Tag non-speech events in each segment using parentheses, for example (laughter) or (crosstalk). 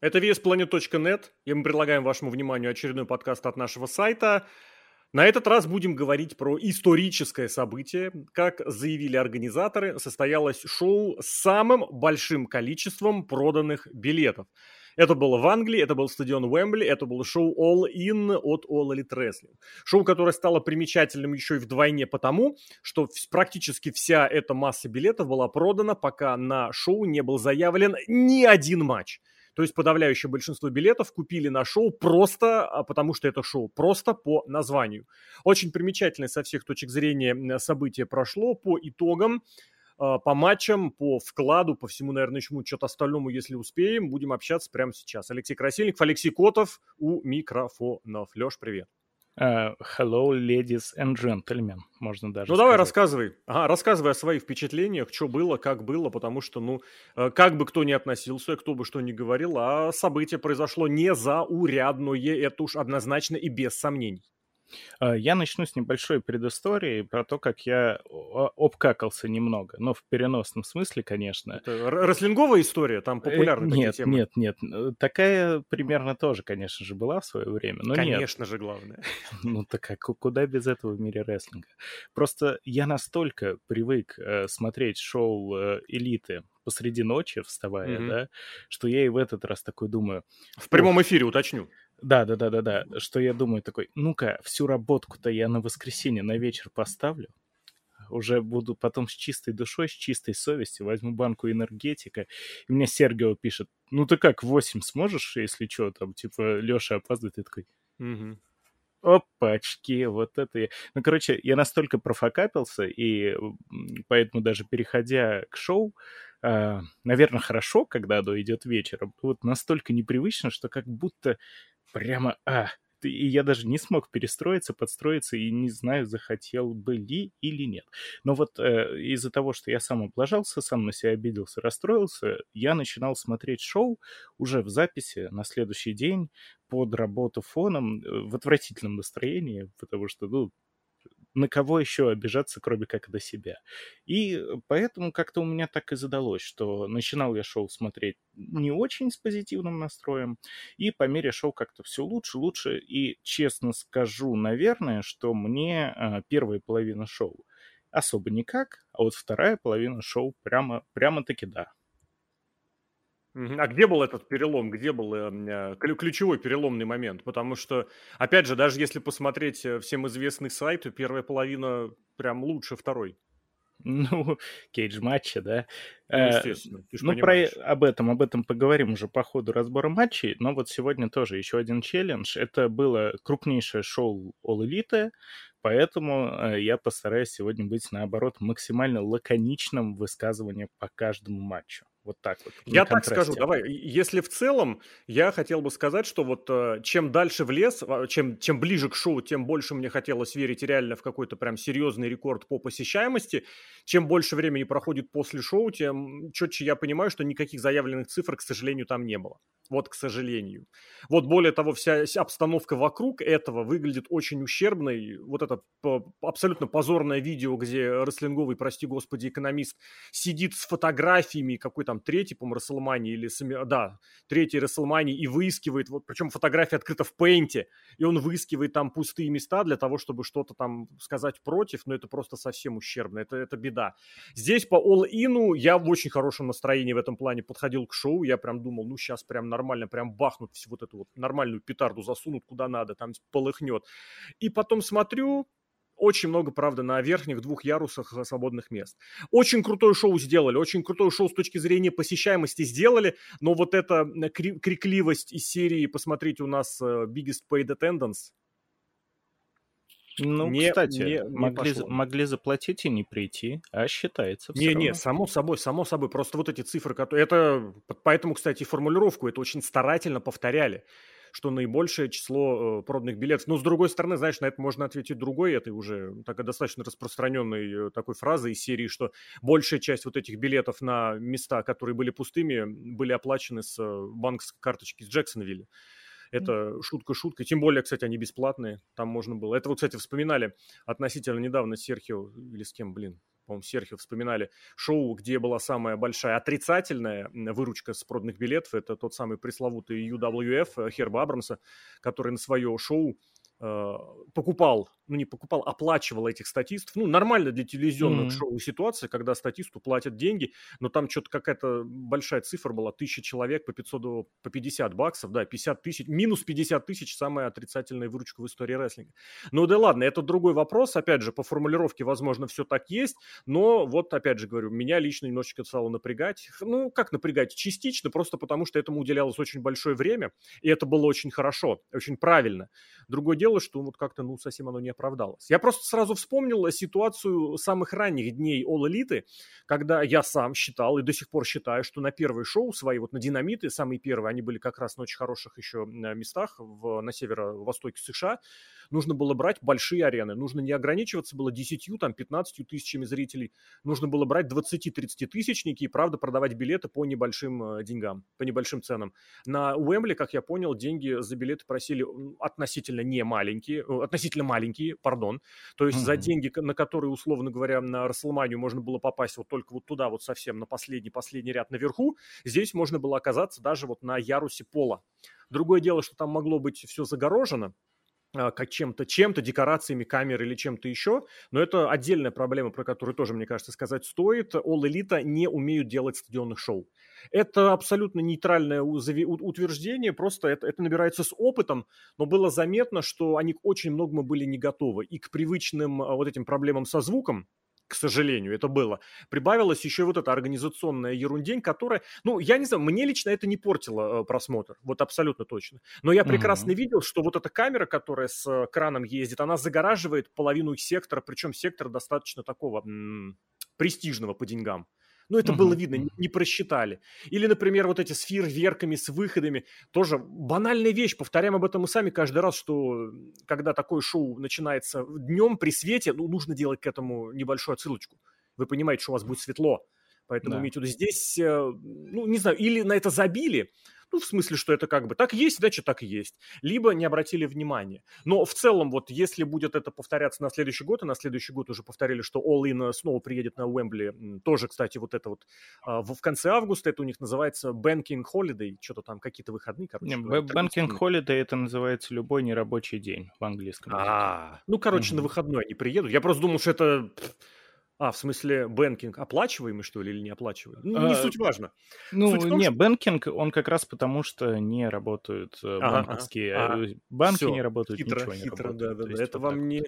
Это VSPlanet.net, и мы предлагаем вашему вниманию очередной подкаст от нашего сайта. На этот раз будем говорить про историческое событие. Как заявили организаторы, состоялось шоу с самым большим количеством проданных билетов. Это было в Англии, это был стадион Уэмбли, это было шоу All In от All Elite Wrestling. Шоу, которое стало примечательным еще и вдвойне потому, что практически вся эта масса билетов была продана, пока на шоу не был заявлен ни один матч. То есть подавляющее большинство билетов купили на шоу просто а, потому, что это шоу, просто по названию. Очень примечательное со всех точек зрения событие прошло по итогам а, по матчам, по вкладу, по всему, наверное, чему, что-то остальному, если успеем, будем общаться прямо сейчас. Алексей Красильников, Алексей Котов у микрофонов. Леш, привет. Uh, hello, ladies and gentlemen, можно даже Ну, сказать. давай рассказывай. Ага, рассказывай о своих впечатлениях, что было, как было, потому что, ну, э, как бы кто ни относился, кто бы что ни говорил, а событие произошло незаурядное, это уж однозначно и без сомнений. А, я начну с небольшой предыстории про то, как я обкакался немного. Но в переносном смысле, конечно. Это рестлинговая история? Там э, популярны Нет, темы? нет, нет. Э, такая примерно тоже, конечно же, была в свое время. Но конечно нет. же, главное. (laughs) Ну так а куда без этого в мире рестлинга? Просто я настолько привык э, смотреть шоу элиты посреди ночи, вставая, mm-hmm. да, что я и в этот раз такой думаю... В прямом эфире, уточню. Да, да, да, да, да. Что я думаю такой, ну-ка, всю работку-то я на воскресенье на вечер поставлю. Уже буду потом с чистой душой, с чистой совестью, возьму банку энергетика. И мне Сергео пишет, ну ты как, 8 сможешь, если что, там, типа, Леша опаздывает, и такой... Угу. Опачки, вот это я. Ну, короче, я настолько профокапился, и поэтому даже переходя к шоу, э, наверное, хорошо, когда оно идет вечером. Вот настолько непривычно, что как будто прямо, а, и я даже не смог перестроиться, подстроиться, и не знаю, захотел бы ли или нет. Но вот э, из-за того, что я сам облажался, сам на себя обиделся, расстроился, я начинал смотреть шоу уже в записи на следующий день под работу фоном э, в отвратительном настроении, потому что, ну, на кого еще обижаться, кроме как до себя. И поэтому как-то у меня так и задалось, что начинал я шоу смотреть не очень с позитивным настроем, и по мере шоу как-то все лучше, лучше, и честно скажу, наверное, что мне а, первая половина шоу особо никак, а вот вторая половина шоу прямо, прямо-таки да. А где был этот перелом? Где был э, ключевой переломный момент? Потому что, опять же, даже если посмотреть э, всем известный сайт, то первая половина прям лучше второй. Ну, (laughs) кейдж-матча, да. Ну, э, естественно, ты Ну, про об этом, об этом поговорим уже по ходу разбора матчей, но вот сегодня тоже еще один челлендж. Это было крупнейшее шоу All Elite, поэтому я постараюсь сегодня быть, наоборот, максимально лаконичным в высказывании по каждому матчу. Вот так вот. Я так скажу, давай. Если в целом, я хотел бы сказать, что вот э, чем дальше в лес, а, чем, чем ближе к шоу, тем больше мне хотелось верить реально в какой-то прям серьезный рекорд по посещаемости. Чем больше времени проходит после шоу, тем четче я понимаю, что никаких заявленных цифр, к сожалению, там не было. Вот, к сожалению. Вот, более того, вся обстановка вокруг этого выглядит очень ущербной. Вот это абсолютно позорное видео, где рестлинговый, прости господи, экономист сидит с фотографиями какой-то там третий, по-моему, Расселмании или, да, третий Расселмании и выискивает, вот, причем фотография открыта в пейнте, и он выискивает там пустые места для того, чтобы что-то там сказать против, но это просто совсем ущербно, это, это беда. Здесь по All In я в очень хорошем настроении в этом плане подходил к шоу, я прям думал, ну сейчас прям нормально, прям бахнут всю вот эту вот нормальную петарду, засунут куда надо, там полыхнет. И потом смотрю, очень много, правда, на верхних двух ярусах э, свободных мест. Очень крутое шоу сделали, очень крутое шоу с точки зрения посещаемости сделали, но вот эта крикливость из серии «Посмотрите, у нас э, biggest paid attendance» ну, не, кстати, не, не могли, могли заплатить и не прийти, а считается Не, не, само собой, само собой. Просто вот эти цифры, которые... Это, поэтому, кстати, формулировку это очень старательно повторяли что наибольшее число э, проданных билетов. Но, с другой стороны, знаешь, на это можно ответить другой, это уже такая достаточно распространенной э, такой фразой из серии, что большая часть вот этих билетов на места, которые были пустыми, были оплачены с э, банковской карточки из Джексонвилля. Это шутка шутка. Тем более, кстати, они бесплатные. Там можно было. Это вот, кстати, вспоминали относительно недавно Серхио или с кем, блин, по-моему, Серхио вспоминали, шоу, где была самая большая отрицательная выручка с проданных билетов, это тот самый пресловутый UWF Херба Абрамса, который на свое шоу э, покупал ну не покупал, оплачивал этих статистов. Ну, нормально для телевизионного mm-hmm. шоу ситуация, когда статисту платят деньги, но там что-то какая-то большая цифра была, тысяча человек по 500, по 50 баксов, да, 50 тысяч, минус 50 тысяч, самая отрицательная выручка в истории рестлинга. Ну да ладно, это другой вопрос, опять же, по формулировке, возможно, все так есть, но вот, опять же говорю, меня лично немножечко стало напрягать. Ну, как напрягать? Частично, просто потому что этому уделялось очень большое время, и это было очень хорошо, очень правильно. Другое дело, что вот как-то, ну, совсем оно не оправдалось. Я просто сразу вспомнил ситуацию самых ранних дней All Elite, когда я сам считал и до сих пор считаю, что на первые шоу свои, вот на Динамиты, самые первые, они были как раз на очень хороших еще местах в, на северо-востоке США, нужно было брать большие арены. Нужно не ограничиваться было 10, там, 15 тысячами зрителей. Нужно было брать 20-30 тысячники и, правда, продавать билеты по небольшим э, деньгам, по небольшим ценам. На Уэмбли, как я понял, деньги за билеты просили относительно не маленькие, э, относительно маленькие, пардон. То есть mm-hmm. за деньги, на которые, условно говоря, на Расселманию можно было попасть вот только вот туда, вот совсем на последний-последний ряд наверху, здесь можно было оказаться даже вот на ярусе пола. Другое дело, что там могло быть все загорожено, как чем-то, чем-то, декорациями, камерой или чем-то еще, но это отдельная проблема, про которую тоже, мне кажется, сказать стоит. All Elite не умеют делать стадионных шоу. Это абсолютно нейтральное утверждение, просто это, это набирается с опытом, но было заметно, что они очень многому были не готовы. И к привычным а, вот этим проблемам со звуком, к сожалению, это было. Прибавилась еще вот эта организационная ерундень, которая, ну, я не знаю, мне лично это не портило э, просмотр, вот абсолютно точно. Но я прекрасно mm-hmm. видел, что вот эта камера, которая с э, краном ездит, она загораживает половину сектора, причем сектор достаточно такого м- престижного по деньгам. Ну, это было видно, не, не просчитали. Или, например, вот эти с фейерверками, с выходами. Тоже банальная вещь. Повторяем об этом мы сами каждый раз, что когда такое шоу начинается днем при свете, ну, нужно делать к этому небольшую отсылочку. Вы понимаете, что у вас будет светло. Поэтому да. имейте в виду, здесь, э, ну, не знаю, или на это забили, ну, в смысле, что это как бы так есть, значит, так есть. Либо не обратили внимания. Но в целом, вот если будет это повторяться на следующий год, и на следующий год уже повторили, что All In снова приедет на Уэмбли, тоже, кстати, вот это вот а, в конце августа, это у них называется Banking Holiday, что-то там какие-то выходные, короче. Не, Banking Holiday это называется любой нерабочий день в английском. А, ну, короче, на выходной они приедут. Я просто думал, что это а, в смысле, бэнкинг оплачиваемый, что ли, или не оплачиваемый? Ну, не а, суть важно. Ну, суть том, не, что... бэнкинг, он как раз потому, что не работают э, ага, банковские... Ага. Э, банки Все. не работают, хитро, ничего хитро, не работает. Да, да, да. Это вот вам не...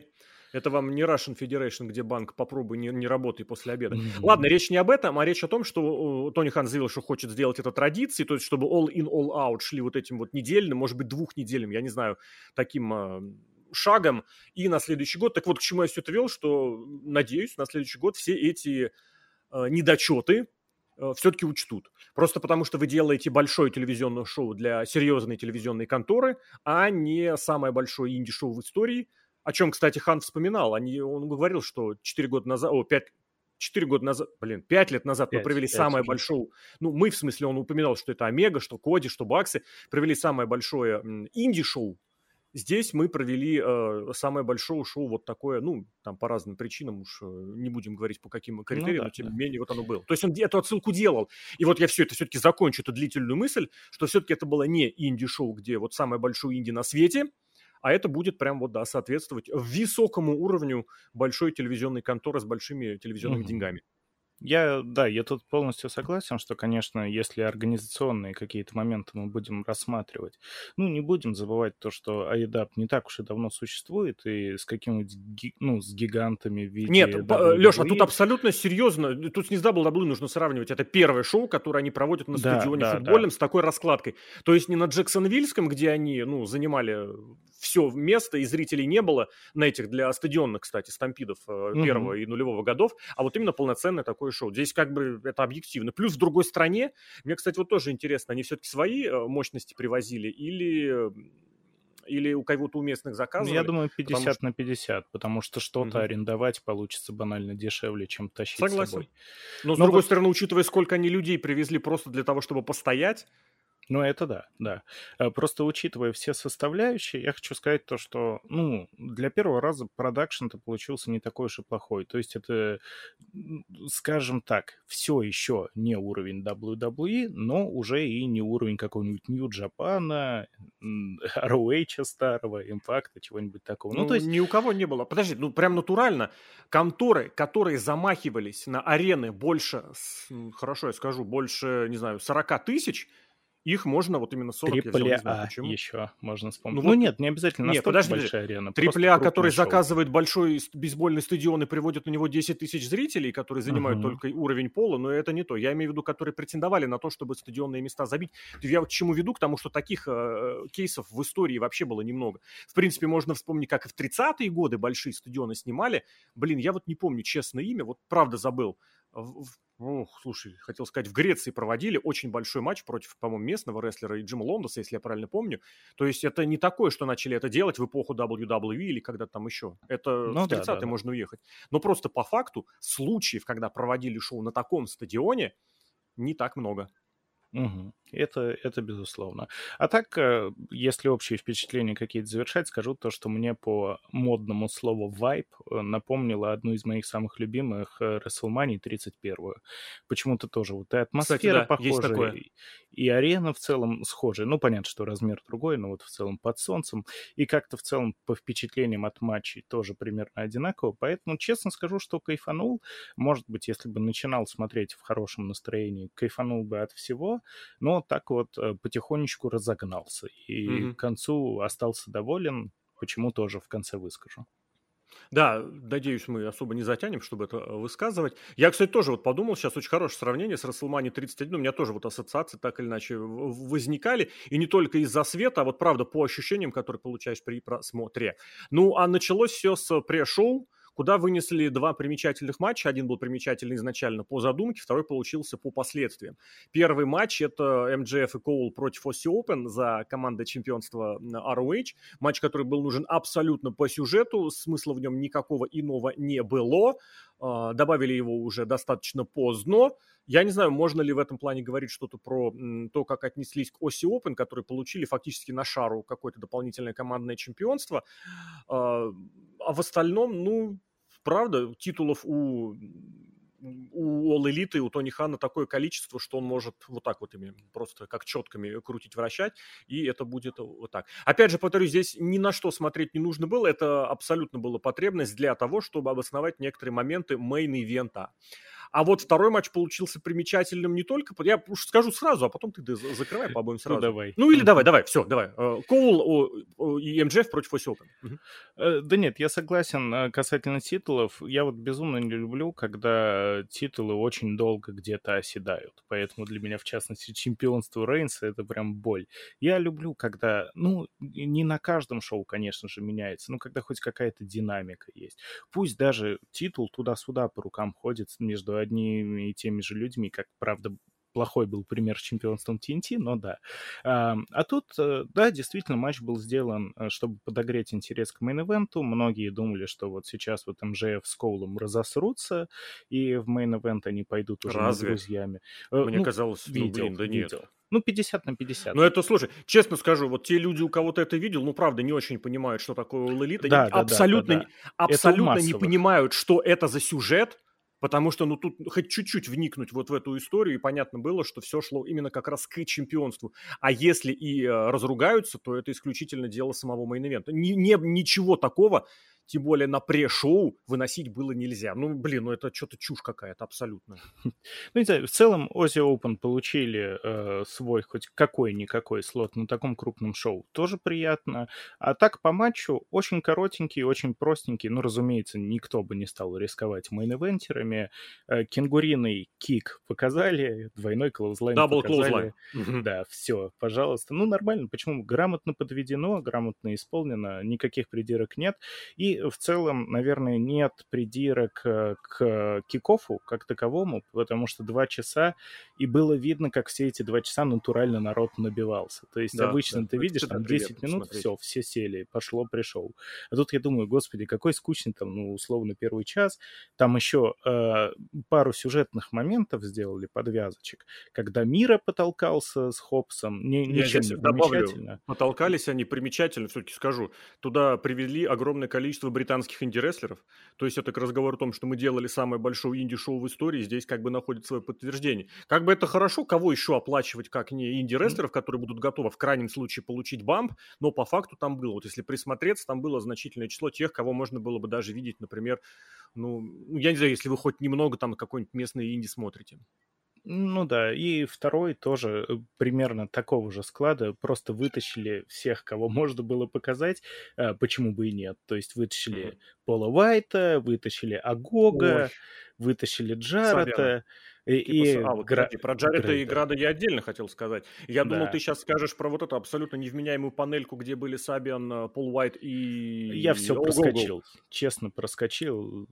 Это вам не Russian Federation, где банк попробуй не, не работай после обеда. Mm-hmm. Ладно, речь не об этом, а речь о том, что Тони Хан заявил, что хочет сделать это традицией, то есть чтобы All In, All Out шли вот этим вот недельным, может быть, двухнедельным, я не знаю, таким а, шагом и на следующий год. Так вот, к чему я все это вел, что, надеюсь, на следующий год все эти э, недочеты э, все-таки учтут. Просто потому, что вы делаете большое телевизионное шоу для серьезной телевизионной конторы, а не самое большое инди-шоу в истории, о чем, кстати, Хан вспоминал. Они, он говорил, что 4 года назад, о, 5, 4 года назад, блин, 5 лет назад 5, мы провели 5, самое 5. большое, ну, мы, в смысле, он упоминал, что это Омега, что Коди, что Баксы, провели самое большое инди-шоу Здесь мы провели э, самое большое шоу вот такое, ну, там по разным причинам уж э, не будем говорить по каким ну критериям, ну, да, но тем не да. менее вот оно было. То есть он эту отсылку делал. И вот я все это все-таки закончу, эту длительную мысль, что все-таки это было не инди-шоу, где вот самое большое инди на свете, а это будет прям вот, да, соответствовать высокому уровню большой телевизионной конторы с большими телевизионными угу. деньгами. Я, да, я тут полностью согласен, что, конечно, если организационные какие-то моменты мы будем рассматривать, ну, не будем забывать то, что AEDAP не так уж и давно существует, и с какими-нибудь, ну, с гигантами в виде Нет, WWE. Леша, тут абсолютно серьезно, тут не с WWE нужно сравнивать, это первое шоу, которое они проводят на стадионе да, футбольном да. с такой раскладкой. То есть не на Джексонвильском, где они, ну, занимали все место, и зрителей не было на этих для стадионных, кстати, стампидов угу. первого и нулевого годов, а вот именно полноценное такое шоу. Здесь как бы это объективно. Плюс в другой стране, мне, кстати, вот тоже интересно, они все-таки свои э, мощности привозили или или у кого-то у местных заказывали? Я думаю, 50 что... на 50, потому что что-то угу. арендовать получится банально дешевле, чем тащить Согласен. с собой. Но, с Но другой вот... стороны, учитывая, сколько они людей привезли просто для того, чтобы постоять, Ну, это да, да. Э, просто учитывая все составляющие, я хочу сказать то, что, ну, для первого раза продакшн-то получился не такой уж и плохой. То есть это, скажем так, все еще не уровень WWE, но уже и не уровень какого-нибудь New Japan, (laughs) ROH старого, Impact, чего-нибудь такого. Ну, ну, то есть... Ни у кого не было. Подожди, ну, прям натурально. Конторы, которые замахивались на арены больше, хорошо я скажу, больше, не знаю, 40 тысяч, их можно вот именно 40, Трипл я взял, не знаю почему. еще можно вспомнить. Ну, ну нет, не обязательно нет, подожди, большая арена. Трипл А, который шоу. заказывает большой бейсбольный стадион и приводит на него 10 тысяч зрителей, которые занимают uh-huh. только уровень пола, но это не то. Я имею в виду, которые претендовали на то, чтобы стадионные места забить. Я к чему веду? К тому, что таких э, кейсов в истории вообще было немного. В принципе, можно вспомнить, как и в 30-е годы большие стадионы снимали. Блин, я вот не помню честное имя, вот правда забыл. Ох, слушай, хотел сказать, в Греции проводили очень большой матч против, по-моему, местного рестлера и Джима Лондоса, если я правильно помню. То есть это не такое, что начали это делать в эпоху WWE или когда-то там еще. Это ну, в 30-е да, да, можно да. уехать. Но просто по факту случаев, когда проводили шоу на таком стадионе, не так много. Угу. Это, это безусловно. А так, э, если общие впечатления какие-то завершать, скажу то, что мне по модному слову «вайп» э, напомнило одну из моих самых любимых э, WrestleMania 31-ю. Почему-то тоже вот и атмосфера Кстати, да, похожая, и, и арена в целом схожая. Ну, понятно, что размер другой, но вот в целом под солнцем. И как-то в целом по впечатлениям от матчей тоже примерно одинаково. Поэтому, честно скажу, что кайфанул. Может быть, если бы начинал смотреть в хорошем настроении, кайфанул бы от всего. Но так вот э, потихонечку разогнался. И mm-hmm. к концу остался доволен, почему тоже в конце выскажу. Да, надеюсь, мы особо не затянем, чтобы это э, высказывать. Я, кстати, тоже вот подумал, сейчас очень хорошее сравнение с WrestleMania 31. У меня тоже вот ассоциации так или иначе возникали. И не только из-за света, а вот правда по ощущениям, которые получаешь при просмотре. Ну, а началось все с пре-шоу куда вынесли два примечательных матча. Один был примечательный изначально по задумке, второй получился по последствиям. Первый матч – это МДФ и Коул против Оси Open за командой чемпионства ROH. Матч, который был нужен абсолютно по сюжету, смысла в нем никакого иного не было. А, добавили его уже достаточно поздно. Я не знаю, можно ли в этом плане говорить что-то про то, как отнеслись к Оси Open, которые получили фактически на шару какое-то дополнительное командное чемпионство. А, в остальном, ну, правда, титулов у у All Elite и у Тони Хана такое количество, что он может вот так вот ими просто как четками крутить, вращать, и это будет вот так. Опять же, повторюсь, здесь ни на что смотреть не нужно было, это абсолютно была потребность для того, чтобы обосновать некоторые моменты мейн-ивента. А вот второй матч получился примечательным не только... Я уж скажу сразу, а потом ты закрывай (laughs) по обоим ну, сразу. Ну, давай. Ну, или давай, давай, все, давай. Э, Коул и МДФ против Оси э, Да нет, я согласен э, касательно титулов. Я вот безумно не люблю, когда титулы очень долго где-то оседают. Поэтому для меня, в частности, чемпионство Рейнса — это прям боль. Я люблю, когда, ну, не на каждом шоу, конечно же, меняется, но когда хоть какая-то динамика есть. Пусть даже титул туда-сюда по рукам ходит между одними и теми же людьми, как, правда, плохой был пример с чемпионством TNT, но да. А, а тут, э, да, действительно, матч был сделан, э, чтобы подогреть интерес к мейн-эвенту. Многие думали, что вот сейчас вот MJF с Коулом разосрутся, и в мейн-эвент они пойдут уже Разве? друзьями. Э, Мне ну, казалось, видел, ну, блин, да нет. Видел. Ну, 50 на 50. Ну, это, слушай, честно скажу, вот те люди, у кого ты это видел, ну, правда, не очень понимают, что такое All Да, да, абсолютно, да, да, да. абсолютно не понимают, что это за сюжет, Потому что, ну, тут хоть чуть-чуть вникнуть вот в эту историю, и понятно было, что все шло именно как раз к чемпионству. А если и э, разругаются, то это исключительно дело самого мейн-ивента. Ни, не, ничего такого тем более на пре-шоу выносить было нельзя. Ну, блин, ну это что-то чушь какая-то абсолютно. Ну, не знаю, в целом Aussie Open получили э, свой хоть какой-никакой слот на таком крупном шоу. Тоже приятно. А так по матчу очень коротенький, очень простенький. Ну, разумеется, никто бы не стал рисковать мейн-эвентерами. Э, кенгуриный кик показали, двойной клоузлайн Double показали. Clothesline. Да, все, пожалуйста. Ну, нормально. Почему? Грамотно подведено, грамотно исполнено, никаких придирок нет. И И в целом, наверное, нет придирок э, к кикофу как таковому, потому что два часа, и было видно, как все эти два часа натурально народ набивался. То есть да, обычно да, ты видишь, там 10 минут, смотреть. все, все сели, пошло, пришел. А тут я думаю, господи, какой скучный там, ну, условно, первый час. Там еще э, пару сюжетных моментов сделали, подвязочек, когда Мира потолкался с Хопсом, не, ничем не примечательно. Потолкались они примечательно, все-таки скажу. Туда привели огромное количество британских инди-рестлеров. То есть это к разговору о том, что мы делали самое большое инди-шоу в истории, здесь как бы находит свое подтверждение. Как бы это хорошо, кого еще оплачивать, как не инди-рестлеров, которые будут готовы в крайнем случае получить бамп, но по факту там было. Вот если присмотреться, там было значительное число тех, кого можно было бы даже видеть, например, ну, ну я не знаю, если вы хоть немного там какой-нибудь местный инди смотрите. Ну да, и второй тоже э, примерно такого же склада, просто вытащили всех, кого (laughs) можно было показать, а, почему бы и нет. То есть вытащили mm-hmm. Пола Уайта, вытащили Агога, Ой. вытащили Джарета. И, и а, вот, гра... про Джарета Грейда. и Града я отдельно хотел сказать. Я да. думал, ты сейчас скажешь про вот эту абсолютно невменяемую панельку, где были Сабиан, э, Пол Уайт и... Я все проскочил, честно проскочил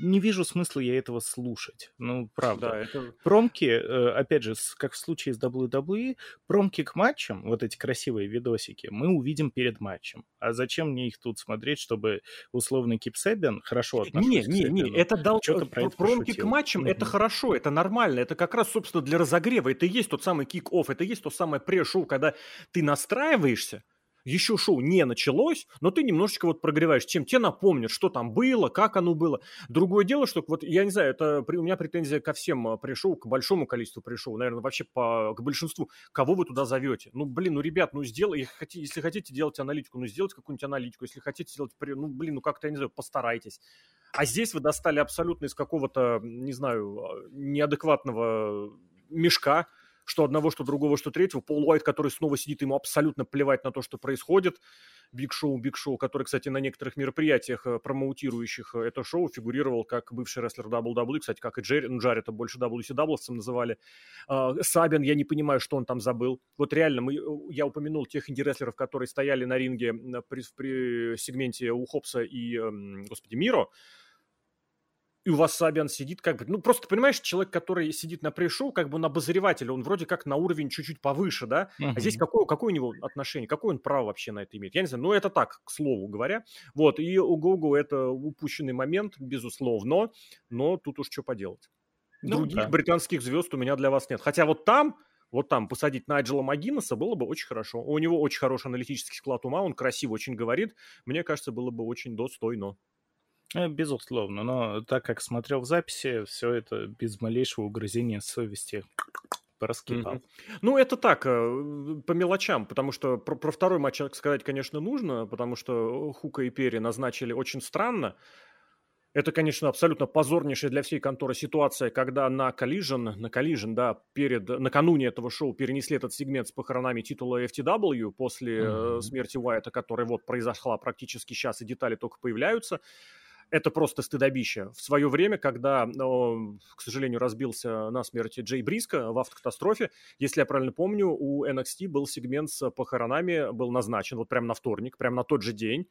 не вижу смысла я этого слушать. Ну, правда. Да, это... Промки, э, опять же, как в случае с WWE, промки к матчам, вот эти красивые видосики, мы увидим перед матчем. А зачем мне их тут смотреть, чтобы условный Кип Себен хорошо относился Не, не, не, это дал... Что-то про это промки пошутил. к матчам, mm-hmm. это хорошо, это нормально, это как раз, собственно, для разогрева. Это и есть тот самый кик-офф, это и есть то самое пре-шоу, когда ты настраиваешься, еще шоу не началось, но ты немножечко вот прогреваешь, чем тебе напомнят, что там было, как оно было. Другое дело, что вот, я не знаю, это у меня претензия ко всем а, пришел, к большому количеству пришел, наверное, вообще по, к большинству. Кого вы туда зовете? Ну, блин, ну, ребят, ну, сделай, если хотите делать аналитику, ну, сделайте какую-нибудь аналитику, если хотите сделать, ну, блин, ну, как-то, я не знаю, постарайтесь. А здесь вы достали абсолютно из какого-то, не знаю, а, неадекватного мешка, что одного, что другого, что третьего. Пол Уайт, который снова сидит, ему абсолютно плевать на то, что происходит. Биг Шоу, Биг Шоу, который, кстати, на некоторых мероприятиях, э, промоутирующих э, это шоу, фигурировал как бывший рестлер WWE, кстати, как и Джерри, ну, Джарри это больше WCW называли. А, Сэбиан, я не понимаю, что он там забыл. Вот реально, мы, э, я упомянул тех инди-рестлеров, которые стояли на ринге при, при сегменте у Хопса и, эм, господи, Миро и у вас Сэбиан сидит как бы, ну просто понимаешь, человек, который сидит на пре-шоу, как бы он обозреватель, он вроде как на уровень чуть-чуть повыше, да, uh-huh. а здесь какое, какое у него отношение, какое он право вообще на это имеет, я не знаю, ну это так, к слову говоря, вот, и у Гогу это упущенный момент, безусловно, но тут уж что поделать. Ну, Других да. британских звезд у меня для вас нет, хотя вот там, вот там посадить Найджела Магинеса было бы очень хорошо. У него очень хороший аналитический склад ума, он красиво очень говорит. Мне кажется, было бы очень достойно. Э, безусловно, но так как смотрел в записи, все это без малейшего угрызения совести пораскипал. Mm-hmm. Ну, это так, э, по мелочам, потому что про, про второй матч сказать, конечно, нужно, потому что Хука и Перри назначили очень странно. Это, конечно, абсолютно позорнейшая для всей конторы ситуация, когда на Collision, на Collision, да, перед, накануне этого шоу перенесли этот сегмент с похоронами титула FTW после mm-hmm. смерти Уайта, которая вот произошла практически сейчас, и детали только появляются это просто стыдобище. В свое время, когда, к сожалению, разбился на смерти Джей Бриска в автокатастрофе, если я правильно помню, у NXT был сегмент с похоронами, был назначен вот прямо на вторник, прямо на тот же день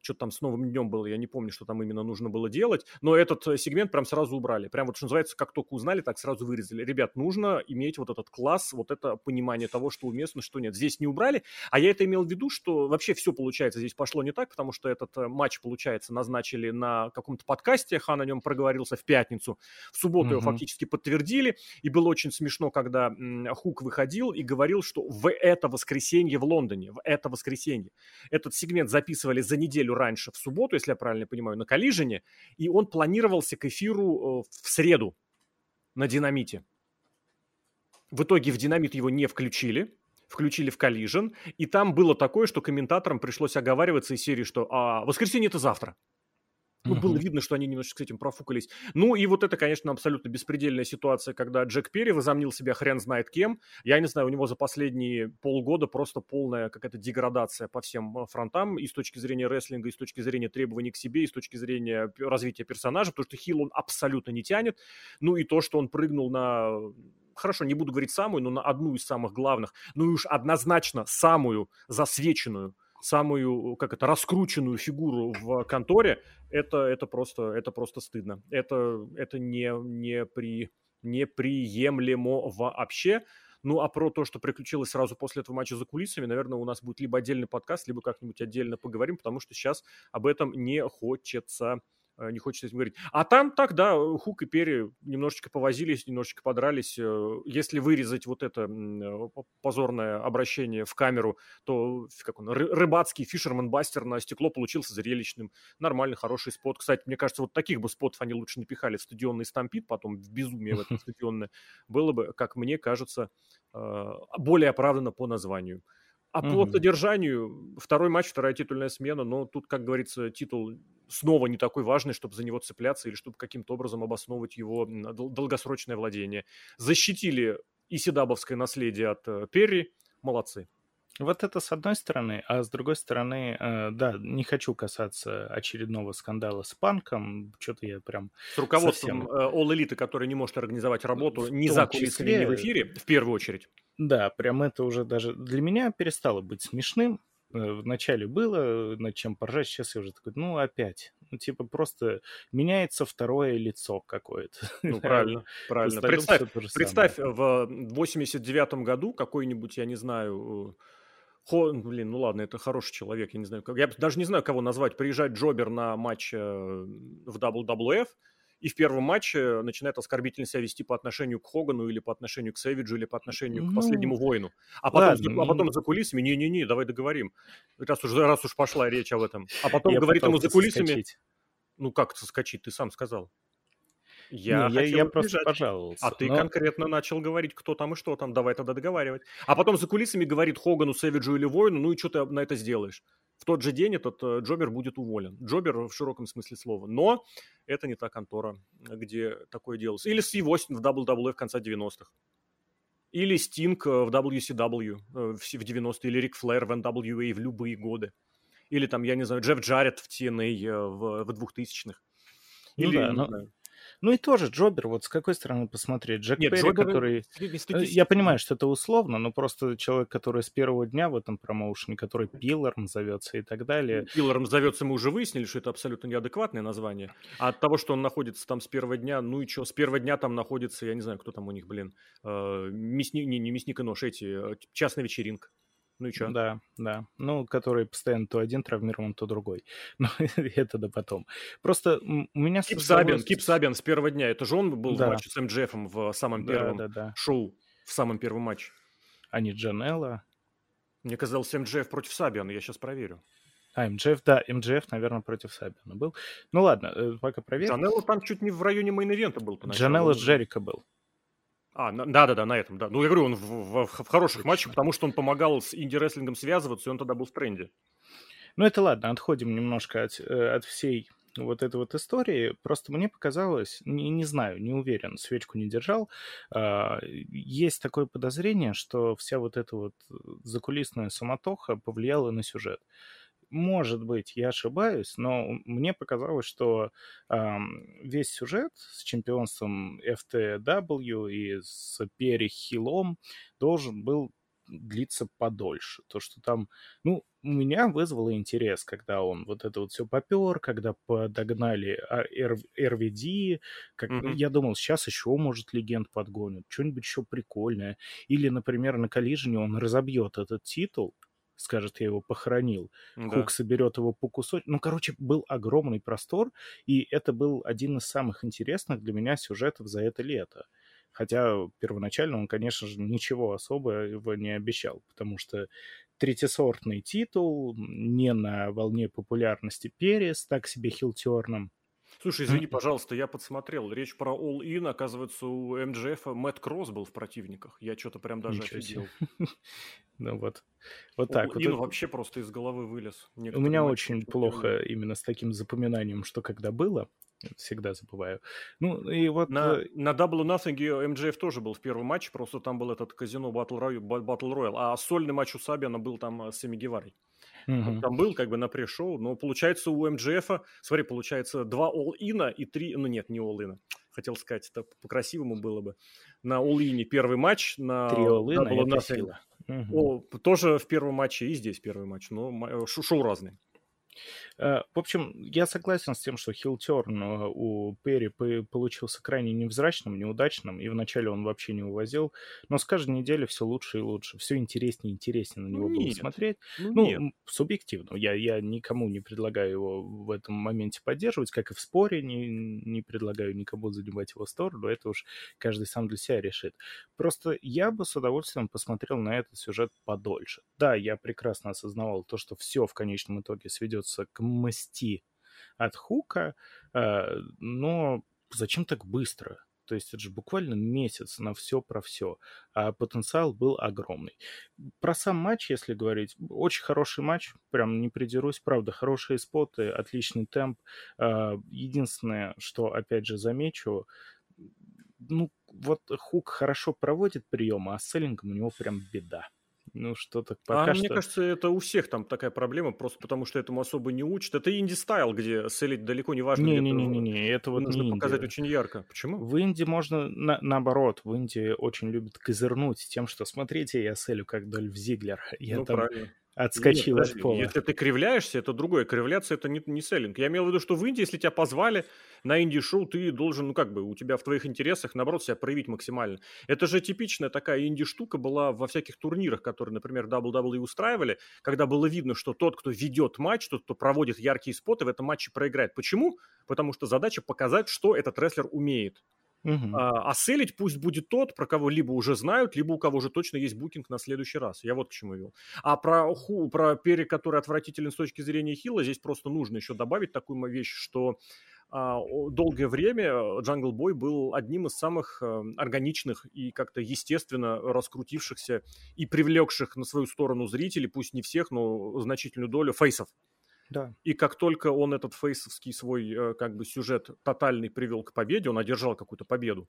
что-то там с новым днем было, я не помню, что там именно нужно было делать, но этот э, сегмент прям сразу убрали. Прям вот, что называется, как только узнали, так сразу вырезали. Ребят, нужно иметь вот этот класс, вот это понимание того, что уместно, что нет. Здесь не убрали, а я это имел в виду, что вообще все, получается, здесь пошло не так, потому что этот э, матч, получается, назначили на каком-то подкасте, Хан о нем проговорился в пятницу, в субботу mm-hmm. его фактически подтвердили, и было очень смешно, когда Хук выходил и говорил, что в это воскресенье в Лондоне, в это воскресенье, этот сегмент записывали за неделю неделю раньше, в субботу, если я правильно понимаю, на Коллижине, и он планировался к эфиру э, в среду на Динамите. В итоге в Динамит его не включили, включили в Collision, и там было такое, что комментаторам пришлось оговариваться из серии, что а, воскресенье это завтра. Ну, было видно, что они немножечко с этим профукались. Ну, и вот это, конечно, абсолютно беспредельная ситуация, когда Джек Перри возомнил себя хрен знает кем. Я не знаю, у него за последние полгода просто полная какая-то деградация по всем э, фронтам, и с точки зрения рестлинга, и с точки зрения требований к себе, и с точки зрения развития персонажа, потому что Хилл он абсолютно не тянет. Ну, и то, что он прыгнул на хорошо, не буду говорить самую, но на одну из самых главных, ну и уж однозначно самую засвеченную самую, как это, раскрученную фигуру в конторе, это, это, просто, это просто стыдно. Это, это не, не, при, неприемлемо вообще. Ну, а про то, что приключилось сразу после этого матча за кулисами, наверное, у нас будет либо отдельный подкаст, либо как-нибудь отдельно поговорим, потому что сейчас об этом не хочется не хочется этим говорить. А там так, да, Хук и Перри немножечко повозились, немножечко подрались. Э, если вырезать вот это э, позорное обращение в камеру, то как он, рыбацкий fisherman buster на стекло получился зрелищным. Нормальный, хороший spot. Кстати, мне кажется, вот таких бы spot ов они лучше напихали в стадионный stampede, потом в безумие в это (laughs) стадионное. Было бы, как мне кажется, более оправданно по названию. А угу. по содержанию второй матч, вторая титульная смена, но тут, как говорится, титул снова не такой важный, чтобы за него цепляться или чтобы каким-то образом обосновывать его долгосрочное владение. Защитили Исидабовское наследие от э, Перри, молодцы. Вот это с одной стороны, а с другой стороны, э, да, не хочу касаться очередного скандала с Панком, что-то я прям С руководством совсем... All Elite, который не может организовать работу ни за кулисами, ни в эфире, в первую очередь. Да, прям это уже даже для меня перестало быть смешным. Э, вначале было над чем поржать, сейчас я уже такой, ну, опять. Ну, типа, просто меняется второе лицо какое-то. (laughs) Ну, правильно, правильно. Представь, представь в 89-м году какой-нибудь, я не знаю, Хо, блин, ну ладно, это хороший человек, я не знаю, я даже не знаю, кого назвать. Приезжает Джобер на матч э, в WWF, и в первом матче начинает оскорбительно себя вести по отношению к Хогану или по отношению к Сэвиджу или по отношению ну, к последнему воину. А потом, ладно, а потом за кулисами, не-не-не, давай договорим. Раз уж, раз уж пошла речь об этом. А потом я говорит ему за кулисами... Соскочить. Ну как соскочить, ты сам сказал. Я, не, я, я просто пожаловался. А ты но... конкретно начал говорить, кто там и что там. Давай тогда договаривать. А потом за кулисами говорит Хогану, Сэвиджу или Воину, ну и что ты на это сделаешь? в тот же день этот э, Джобер будет уволен. Джобер в широком смысле слова. Но это не та контора, где такое делалось. Или Стив Остин в WWE в конце 90-х. Или Стинг э, в WCW э, в 90-е, или Рик Флэр в NWA в любые годы. Или там, я не знаю, Джефф Джаред в TNA в, в 2000-х. Ну или, да, но... Ну и тоже Джобер, вот с какой стороны посмотреть? Джек Нет, Перри, Джобер... который... Э, я понимаю, что это условно, но просто человек, который с первого дня в этом промоушене, который Пилларом зовется и так далее. Пилларом зовется, мы уже выяснили, что это абсолютно неадекватное название. А от того, что он находится там с первого дня, ну и что, с первого дня там находится, я не знаю, кто там у них, блин, э, мясник, не, не мясник и нож, эти, э, частная вечеринка. Ну и что? Да, да. Ну, который постоянно то один травмирован, то другой. (laughs) Но это да потом. Просто у меня... Кип Сабиан, Кип Сабиан с первого дня. Это же он был да. в матче с MJF ом в самом первом да, да, да. шоу, в самом первом матче. А не Джанелла? Мне казалось, MJF против Сабиана, я сейчас проверю. А, MJF, да, MJF, наверное, против Сабиана был. Ну ладно, э, пока проверим. Джанелла там чуть не в районе main event а был. Джанелла с Джерика был. А, да-да-да, на этом, да. Ну, я говорю, он в, в, в хороших матчах, потому что он помогал с инди-рестлингом связываться, и он тогда был в тренде. Ну, это ладно, отходим немножко от, э, от всей вот этой вот истории. Просто мне показалось, не, не знаю, не уверен, свечку не держал. А, есть такое подозрение, что вся вот эта вот закулисная самотоха повлияла на сюжет может быть, я ошибаюсь, но мне показалось, что э, весь сюжет с чемпионством FTW и с Перри Хиллом должен был длиться подольше. То, что там, ну, у меня вызвало интерес, когда он вот это вот все попер, когда подогнали RVD, как... mm-hmm. я думал, сейчас еще, может, легенд подгонят, что-нибудь еще прикольное. Или, например, на коллижене он разобьет этот титул, скажет, я его похоронил. Да. Хук соберет его по кусочку. Ну, короче, был огромный простор, и это был один из самых интересных для меня сюжетов за это лето. Хотя первоначально он, конечно же, ничего особого не обещал, потому что третьесортный титул, не на волне популярности Перес, так себе хилтерном, Слушай, извини, пожалуйста, я подсмотрел. Речь про All In, оказывается, у МДФ Мэтт Кросс был в противниках. Я что-то прям даже Ничего офигел. (laughs) Ну вот. Вот так. All In вообще просто из головы вылез. У меня очень плохо именно с таким запоминанием, что когда было. Всегда забываю. Ну, и вот... На, э, на Double Nothing МДФ тоже был в первом матче, просто там был этот казино Battle Royale, а сольный матч у Сабиана был там э, с Эми Геварой. Угу. Там был как бы на пришел, но получается у МДФа, смотри, получается два all-ина и три, ну нет, не all-ина, хотел сказать, это по-красивому было бы. На all-ине первый матч, на три all-ина и Угу. О, тоже в первом матче и здесь первый матч, но шоу разные. Э, в общем, я согласен с тем, что хилтерн э, у Перри получился крайне невзрачным, неудачным, и вначале он вообще не увозил, но с каждой неделей все лучше и лучше, все интереснее и интереснее на него ну, было смотреть. Ну, ну нет. субъективно. Я, я никому не предлагаю его в этом моменте поддерживать, как и в споре не, не предлагаю никому занимать его сторону, это уж каждый сам для себя решит. Просто я бы с удовольствием посмотрел на этот сюжет подольше. Да, я прекрасно осознавал то, что все в конечном итоге сведется к масти от хука, э, но зачем так быстро? То есть это же буквально месяц на все про все. А потенциал был огромный. Про сам матч, если говорить, очень хороший матч, прям не придерусь. Правда, хорошие споты, отличный темп. Э, единственное, что, опять же, замечу, ну, вот Хук хорошо проводит приемы, а с селлингом у него прям беда. Ну, что-то пока а что... мне кажется, это у всех там такая проблема, просто потому что этому особо не учат. Это инди-стайл, где селить далеко не важно. Не-не-не, это вот нужно не показать очень ярко. Почему? В инди можно на, наоборот. В инди очень любят козырнуть тем, что смотрите, я селю как Дольф Зиглер. (laughs) Я ну, там правильно отскочил Нет, от пола. Если ты кривляешься, это другое. Кривляться это не, не селлинг. Я имел в виду, что в Индии, если тебя позвали на инди-шоу, ты должен, ну как бы, у тебя в твоих интересах, наоборот, себя проявить максимально. Это же типичная такая инди-штука была во всяких турнирах, которые, например, WWE устраивали, когда было видно, что тот, кто ведет матч, тот, кто проводит яркие споты, в этом матче проиграет. Почему? Потому что задача показать, что этот рестлер умеет. Угу. А, а селить пусть будет тот, про кого либо уже знают, либо у кого уже точно есть букинг на следующий раз. Я вот к чему вел. А про, ху, про Перри, который отвратителен с точки зрения хила, здесь просто нужно еще добавить такую вещь, что а, долгое время Jungle Boy был одним из самых а, органичных и как-то естественно раскрутившихся и привлекших на свою сторону зрителей, пусть не всех, но значительную долю фейсов. Да. И как только он этот фейсовский свой э, как бы сюжет тотальный привел к победе, он одержал какую-то победу.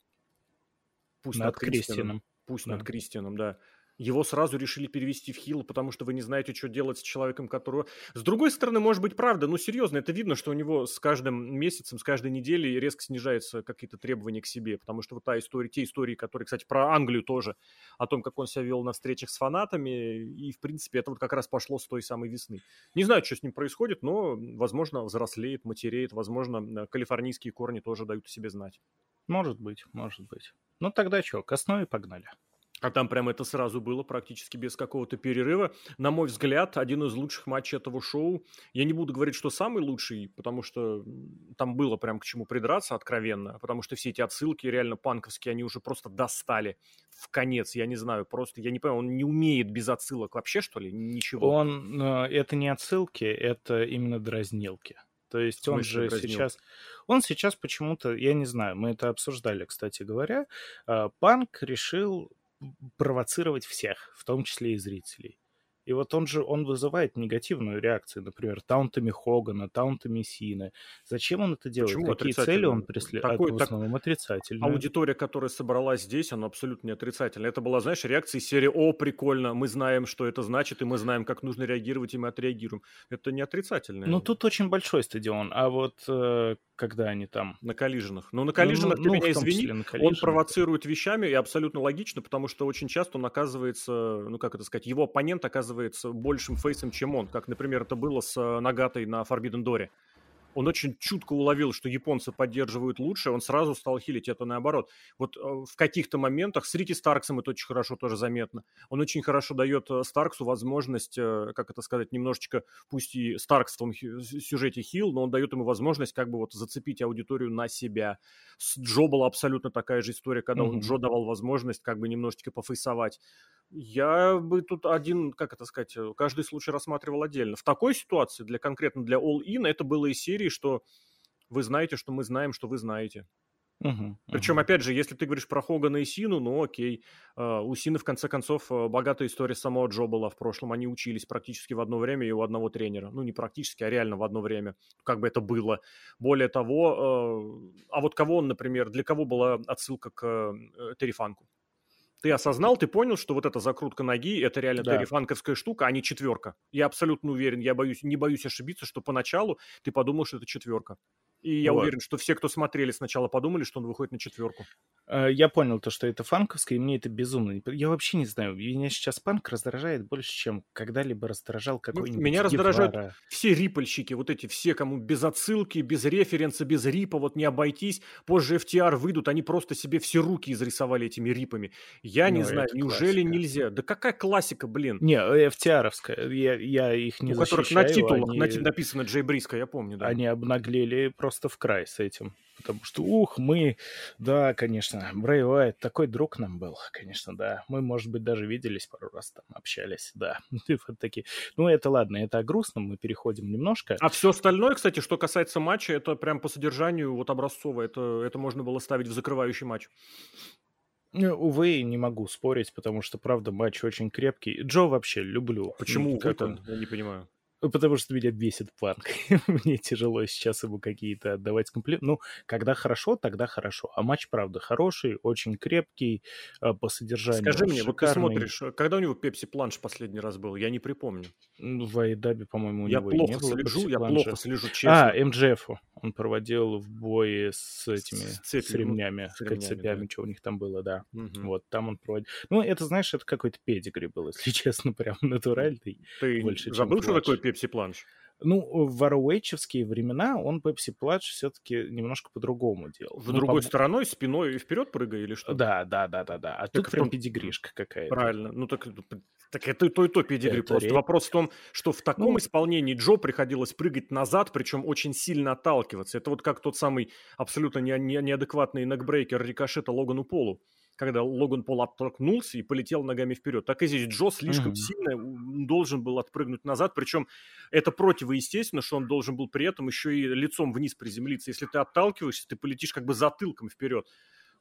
Пусть над, над Кристианом. Кристианом. Пусть да. над Кристианом, да его сразу решили перевести в хил, потому что вы не знаете, что делать с человеком, которого... С другой стороны, может быть, правда, ну, серьезно, это видно, что у него с каждым месяцем, с каждой неделей резко снижаются какие-то требования к себе, потому что вот та история, те истории, которые, кстати, про Англию тоже, о том, как он себя вел на встречах с фанатами, и, в принципе, это вот как раз пошло с той самой весны. Не знаю, что с ним происходит, но, возможно, взрослеет, матереет, возможно, калифорнийские корни тоже дают о себе знать. Может быть, может быть. Ну, тогда что, к основе погнали. А там прям это сразу было практически без какого-то перерыва. На мой взгляд, один из лучших матчей этого шоу. Я не буду говорить, что самый лучший, потому что там было прям к чему придраться откровенно, потому что все эти отсылки реально панковские, они уже просто достали в конец. Я не знаю, просто, я не понимаю, он не умеет без отсылок вообще, что ли? Ничего. Он, э, это не отсылки, это именно дразнилки. То есть он же дразнил? сейчас... Он сейчас почему-то, я не знаю, мы это обсуждали, кстати говоря, э, Панк решил провоцировать всех, в том числе и зрителей. И вот он же, он вызывает негативную реакцию, например, таунтами Хогана, таунтами Сина. Зачем он это делает? Почему Какие цели он преследует? Такой, в основном так... отрицательные. Аудитория, которая собралась здесь, она абсолютно не отрицательная. Это была, знаешь, реакция серии «О, прикольно, мы знаем, что это значит, и мы знаем, как нужно реагировать, и мы отреагируем». Это не отрицательное. Ну, тут очень большой стадион, а вот э, когда они там... На коллиженах. Ну, на коллиженах, ну, ты ну, меня извини, он провоцирует вещами, и абсолютно логично, потому что очень часто он оказывается, ну, как это сказать, его оппонент оказывается большим фейсом, чем он, как, например, это было с э, Нагатой на Forbidden Door он очень чутко уловил, что японцы поддерживают лучше, он сразу стал хилить это наоборот. Вот э, в каких-то моментах с Рики Старксом это очень хорошо тоже заметно. Он очень хорошо дает э, Старксу возможность, как это сказать, немножечко, пусть и Старкс в том сюжете хил, но он дает ему возможность как бы вот зацепить аудиторию на себя. С Джо была абсолютно такая же история, когда mm-hmm. он Джо давал возможность как бы немножечко пофейсовать. Я бы тут один, как это сказать, каждый случай рассматривал отдельно. В такой ситуации, для конкретно для All In, это было из серии, что вы знаете, что мы знаем, что вы знаете. Угу, Причем, угу. опять же, если ты говоришь про Хогана и Сину, ну окей. Uh, у Сины, в конце концов, uh, богатая история самого Джо была в прошлом. Они учились практически в одно время и у одного тренера. Ну, не практически, а реально в одно время. Как бы это было. Более того, uh, а вот кого он, например, для кого была отсылка к э, Терифанку? Ты осознал, ты понял, что вот эта закрутка ноги – это реально да. террифанковская штука, а не четверка. Я абсолютно уверен, я боюсь, не боюсь ошибиться, что поначалу ты подумал, что это четверка. И я вот. уверен, что все, кто смотрели, сначала подумали, что он выходит на четверку. Э, я понял то, что это фанковское, и мне это безумно... Я вообще не знаю, меня сейчас панк раздражает больше, чем когда-либо раздражал ну, какой-нибудь ну, Меня раздражают Гевара. все рипольщики, вот эти все, кому без отсылки, без референса, без рипа, вот не обойтись. Позже FTR выйдут, они просто себе все руки изрисовали этими рипами. Я ну, не знаю, неужели классика. нельзя? Да какая классика, блин? Не, FTR-овская, я, я их не У защищаю. Которых на титулах они... написано Джей Бриско, я помню, да. Они обнаглели просто в край с этим потому что, ух, мы, да, конечно, Брэй Уайт такой друг нам был, конечно, да. Мы, может быть, даже виделись пару раз там, общались, да. (laughs) вот такие. Ну, это ладно, это о грустном, мы переходим немножко. А все остальное, кстати, что касается матча, это прям по содержанию вот образцово, это, это можно было ставить в закрывающий матч. Ну, увы, не могу спорить, потому что, правда, матч очень крепкий. Джо вообще люблю. Почему? Как он? Я не понимаю. Потому что меня бесит панк. (laughs) Мне тяжело сейчас ему какие-то отдавать комплименты. Ну, когда хорошо, тогда хорошо. А матч, правда, хороший, очень крепкий, а, по содержанию Скажи мне, вот ты смотришь, э, когда у него Пепси Планш последний раз был? Я не припомню. В Айдабе, по-моему, у я него плохо не было слежу, Я плохо слежу, честно. А, МДФ он проводил в бое с этими, с, цепью, с ремнями, с, ремнями, цепями, да. что у них там было, да. Угу. Вот, там он проводил. Ну, это, знаешь, это какой-то педигри был, если (laughs) честно, прям натуральный. Ты больше, забыл, что такое Пепси Планш? Ну, в ROH времена он Пепси Плач все-таки немножко по-другому делал. В ну, другой по... стороной, спиной и вперед прыгая или что? Да, да, да, да, да. А так тут прям том... педигришка какая-то. Правильно. Ну так, так это то, и то педигри. Это просто редко. вопрос в том, что в таком ну... исполнении Джо приходилось прыгать назад, причем очень сильно отталкиваться. Это вот как тот самый абсолютно не, не, неадекватный некбрейкер рикошета Логану Полу когда Логан Пол оттолкнулся и полетел ногами вперед. Так и здесь Джо слишком mm-hmm. сильно должен был отпрыгнуть назад, причем это противоестественно, что он должен был при этом еще и лицом вниз приземлиться. Если ты отталкиваешься, ты полетишь как бы затылком вперед.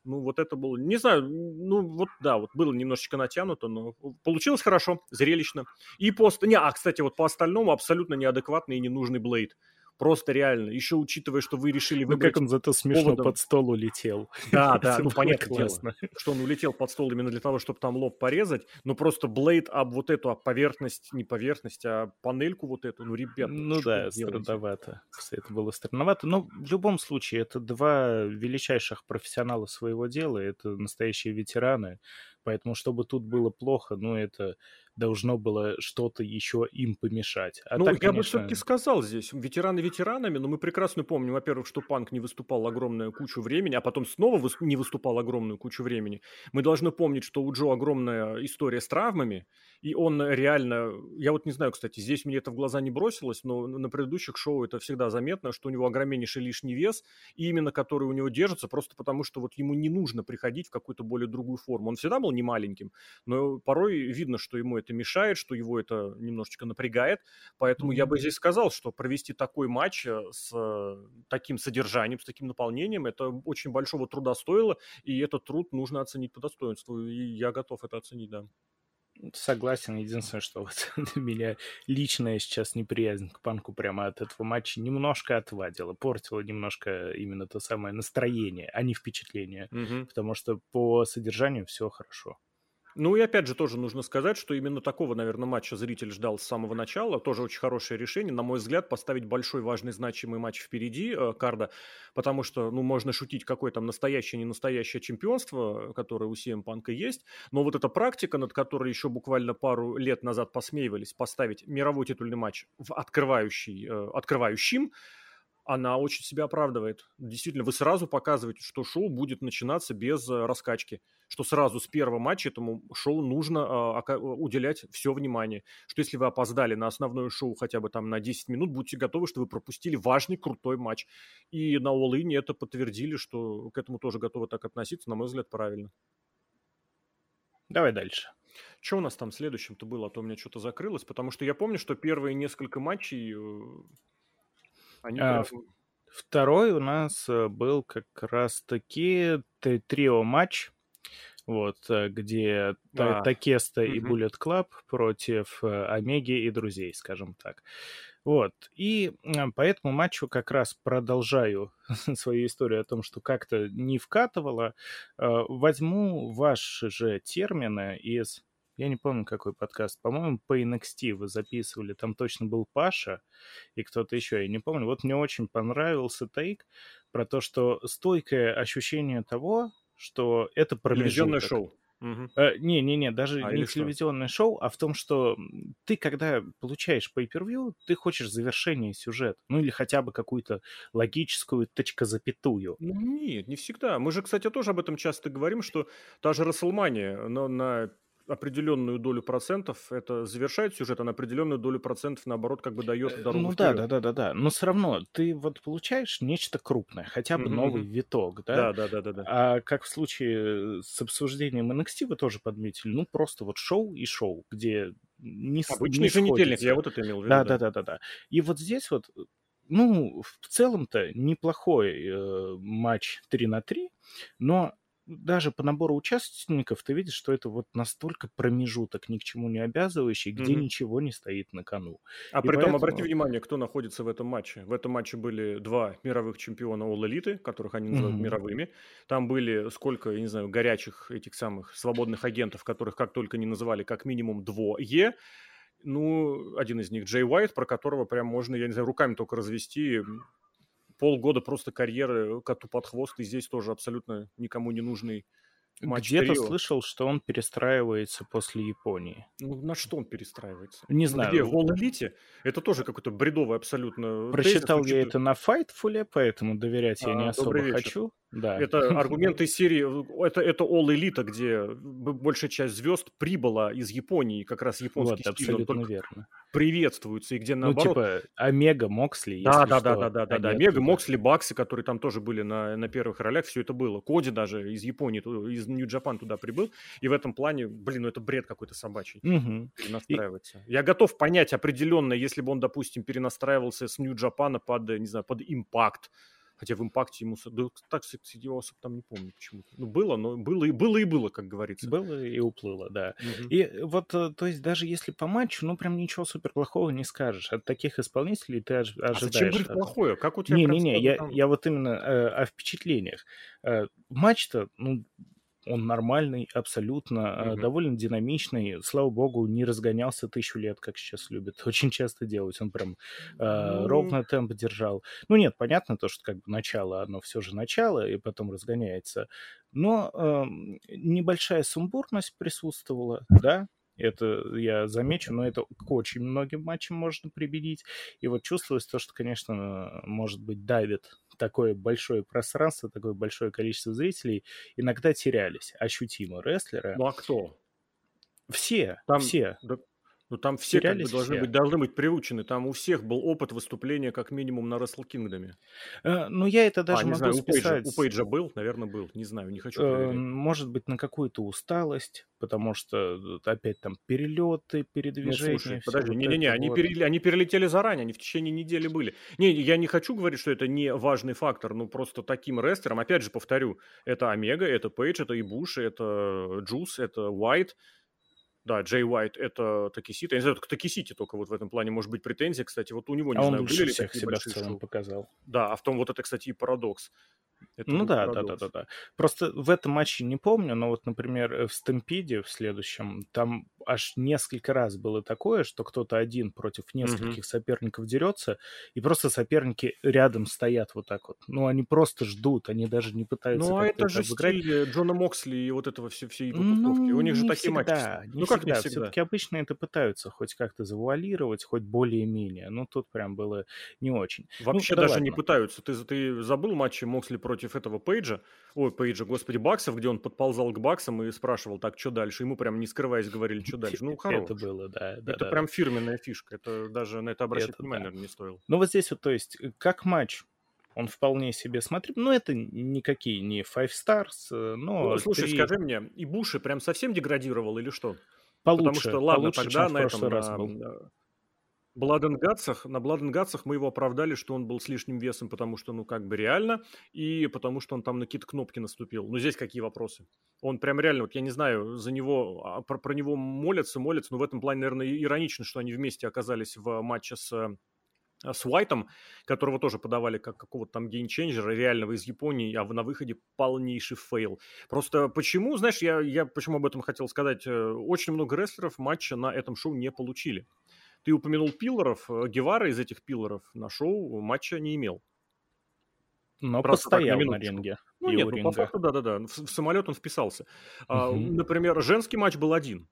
Ну, вот это было, не знаю, ну, вот, да, вот было немножечко натянуто, но получилось хорошо, зрелищно. И пост... Не, а, кстати, вот по остальному абсолютно неадекватный и ненужный Блейд. Просто реально. Еще учитывая, что вы решили выбрать... Ну, как он зато смешно поводом... под стол улетел. Да, (laughs) да, ну, понятно дело, что он улетел под стол именно для того, чтобы там лоб порезать, но просто Блейд об вот эту об поверхность, не поверхность, а панельку вот эту, ну, ребят, Ну да, странновато. Это было странновато. Но в любом случае, это два величайших профессионала своего дела, это настоящие ветераны, поэтому чтобы тут было плохо, ну, это должно было что-то еще им помешать. А ну, так, я конечно... бы все-таки сказал здесь, ветераны ветеранами, но мы прекрасно помним, во-первых, что Панк не выступал огромную кучу времени, а потом снова не выступал огромную кучу времени. Мы должны помнить, что у Джо огромная история с травмами, и он реально, я вот не знаю, кстати, здесь мне это в глаза не бросилось, но на предыдущих шоу это всегда заметно, что у него огромнейший лишний вес, и именно который у него держится, просто потому что вот ему не нужно приходить в какую-то более другую форму. Он всегда был не маленьким, но порой видно, что ему это мешает, что его это немножечко напрягает, поэтому mm-hmm. я бы здесь сказал, что провести такой матч э, с э, таким содержанием, с таким наполнением, это очень большого труда стоило, и этот труд нужно оценить по достоинству, и я готов это оценить, да. Согласен. Единственное, что вот (laughs) меня личная сейчас неприязнь к панку прямо от этого матча немножко отвадила, портила немножко именно то самое настроение, а не впечатление. Угу. Потому что по содержанию все хорошо. Ну и опять же тоже нужно сказать, что именно такого, наверное, матча зритель ждал с самого начала. Тоже очень хорошее решение, на мой взгляд, поставить большой, важный, значимый матч впереди э, карда, потому что, ну, можно шутить, какое там настоящее, не настоящее чемпионство, которое у CM Punk есть, но вот эта практика, над которой еще буквально пару лет назад посмеивались поставить мировой титульный матч в открывающий, э, открывающим, она очень себя оправдывает. Действительно, вы сразу показываете, что шоу будет начинаться без э, раскачки, что сразу с первого матча этому шоу нужно а, уделять все внимание, что если вы опоздали на основное шоу хотя бы там на 10 минут, будьте готовы, что вы пропустили важный, крутой матч. И на All In это подтвердили, что к этому тоже готовы так относиться, на мой взгляд, правильно. Давай дальше. Что у нас там следующим-то было, а то у меня что-то закрылось, потому что я помню, что первые несколько матчей э, они а, прям... Второй у нас э, был как раз-таки трио-матч, вот, э, где а, Такеста угу. и Bullet Club против э, Омеги и друзей, скажем так. Вот, и по этому матчу как раз продолжаю (laughs) свою историю о том, что как-то не вкатывало. Возьму ваши же термины из я не помню, какой подкаст. По-моему, по NXT вы записывали. Там точно был Паша и кто-то еще. Я не помню. Вот мне очень понравился тейк про то, что стойкое ощущение того, что это промежуток. Телевизионное шоу. Не-не-не, э, даже а, не телевизионное что? шоу, а в том, что ты, когда получаешь pay-per-view, ты хочешь завершение сюжета. Ну или хотя бы какую-то логическую точка-запятую. Ну нет, не всегда. Мы же, кстати, тоже об этом часто говорим, что та же Расселмания но на определенную долю процентов это завершает сюжет, а на определенную долю процентов, наоборот, как бы дает э, дорогу Ну да, да, да, да, да. Но все равно ты вот получаешь нечто крупное, хотя бы mm-hmm. новый виток, да? Да, да, да, да, да. А как в случае с обсуждением NXT вы тоже подметили, ну просто вот шоу и шоу, где не Обычный не еженедельник, я вот это имел в виду. Да, да, да, да, да. И вот здесь вот ну, в целом-то неплохой э, матч 3 на 3, но даже по набору участников ты видишь, что это вот настолько промежуток, ни к чему не обязывающий, где mm-hmm. ничего не стоит на кону. А при этом, обрати внимание, кто находится в этом матче. В этом матче были два мировых чемпиона All Elite, которых они называют mm-hmm. мировыми. Там были сколько, я не знаю, горячих этих самых свободных агентов, которых как только не называли, как минимум двое. Ну, один из них Джей Уайт, про которого прям можно, я не знаю, руками только развести полгода просто карьеры коту под хвост, и здесь тоже абсолютно никому не нужный матч Где-то слышал, что он перестраивается после Японии. Ну, на что он перестраивается? Не ну, знаю. Где? В All Elite? Это тоже какой-то бредовый абсолютно... Прочитал я это на Fightful, поэтому доверять я а, не особо хочу. Да. Это (laughs) аргументы серии, это, это All Elite, где большая часть звезд прибыла из Японии, как раз японский вот, стиль, абсолютно верно. приветствуется, и где наоборот... Ну, типа Омега, Моксли, да, да, да, да, да, да, да, Омега, Моксли, Баксы, которые там тоже были на, на первых ролях, все это было. Коди даже из Японии, из Нью-Джапан туда прибыл, и в этом плане, блин, ну это бред какой-то собачий, угу. перенастраиваться. И... Я готов понять определенно, если бы он, допустим, перенастраивался с Нью-Джапана под, не знаю, под Импакт, Хотя в импакте ему... Да, так, кстати, его особо там не помню почему-то. Ну, было, но было и было, и было, как говорится. Было и уплыло, да. Угу. И вот, э, то есть, даже если по матчу, ну, прям ничего супер плохого не скажешь. От таких исполнителей ты ожидаешь... А зачем говорить плохое? Как у тебя... Не-не-не, я, я вот именно э, о впечатлениях. Э, матч-то, ну, он нормальный, абсолютно, mm-hmm. довольно динамичный. Слава богу, не разгонялся тысячу лет, как сейчас любят (laughs) очень часто делать. Он прям э, mm-hmm. ровно темп держал. Ну нет, понятно то, что как бы начало, оно все же начало, и потом разгоняется. Но э, небольшая сумбурность присутствовала, да, это я замечу, но это к очень многим матчам можно применить. И вот чувствовалось то, что, конечно, может быть, давит такое большое пространство, такое большое количество зрителей, иногда терялись ощутимо рестлеры. Ну а кто? Все, Там, все. Да, ну там все как бы должны все. быть должны быть приучены. Там у всех был опыт выступления как минимум на Wrestle Kingdom. Э, ну я это даже а, могу знаю, списать. У Пейджа, у Пейджа был, наверное, был. Не знаю, не хочу. Э, может быть на какую-то усталость, потому что опять там перелеты, передвижения. Ну, слушай, подожди, не-не-не, вот они, вот. перел... они перелетели заранее, они в течение недели были. Не, я не хочу говорить, что это не важный фактор, но просто таким рестлером, опять же повторю, это Омега, это Пейдж, это Ибуши, это Джус, это Уайт. Да, Джей Уайт это Такисита. Я не знаю, к Такисите только вот в этом плане может быть претензия. Кстати, вот у него, не а знаю, он были ли всех себя в целом показал. Да, а в том вот это, кстати, и парадокс. Это ну да, да, да, да, да. Просто в этом матче не помню, но вот, например, э, в Стэмпиде в следующем, там аж несколько раз было такое, что кто-то один против нескольких mm-hmm. соперников дерется, и просто соперники рядом стоят вот так вот. Ну, они просто ждут, они даже не пытаются Ну, а это же обыграть. стиль Джона Моксли и вот этого все, все его ну, У них же такие всегда, матчи. Не ну, как всегда. не всегда? Все-таки обычно это пытаются хоть как-то завуалировать, хоть более-менее. Ну, тут прям было не очень. Ну, Вообще ну, даже ладно. не пытаются. Ты, ты забыл матчи Моксли против этого Пейджа? Ой, Пейджа, господи, Баксов, где он подползал к Баксам и спрашивал, так, что дальше? Ему прям не скрываясь говорили, что дальше. Ну, хорош. Это было, да. да это да. прям фирменная фишка. Это даже на это обращать это, внимание, да. наверное, не стоило. Ну, вот здесь вот, то есть, как матч, он вполне себе смотрит. Ну, это никакие не Five Stars, э, но... Ну, слушай, 3... скажи мне, и Буши прям совсем деградировал или что? Получше, Потому что, ладно, получше, тогда на этом... Раз был. Бладенгатсах, на Бладенгатсах мы его оправдали, что он был с лишним весом, потому что, ну, как бы реально, и потому что он там на какие-то кнопки наступил. Ну, здесь какие вопросы? Он прям реально, вот я не знаю, за него, а, про, про него молятся, молятся, но в этом плане, наверное, иронично, что они вместе оказались в матче с э, с Уайтом, которого тоже подавали как какого-то там game changer а реального из Японии, а на выходе полнейший фейл. Просто почему, знаешь, я, я почему об этом хотел сказать, э, очень много рестлеров матча на этом шоу не получили. Ты упомянул pillar ов. Э, Гевара из этих pillar ов на шоу матча не имел. Но Просто постоял на, на ринге. Ну нет, ну по факту да-да-да. В, в самолет он вписался. Угу. А, например, женский матч был один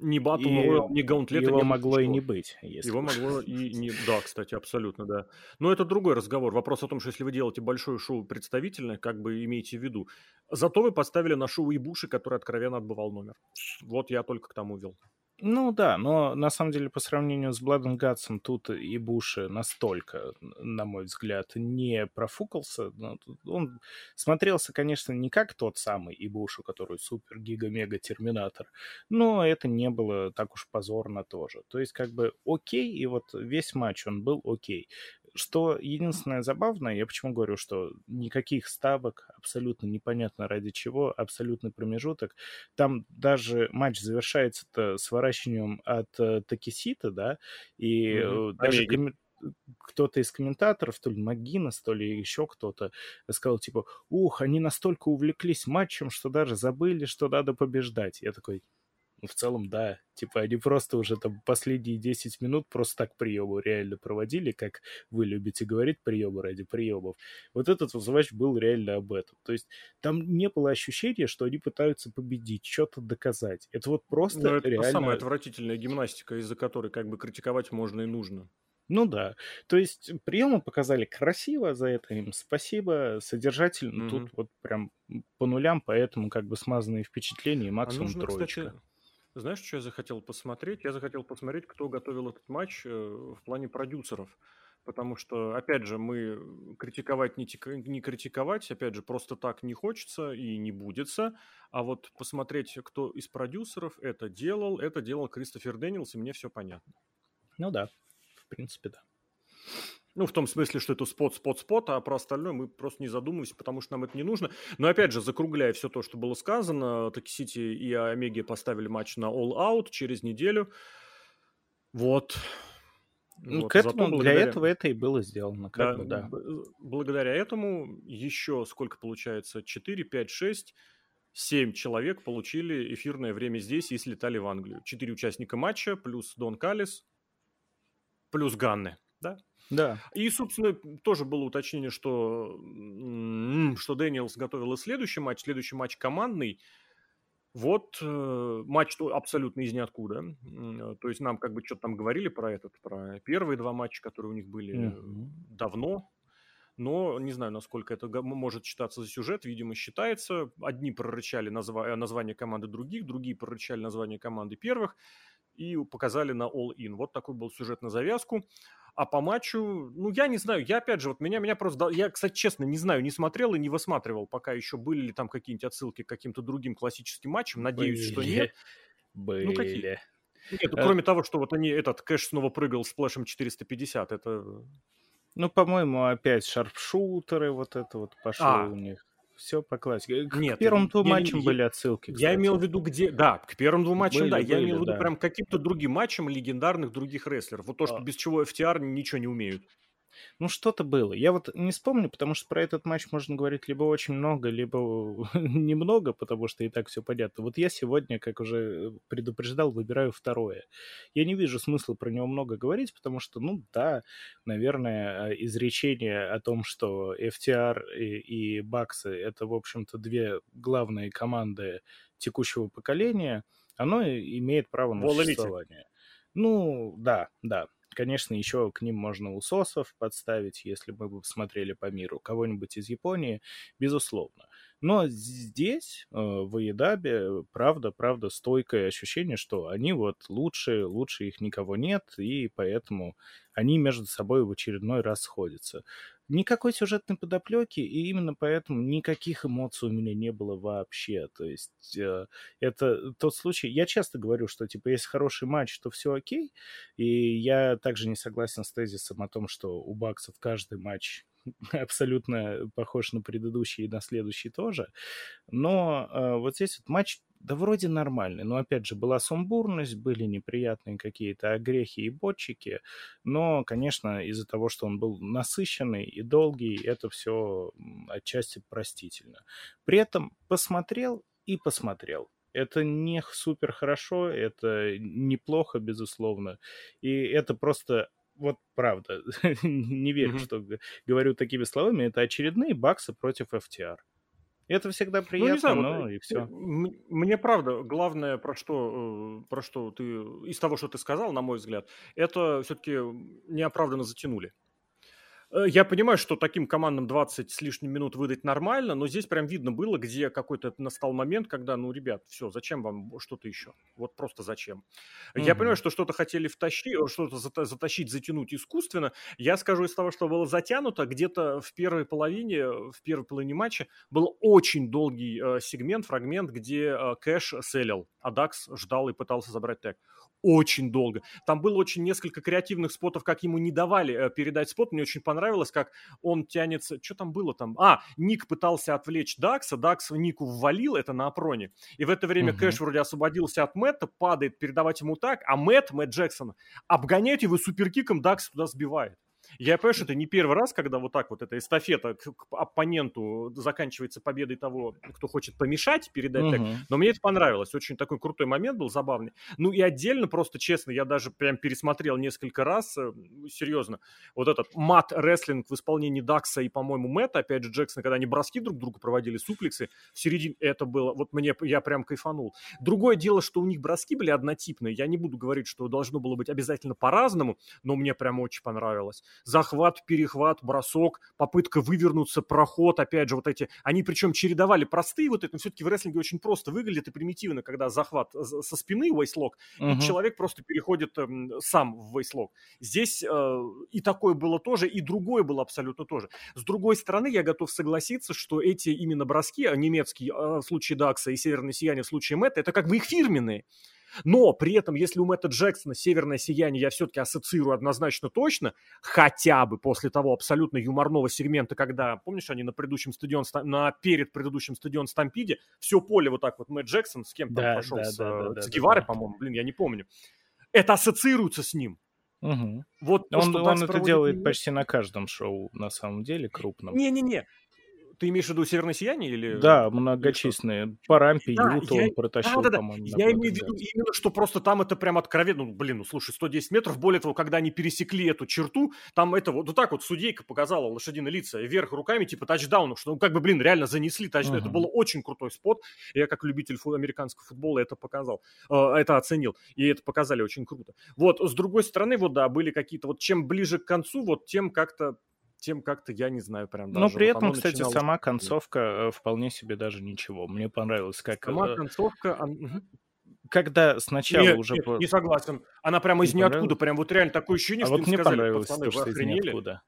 ни Батл Роyal, ни Гаунтлета Его не могло и не быть. Если его могло (laughs) и не... Да, кстати, абсолютно, да. Но это другой разговор. Вопрос о том, что если вы делаете большое шоу представительное, как бы имейте в виду. Зато вы поставили на шоу Ибуши, который откровенно отбывал номер. Вот я только к тому вел. Ну да, но на самом деле по сравнению с Blood and Guts тут и Буши настолько, на мой взгляд, не профукался. Он смотрелся, конечно, не как тот самый Ибушу, который супер-гига-мега-терминатор, но это не было так уж позорно тоже. То есть как бы окей, и вот весь матч он был окей. Что единственное забавное, я почему говорю, что никаких ставок, абсолютно непонятно ради чего, абсолютный промежуток. Там даже матч завершается-то сворачиванием от э, Такисита, да, и mm-hmm. даже ком- кто-то из комментаторов, то ли Магинес, то ли еще кто-то, сказал, типа, ух, они настолько увлеклись матчем, что даже забыли, что надо побеждать. Я такой, в целом, да. Типа, они просто уже там последние 10 минут просто так приемы реально проводили, как вы любите говорить, приемы ради приемов. Вот этот вызывач был реально об этом. То есть там не было ощущения, что они пытаются победить, что-то доказать. Это вот просто Но это реально... самая отвратительная гимнастика, из-за которой как бы критиковать можно и нужно. Ну да. То есть приемы показали красиво, за это им спасибо. Содержательно mm-hmm. тут вот прям по нулям, поэтому как бы смазанные впечатления и максимум а нужно, троечка. Кстати, знаешь, что я захотел посмотреть? Я захотел посмотреть, кто готовил этот матч э, в плане продюсеров. Потому что, опять же, мы критиковать не, не критиковать, опять же, просто так не хочется и не будется. А вот посмотреть, кто из продюсеров это делал, это делал Кристофер Дэниелс, и мне все понятно. Ну да, в принципе, да. Ну, в том смысле, что это spot, spot, spot, а про остальное мы просто не задумываемся, потому что нам это не нужно. Но опять же, закругляя все то, что было сказано, Таки Сити и Омеги поставили матч на All Out через неделю. Вот. Ну, вот. к этому, благодаря... для этого это и было сделано. Как да, бы, да. Благодаря этому еще сколько получается? 4, 5, 6, 7 человек получили эфирное время здесь и слетали в Англию. Четыре участника матча, плюс Дон Калис, плюс Ганны. Да? Да. И, собственно, тоже было уточнение, что, что Дэниелс готовил следующий матч. Следующий матч командный. Вот э, матч абсолютно из ниоткуда. То есть нам как бы что-то там говорили про этот, про первые два матча, которые у них были mm-hmm. давно. Но не знаю, насколько это может считаться за сюжет. Видимо, считается. Одни прорычали назва- название команды других, другие прорычали название команды первых и показали на All In. Вот такой был сюжет на завязку. А по матчу, ну, я не знаю, я опять же, вот меня, меня просто, я, кстати, честно, не знаю, не смотрел и не высматривал, пока еще были ли там какие-нибудь отсылки к каким-то другим классическим матчам, надеюсь, были. что нет. Были. Ну, какие? Нет, ну, э, кроме того, что вот они, этот кэш снова прыгал с плэшем 450, это... Ну, по-моему, опять шарпшутеры, вот это вот пошло а, у них все по классике. К Нет, первым двум матчам я, были отсылки. Кстати. Я имел в виду, где. Да, к первым двум матчам, были, да. Были, я имел в виду да. прям каким-то другим матчам легендарных других рестлеров. Вот то, что а. без чего FTR ничего не умеют. Ну, что-то было. Я вот не вспомню, потому что про этот матч можно говорить либо очень много, либо (laughs) немного, потому что и так все понятно. Вот я сегодня, как уже предупреждал, выбираю второе. Я не вижу смысла про него много говорить, потому что, ну да, наверное, а, изречение о том, что FTR и, и Баксы — это, в общем-то, две главные команды текущего поколения, оно имеет право на существование. Ну, да, да. Конечно, еще к ним можно усосов подставить, если мы бы смотрели по миру, кого-нибудь из Японии, безусловно. Но здесь, э, в Иедабе, правда, правда, стойкое ощущение, что они вот лучше, лучше их никого нет, и поэтому они между собой в очередной раз сходятся. Никакой сюжетной подоплеки, и именно поэтому никаких эмоций у меня не было вообще. То есть э, это тот случай... Я часто говорю, что, типа, если хороший матч, то все окей, и я также не согласен с тезисом о том, что у Баксов каждый матч (laughs) абсолютно похож на предыдущий и на следующий тоже. Но э, вот здесь вот матч да вроде нормальный. Но опять же, была сумбурность, были неприятные какие-то огрехи и ботчики. Но, конечно, из-за того, что он был насыщенный и долгий, это все отчасти простительно. При этом посмотрел и посмотрел. Это не супер хорошо, это неплохо, безусловно. И это просто вот правда, (laughs) не верю, mm-hmm. что говорю такими словами, это очередные баксы против FTR. Это всегда приятно, ну, не знаю, но вот, и все. Мне правда, главное, про что, э, про что ты, из того, что ты сказал, на мой взгляд, это все-таки неоправданно затянули. Э, я понимаю, что таким командам 20 с лишним минут выдать нормально, но здесь прям видно было, где какой-то настал момент, когда, ну, ребят, все, зачем вам что-то еще? Вот просто зачем? Угу. Я понимаю, что что-то хотели втащить, э, что-то затащить, затянуть искусственно. Я скажу из того, что было затянуто, где-то в первой половине, в первой половине матча был очень долгий э, сегмент, фрагмент, где э, Кэш селил, а Дакс ждал и пытался забрать тег очень долго. Там было очень несколько креативных спотов, как ему не давали э, передать спот. Мне очень понравилось, как он тянется... Что там было там? А, Ник пытался отвлечь Дакса, Дакс Нику ввалил это на Апроне. И в это время угу. Кэш вроде освободился от Мэтта, падает передавать ему так, а Мэтт, Мэтт Джексон, обгоняет его суперкиком, Дакс туда сбивает. Я понимаю, что это не первый раз, когда вот так вот эта эстафета к, к оппоненту заканчивается победой того, кто хочет помешать передать угу. так. Но мне это понравилось. Очень такой крутой момент был, забавный. Ну и отдельно, просто честно, я даже прям пересмотрел несколько раз, э, серьезно, вот этот мат-рестлинг в исполнении Дакса и, по-моему, Мэтта, опять же, Джексона, когда они броски друг другу проводили, суплексы, в середине это было, вот мне, я прям кайфанул. Другое дело, что у них броски были однотипные. Я не буду говорить, что должно было быть обязательно по-разному, но мне прям очень понравилось захват, перехват, бросок, попытка вывернуться, проход, опять же, вот эти, они причем чередовали простые вот это, но все-таки в рестлинге очень просто выглядит и примитивно, когда захват со спины, вейслок, uh-huh. и человек просто переходит э, сам в вейслок. Здесь э, и такое было тоже, и другое было абсолютно тоже. С другой стороны, я готов согласиться, что эти именно броски, а немецкие э, в случае Дакса и Северное Сияние в случае Мэтта, это как бы их фирменные. Но при этом, если у Мэтта Джексона «Северное сияние» я все-таки ассоциирую однозначно точно, хотя бы после того абсолютно юморного сегмента, когда, помнишь, они на предыдущем стадион, на перед предыдущем стадион Стампиде, все поле вот так вот Мэтт Джексон, с кем там да, пошел, да, с, да, да, с Геварой, да, по-моему, блин, я не помню. Это ассоциируется с ним. Угу. Вот то, он, он это делает почти на каждом шоу, на самом деле, крупном. Не-не-не, ты имеешь в виду Северное сияние или... Да, многочисленные. По рампе да, я... он протащил, да, да, по-моему. Я имею в виду именно, что просто там это прям откровенно... Ну, блин, ну слушай, 110 метров. Более того, когда они пересекли эту черту, там это вот, вот так вот судейка показала лошадиные лица вверх руками, типа тачдаун, что ну как бы, блин, реально занесли тачдаун. Uh-huh. Это был очень крутой спот. Я как любитель фу- американского футбола это показал, э, это оценил. И это показали очень круто. Вот, с другой стороны, вот да, были какие-то... Вот чем ближе к концу, вот тем как-то тем как-то я не знаю прям даже. Но при вот этом, кстати, начиналось... сама концовка э, вполне себе даже ничего. Мне понравилось, как... Сама э, концовка... Когда сначала нет, уже... Нет, не согласен. Она прямо из не ниоткуда, прям вот реально такое ощущение, а что вот мне сказали, понравилось, пацаны, то, вы охренели? Ниоткуда.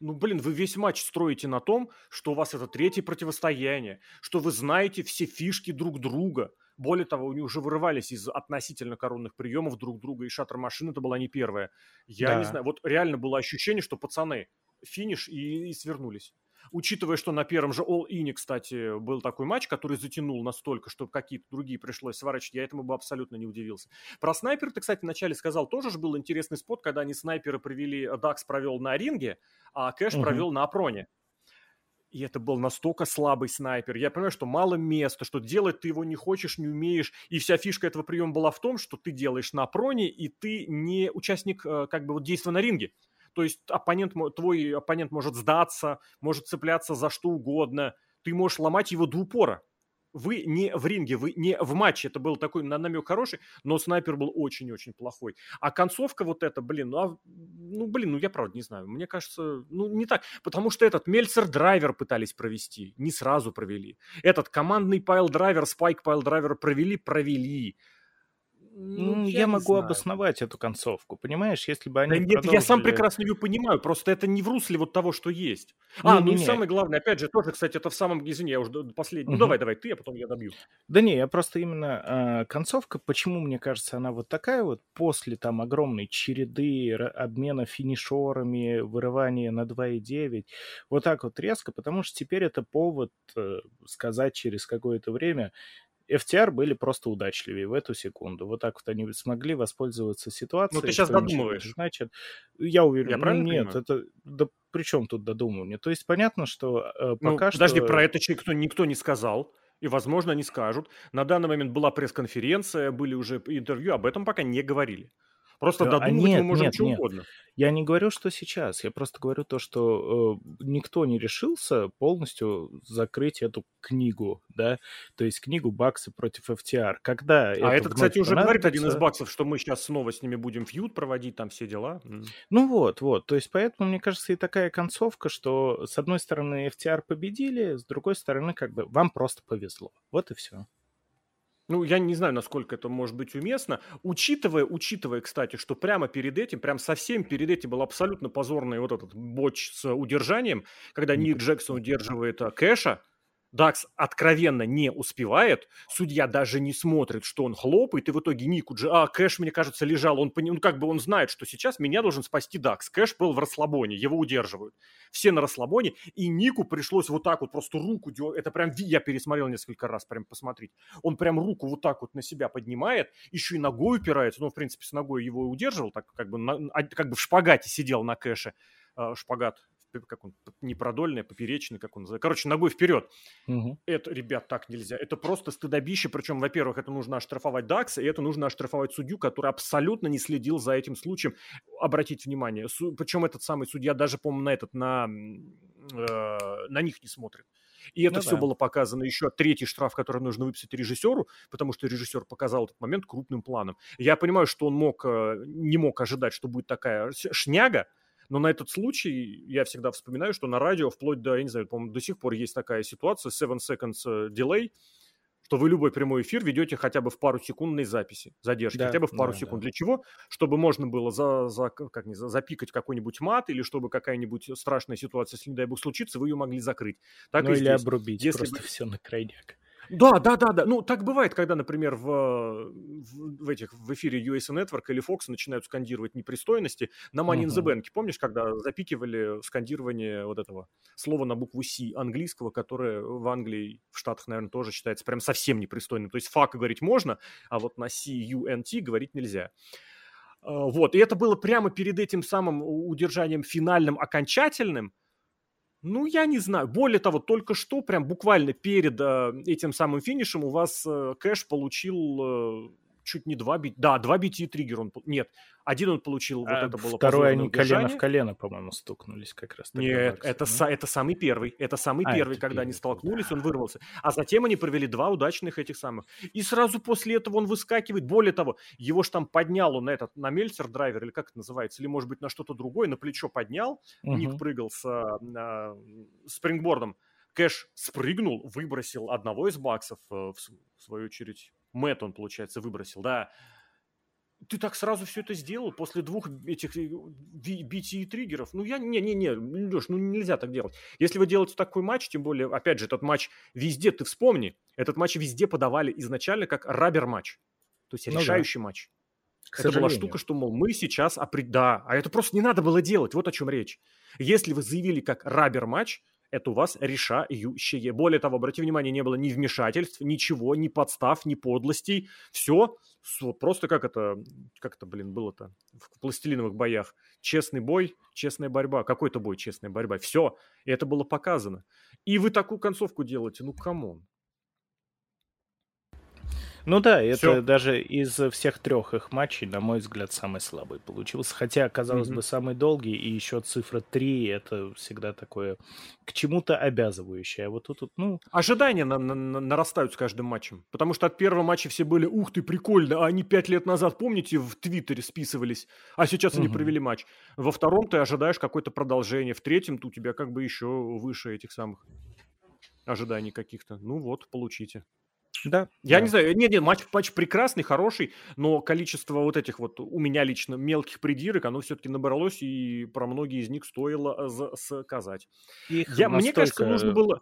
Ну, блин, вы весь матч строите на том, что у вас это третье противостояние, что вы знаете все фишки друг друга. Более того, они уже вырывались из относительно коронных приемов друг друга, и шаттер машины это была не первая. Я да. не знаю, вот реально было ощущение, что пацаны, финиш и, и свернулись. Учитывая, что на первом же All-In, кстати, был такой матч, который затянул настолько, что какие-то другие пришлось сворачивать, я этому бы абсолютно не удивился. Про снайпер ты, кстати, вначале сказал, тоже же был интересный спот, когда они снайперы провели, Дакс провел на ринге, а Кэш угу. провел на Апроне. И это был настолько слабый снайпер. Я понимаю, что мало места, что делать ты его не хочешь, не умеешь. И вся фишка этого приема была в том, что ты делаешь на проне, и ты не участник э, как бы вот действия на ринге. То есть оппонент, твой оппонент может сдаться, может цепляться за что угодно. Ты можешь ломать его до упора. Вы не в ринге, вы не в матче. Это был такой на намек хороший, но снайпер был очень-очень плохой. А концовка вот эта, блин, ну, а, ну, блин, ну я правда не знаю. Мне кажется, ну не так. Потому что этот Мельцер-драйвер пытались провести, не сразу провели. Этот командный piledriver, spike piledriver провели, провели. Ну, я, я могу знаю. обосновать эту концовку, понимаешь, если бы они да нет, продолжили... я сам прекрасно ее понимаю, просто это не в русле вот того, что есть. А, не, ну не, и не. самое главное, опять же, тоже, кстати, это в самом, извини, я уже последний, угу. ну давай, давай, ты, а потом я добью. Да не, я просто именно э, концовка, почему, мне кажется, она вот такая вот, после там огромной череды обмена finisher ами, вырывания на 2,9, вот так вот резко, потому что теперь это повод э, сказать через какое-то время, FTR были просто удачливее в эту секунду. Вот так вот они смогли воспользоваться ситуацией. Ну, ты сейчас додумываешь. Значит, я уверен, я правильно нет, понимаю? это да при чем тут додумывание? То есть понятно, что э, ну, пока ну, что... Подожди, про это никто, никто не сказал. И, возможно, они скажут. На данный момент была пресс-конференция, были уже интервью, об этом пока не говорили. Просто а додумывать мы нет, можем нет, что нет. угодно. Я не говорю, что сейчас. Я просто говорю то, что э, никто не решился полностью закрыть эту книгу, да, то есть книгу Баксы против FTR. Когда А это этот, вновь кстати, уже говорит один из баксов, что мы сейчас снова с ними будем фьюд проводить, там все дела. Ну вот, вот. То есть поэтому, мне кажется, и такая концовка, что с одной стороны FTR победили, с другой стороны, как бы вам просто повезло. Вот и все. Ну, я не знаю, насколько это может быть уместно. Учитывая, учитывая, кстати, что прямо перед этим, прям совсем перед этим был абсолютно позорный вот этот боч с удержанием, когда Ник Джексон удерживает а, Кэша, Дакс откровенно не успевает, судья даже не смотрит, что он хлопает, и в итоге Нику Дж... А, Кэш, мне кажется, лежал, он, ну, как бы он знает, что сейчас меня должен спасти Дакс. Кэш был в расслабоне, его удерживают. Все на расслабоне, и Нику пришлось вот так вот просто руку. Это прям, я пересмотрел несколько раз, прям посмотреть. Он прям руку вот так вот на себя поднимает, еще и ногой упирается, ну, в принципе, с ногой его и удерживал, так как бы, на- а- как бы в шпагате сидел на Кэше. А, Шпагат, как он, не продольный, а поперечный, как он называется. Короче, ногой вперед. Мгм. Это, ребят, так нельзя. Это просто стыдобище. Причем, во-первых, это нужно оштрафовать Дакса, и это нужно оштрафовать судью, который абсолютно не следил за этим случаем. Обратите внимание. Су- Причем этот самый судья даже, по-моему, на этот, на, э, на них не смотрит. И это Ну все да. было показано еще третий штраф, который нужно выписать режиссеру, потому что режиссер показал этот момент крупным планом. Я понимаю, что он мог, э, не мог ожидать, что будет такая шняга, но на этот случай я всегда вспоминаю, что на радио вплоть до, я не знаю, по-моему, до сих пор есть такая ситуация, 7 seconds э, delay, что вы любой прямой эфир ведете хотя бы в пару секундной записи, задержки, Да, хотя бы в пару да, секунд. да. Для чего? Чтобы можно было за, за, как не, за- запикать какой-нибудь мат, или чтобы какая-нибудь страшная ситуация, если, не дай бог, случится, вы ее могли закрыть. Так Ну или здесь. обрубить Если просто бы- все на крайняк. Да, да, да, да. Ну, так бывает, когда, например, в, в, в этих, в эфире USA Network или Fox начинают скандировать непристойности. На Money in the. Bank, помнишь, когда запикивали скандирование вот этого слова на букву C английского, которое в Англии, в Штатах, наверное, тоже считается прям совсем непристойным. То есть fuck говорить можно, а вот на C-U-N-T говорить нельзя. А, Вот, и это было прямо перед этим самым удержанием финальным, окончательным. Ну, я не знаю. Более того, только что, прям буквально перед э, этим самым финишем у вас э, Кэш получил э, чуть не два бит... Да, два BT триггер он... Нет, один он получил, вот А это было второй они колено в колено, по-моему, стукнулись как раз Нет, Баксы, это, да? са- это самый первый. Это самый А, первый, это когда они первый был. столкнулись, он вырвался. А затем они провели два удачных этих самых. И сразу после этого он выскакивает. Более того, его ж там поднял он на этот, на мельцер драйвер, или как это называется, или может быть на что-то другое, на плечо поднял. Ник Мгм. прыгал с а, а, спрингбордом. Кэш спрыгнул, выбросил одного из баксов, э, в свою очередь. Мэтт он, получается, выбросил, да. Ты так сразу все это сделал после двух этих э, ви- BT триггеров? Ну, я... Не-не-не, Леш, ну нельзя так делать. Если вы делаете такой матч, тем более, опять же, этот матч везде, ты вспомни, этот матч везде подавали изначально как рабер-матч. То есть Ну да. решающий матч. К Это была штука, что, мол, мы сейчас... опри- Да, а это просто не надо было делать, вот о чем речь. Если вы заявили как рабер-матч, это у вас решающее. Более того, обрати внимание, не было ни вмешательств, ничего, ни подстав, ни подлостей. Все просто как это, как это, блин, было-то в пластилиновых боях. Честный бой, честная борьба. Какой-то бой, честная борьба. Все. И это было показано. И вы такую концовку делаете. Ну, come on. Ну да, это Всё. даже из всех трех их матчей, на мой взгляд, самый слабый получился. Хотя, казалось Мгм. бы, самый долгий, и еще цифра 3 это всегда такое к чему-то обязывающее. А вот тут, вот, ну, Ожидания на- на- на- нарастают с каждым матчем. Потому что от первого матча все были, ух ты, прикольно, а они пять лет назад, помните, в Твиттере списывались, а сейчас они Мгм. провели матч. Во втором ты ожидаешь какое-то продолжение, в третьем у тебя как бы еще выше этих самых ожиданий каких-то. Ну вот, получите. Да. Я да. не знаю, нет, нет, матч, матч прекрасный, хороший, но количество вот этих вот у меня лично мелких придирок, оно все-таки набралось, и про многие из них стоило за- сказать. Их Я, мне кажется, настолько- нужно было...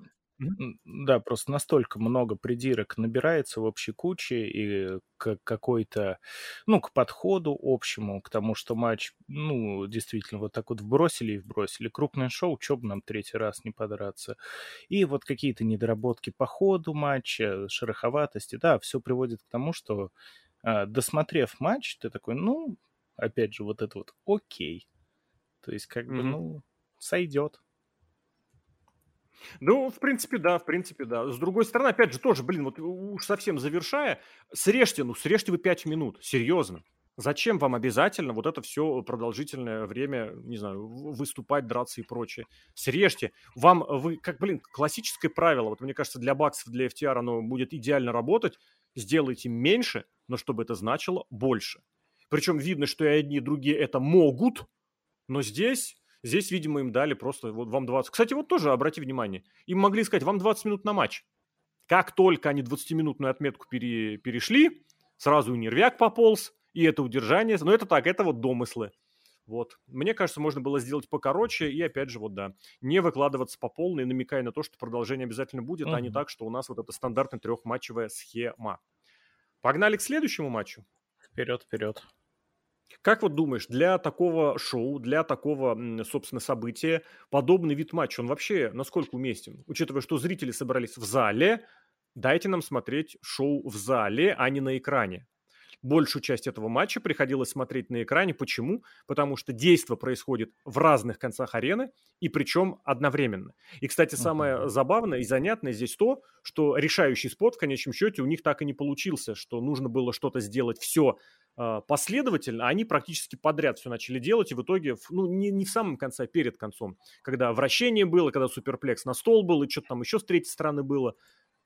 Да, просто настолько много придирок набирается в общей куче и к какой-то, ну, к подходу общему, к тому, что матч, ну, действительно, вот так вот вбросили и вбросили. Крупное шоу, чё бы нам третий раз не подраться. И вот какие-то недоработки по ходу матча, шероховатости, да, все приводит к тому, что а, досмотрев матч, ты такой, ну, опять же, вот это вот окей. То есть, как бы, Мгм. ну, сойдет. Ну, в принципе, да, в принципе, да. С другой стороны, опять же, тоже, блин, вот уж совсем завершая, срежьте, ну, срежьте вы 5 минут, серьезно. Зачем вам обязательно вот это все продолжительное время, не знаю, выступать, драться и прочее? Срежьте. Вам, вы, как, блин, классическое правило, вот мне кажется, для баксов, для FTR оно будет идеально работать, сделайте меньше, но чтобы это значило больше. Причем видно, что и одни, и другие это могут, но здесь, здесь, видимо, им дали просто вот вам 20. Кстати, вот тоже обрати внимание, им могли сказать, вам 20 минут на матч. Как только они 20-минутную отметку пере, перешли, сразу и нервяк пополз, и это удержание. Но это так, это вот домыслы. Вот. Мне кажется, можно было сделать покороче и, опять же, вот да, не выкладываться по полной, намекая на то, что продолжение обязательно будет, uh-huh. а не так, что у нас вот эта стандартная трехматчевая схема. Погнали к следующему матчу. Вперед, вперед. Как вот думаешь, для такого шоу, для такого, собственно, события, подобный вид матча, он вообще насколько уместен? Учитывая, что зрители собрались в зале, дайте нам смотреть шоу в зале, а не на экране большую часть этого матча приходилось смотреть на экране. Почему? Потому что действо происходит в разных концах арены, и причем одновременно. И, кстати, самое uh-huh. забавное и занятное здесь то, что решающий спот в конечном счете у них так и не получился, что нужно было что-то сделать все последовательно, а они практически подряд все начали делать, и в итоге, ну, не, не в самом конце, а перед концом, когда вращение было, когда суперплекс на стол был, и что-то там еще с третьей стороны было,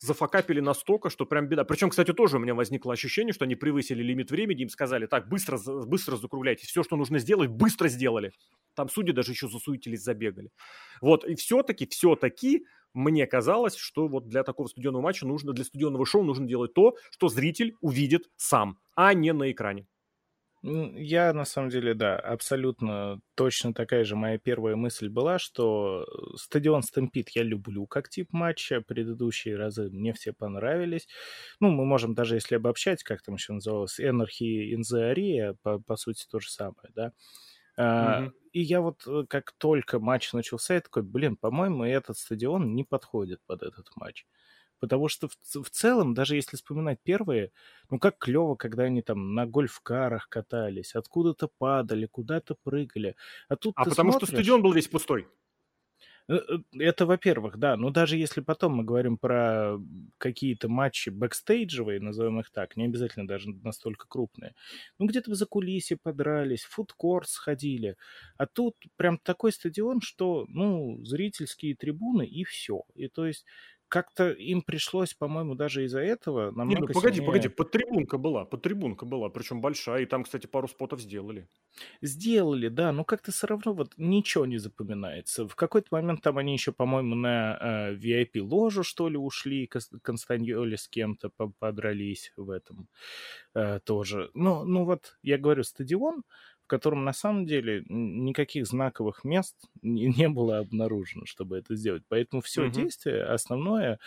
зафакапили настолько, что прям беда. Причем, кстати, тоже у меня возникло ощущение, что они превысили лимит времени, им сказали, так, быстро, быстро закругляйтесь, все, что нужно сделать, быстро сделали. Там судьи даже еще засуетились, забегали. Вот, и все-таки, все-таки мне казалось, что вот для такого студенного матча нужно, для студенного шоу нужно делать то, что зритель увидит сам, а не на экране. Я, на самом деле, да, абсолютно точно такая же моя первая мысль была, что э, стадион Стэмпит я люблю как тип матча, предыдущие разы мне все понравились. Ну, мы можем даже, если обобщать, как там еще называлось, Energy in the Area, по, по сути, то же самое, да. Mm-hmm. Uh, и я вот, э, как только матч начался, я такой, блин, по-моему, этот стадион не подходит под этот матч. Потому что в, в целом, даже если вспоминать первые, ну как клево, когда они там на гольф-карах катались, откуда-то падали, куда-то прыгали. А тут А потому смотришь... что стадион был весь пустой. Э, э, это, во-первых, да. Но даже если потом мы говорим про какие-то матчи бэкстейджевые, назовем их так, не обязательно даже настолько крупные, ну, где-то в закулисье подрались, фудкорт сходили. А тут прям такой стадион, что, ну, зрительские трибуны и все. И то есть как-то им пришлось, по-моему, даже из-за этого намного Не, ну погоди, сильнее... погоди, подтрибунка была, подтрибунка была, причем большая, и там, кстати, пару спотов сделали. Сделали, да, но как-то все равно вот ничего не запоминается. В какой-то момент там они еще, по-моему, на э, VIP-ложу, что ли, ушли, Констаньоли с кем-то подрались в этом э, тоже. Ну, ну вот, я говорю, стадион, котором на самом деле никаких знаковых мест (laughs) не, не было обнаружено, чтобы это сделать. Поэтому все угу. действие основное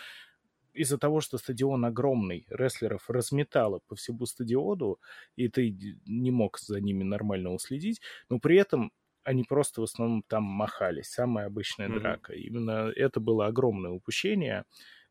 из-за того, что стадион огромный, рестлеров разметало по всему стадиону, и ты не мог за ними нормально уследить, но при этом они просто в основном там махались. Самая обычная mm-hmm. драка. Именно это было огромное упущение.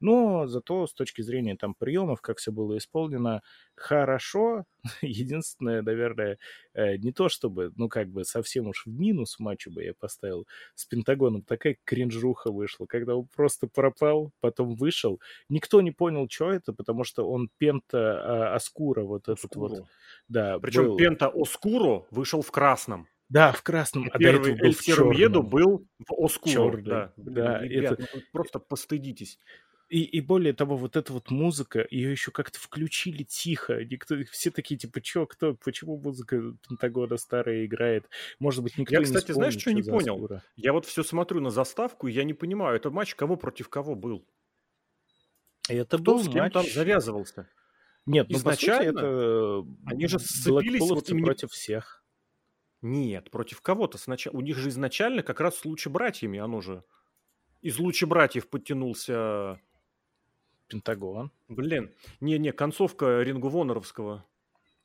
Но зато с точки зрения там приемов, как все было исполнено, хорошо. (laughs) Единственное, наверное, э, не то чтобы, ну, как бы совсем уж в минус матчу бы я поставил с Пентагоном. Такая кринжуха вышла, когда он просто пропал, потом вышел. Никто не понял, что это, потому что он Пента а, Аскура, вот этот Оскуру. вот. Да, Причем был... Пента Оскуру вышел в красном. Да, в красном. А первый был в Еду был в Оскуру. Да, да ребят, это... ну, просто постыдитесь. И, и более того, вот эта вот музыка, ее еще как-то включили тихо. Никто, все такие, типа, чё, кто, почему музыка Пентагона старая играет? Может быть, никто я, не кстати, вспомнит, знаешь, что не понял? Скура. Я вот все смотрю на заставку, и я не понимаю, это матч кого против кого был? Это Кто был с кем матч... там завязывался? Нет, ну, изначально это они же сцепились вот именно... против всех. Нет, против кого-то сначала. У них же изначально как раз с лучше братьями, оно же из лучше братьев подтянулся Пентагон. Блин, не-не, концовка Рингу Воноровского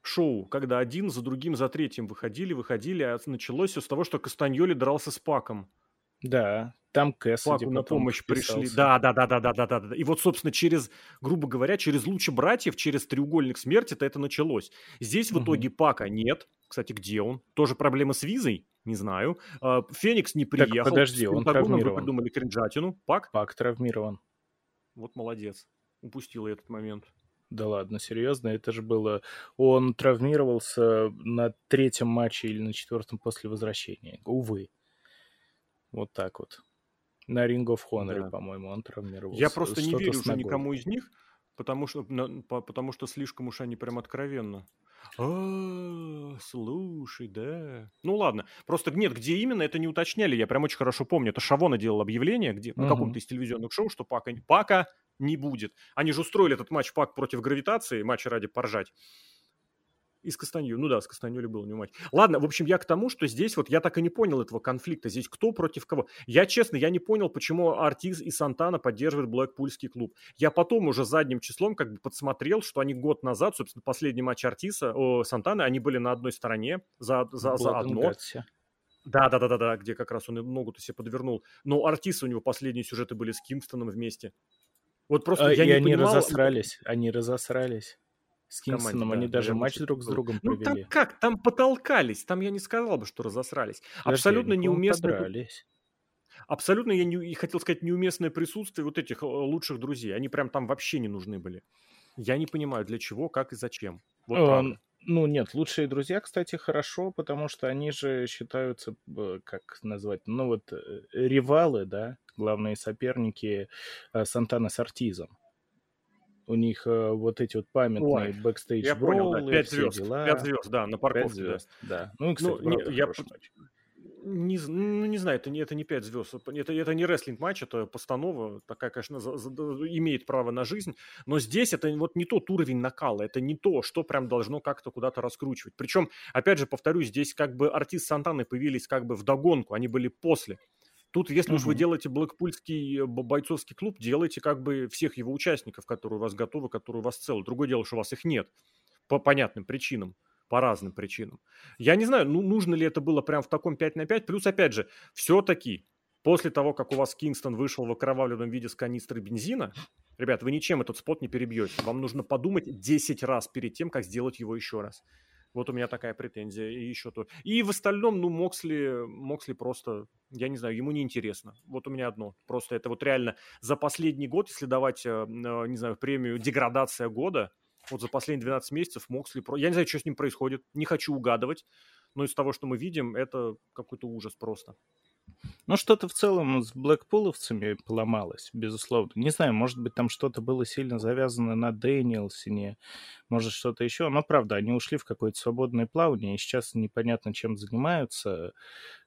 шоу, когда один за другим, за третьим выходили, выходили, а началось все с того, что Кастаньоли дрался с Паком. Да, там Кэссиди Паку на помощь пришли. Да, да, да, да, да, да, да. И вот, собственно, через, грубо говоря, через лучи братьев, через треугольник смерти-то это началось. Здесь в угу. итоге Пака нет. Кстати, где он? Тоже проблемы с визой? Не знаю. А, Феникс не приехал. Так, подожди, он травмирован. Вы придумали кринжатину. Пак? Пак травмирован. Вот молодец. Упустил этот момент. Да ладно, серьезно? Это же было... Он травмировался на третьем матче или на четвертом после возвращения. Увы. Вот так вот. На Ring of Honor, да. по-моему, он травмировался. Я просто не верю уже никому из них, потому что, потому что слишком уж они прям откровенно. А, слушай, да. Ну ладно, просто нет, где именно, это не уточняли, я прям очень хорошо помню. Это Шавона делал объявление, где на каком-то из телевизионных шоу, что Пака, Пака не будет. Они же устроили этот матч Пак против гравитации, матч ради поржать. И с Кастанью. Ну да, с Кастанью был не матч. Ладно, в общем, я к тому, что здесь вот я так и не понял этого конфликта. Здесь кто против кого. Я, честно, я не понял, почему Артиз и Сантана поддерживают Блэкпульский клуб. Я потом уже задним числом как бы подсмотрел, что они год назад, собственно, последний матч Артиса, о, Сантаны, они были на одной стороне за, за, за одно. Да, да, да, да, да, где как раз он и ногу-то себе подвернул. Но Артиса у него последние сюжеты были с Кингстоном вместе. Вот просто а, я и не они понимал... разосрались, они разосрались. С Кингстоном команде, они да, даже матч друг с другом ну, провели. Ну там как? Там потолкались, там я не сказал бы, что разосрались. Подожди, Абсолютно неуместно. Подрались. Абсолютно, я не, хотел сказать, неуместное присутствие вот этих э, лучших друзей. Они прям там вообще не нужны были. Я не понимаю, для чего, как и зачем. Вот um, ну нет, лучшие друзья, кстати, хорошо, потому что они же считаются, как назвать, ну вот э, ревалы, да, главные соперники Сантана с Ортизом. У них э, вот эти вот памятные backstage brawl ы, да, 5 звезд, дела. 5 звезд, да, на парковке. 5 звезд, да. да. Ну, и, кстати, ну, не, я, не, ну, не знаю, это не, это не 5 звезд, это, это не рестлинг-матч, это постанова, такая, конечно, за, за, имеет право на жизнь, но здесь это вот не тот уровень накала, это не то, что прям должно как-то куда-то раскручивать. Причем, опять же, повторюсь, здесь как бы Ортиз Сантаны появились как бы в догонку, они были после. Тут, если угу. уж вы делаете блэкпульский э, бойцовский клуб, делайте как бы всех его участников, которые у вас готовы, которые у вас целы. Другое дело, что у вас их нет по понятным причинам по разным причинам. Я не знаю, ну, нужно ли это было прям в таком 5 на 5. Плюс, опять же, все-таки после того, как у вас Кингстон вышел в окровавленном виде с канистры бензина, ребят, вы ничем этот спот не перебьете. Вам нужно подумать 10 раз перед тем, как сделать его еще раз. Вот у меня такая претензия. И еще то. И в остальном, ну, Моксли, Моксли просто, я не знаю, ему не интересно. Вот у меня одно. Просто это вот реально за последний год, если давать, э, э, не знаю, премию «Деградация года», вот за последние 12 месяцев Моксли... Я не знаю, что с ним происходит, не хочу угадывать, но из того, что мы видим, это какой-то ужас просто. Ну, что-то в целом с блэкпуловцами поломалось, безусловно. Не знаю, может быть, там что-то было сильно завязано на Дэниелсине, может, что-то еще. Но, правда, они ушли в какое-то свободное плавание, и сейчас непонятно, чем занимаются.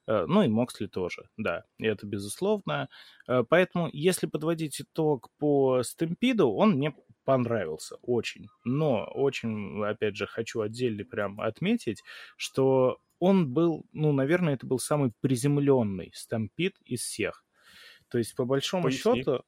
Э, ну, и Моксли тоже, да, это безусловно. Э, поэтому, если подводить итог по Stampede у, он мне понравился очень. Но очень, опять же, хочу отдельно прям отметить, что он был, ну, наверное, это был самый приземленный stampede из всех. То есть, по большому Поясни. счету,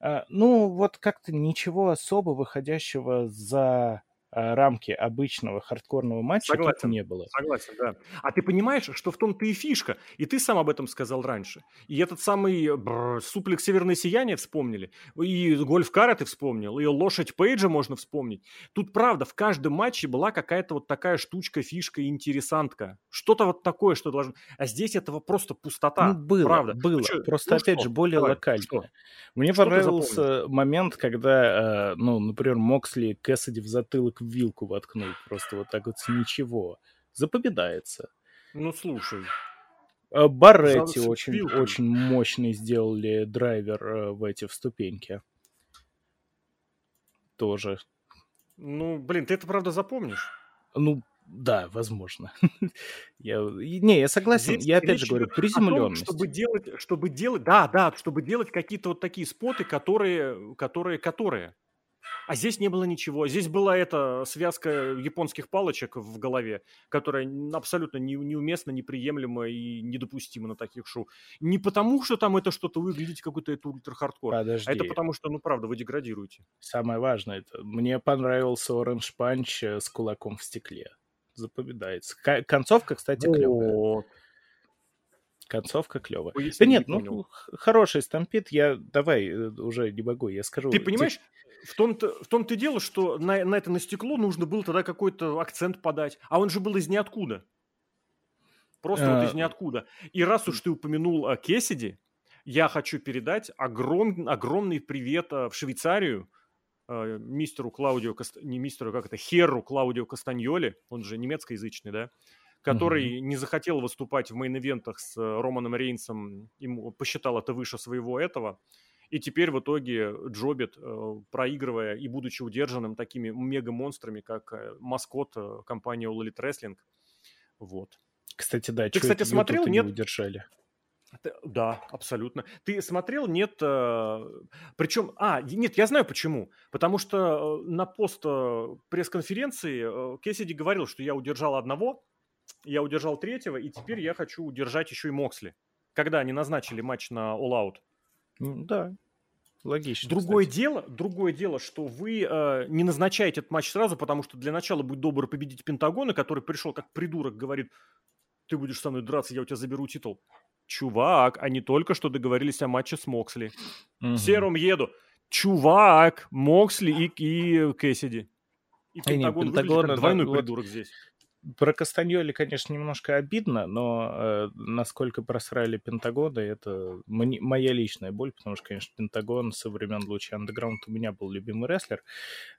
а, ну, вот как-то ничего особо выходящего за рамки обычного хардкорного матча согласен, тут не было. Согласен, да. А ты понимаешь, что в том-то и фишка, и ты сам об этом сказал раньше. И этот самый бррр, суплекс «Северное сияние» вспомнили, и гольф-кара ты вспомнил, и лошадь Пейджа можно вспомнить. Тут, правда, в каждом матче была какая-то вот такая штучка, фишка, интересантка. Что-то вот такое, что должно... А здесь этого просто пустота. Ну, было, правда. было. Ну, что, Просто, ну, опять что? же, более Давай, локально. Что? Мне что понравился момент, когда, э, ну, например, Моксли Кэссиди в затылок вилку воткнуть просто вот так вот с ничего. Запоминается. Ну, слушай. А Барретти очень, очень мощный сделали драйвер э, в эти в ступеньки. Тоже. Ну, блин, ты это правда запомнишь? Ну, да, возможно. (laughs) я, не, я согласен. Здесь я опять же говорю, приземленность. Том, чтобы делать, чтобы делать, да, да, чтобы делать какие-то вот такие споты, которые, которые, которые. А здесь не было ничего. Здесь была эта связка японских палочек в голове, которая абсолютно не, неуместна, неприемлема и недопустима на таких шоу. Не потому, что там это что-то выглядит какой-то это ультра-хардкор, а это потому, что, ну, правда, вы деградируете. Самое важное, это мне понравился Orange Punch э, с кулаком в стекле. Запоминается. Концовка, кстати, вот. Концовка клевая. Да нет, не ну, хороший stampede. Я давай э, уже не могу, я скажу. Ты понимаешь, в том-то, в том-то дело, что на, на это на стекло нужно было тогда какой-то акцент подать. А он же был из ниоткуда. Просто а... вот из ниоткуда. И раз уж ты упомянул о Кесиди, я хочу передать огром, огромный привет э, в Швейцарию э, мистеру Клаудио, не мистеру, как это, Херру Клаудио Кастаньоли, он же немецкоязычный, да, который mm-hmm. не захотел выступать в мейн-ивентах с э, Романом Рейнсом, ему посчитал это выше своего этого, и теперь в итоге Джобит, э, проигрывая и будучи удержанным такими мега-монстрами, как э, маскот компании All Elite Wrestling, вот. Кстати, да, ты, кстати, смотрел? Нет, не удержали. Да, абсолютно. Ты смотрел? Нет. Причем, а, нет, я знаю почему. Потому что на пост пресс-конференции Кессиди говорил, что я удержал одного, я удержал третьего, и теперь я хочу удержать еще и Моксли. Когда они назначили матч на All Out. Да, логично. Другое кстати. дело, другое дело, что вы э, не назначаете этот матч сразу, потому что для начала будет добр победить Пентагона, который пришел как придурок, говорит, ты будешь со мной драться, я у тебя заберу титул. Чувак, они только что договорились о матче с Моксли. Угу. Сером еду. Чувак, Моксли и, и Кэссиди. И Пентагон, не, Пентагон как двойной вот, придурок здесь. Про Кастаньоли, конечно, немножко обидно, но э, насколько просрали Пентагоны, это моя личная боль, потому что, конечно, Пентагон со времен Луча Андеграунд у меня был любимый рестлер.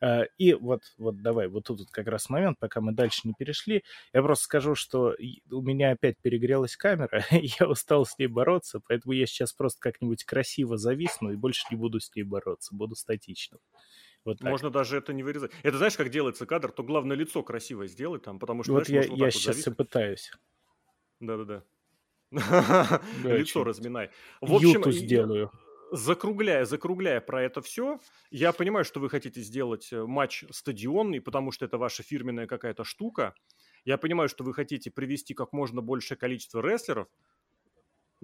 Э, и вот, вот давай, вот тут как раз момент, пока мы дальше не перешли, я просто скажу, что у меня опять перегрелась камера, (laughs) я устал с ней бороться, поэтому я сейчас просто как-нибудь красиво зависну и больше не буду с ней бороться, буду статичным. Вот Можно даже это не вырезать. Это знаешь, как делается кадр? То главное лицо красивое сделать там, потому что... Вот я, я вот сейчас вот и пытаюсь. Да-да-да. (laughs) Лицо разминай. В общем, сделаю. Закругляя, закругляя про это все, я понимаю, что вы хотите сделать э, матч стадионный, потому что это ваша фирменная какая-то штука. Я понимаю, что вы хотите привести как можно большее количество рестлеров,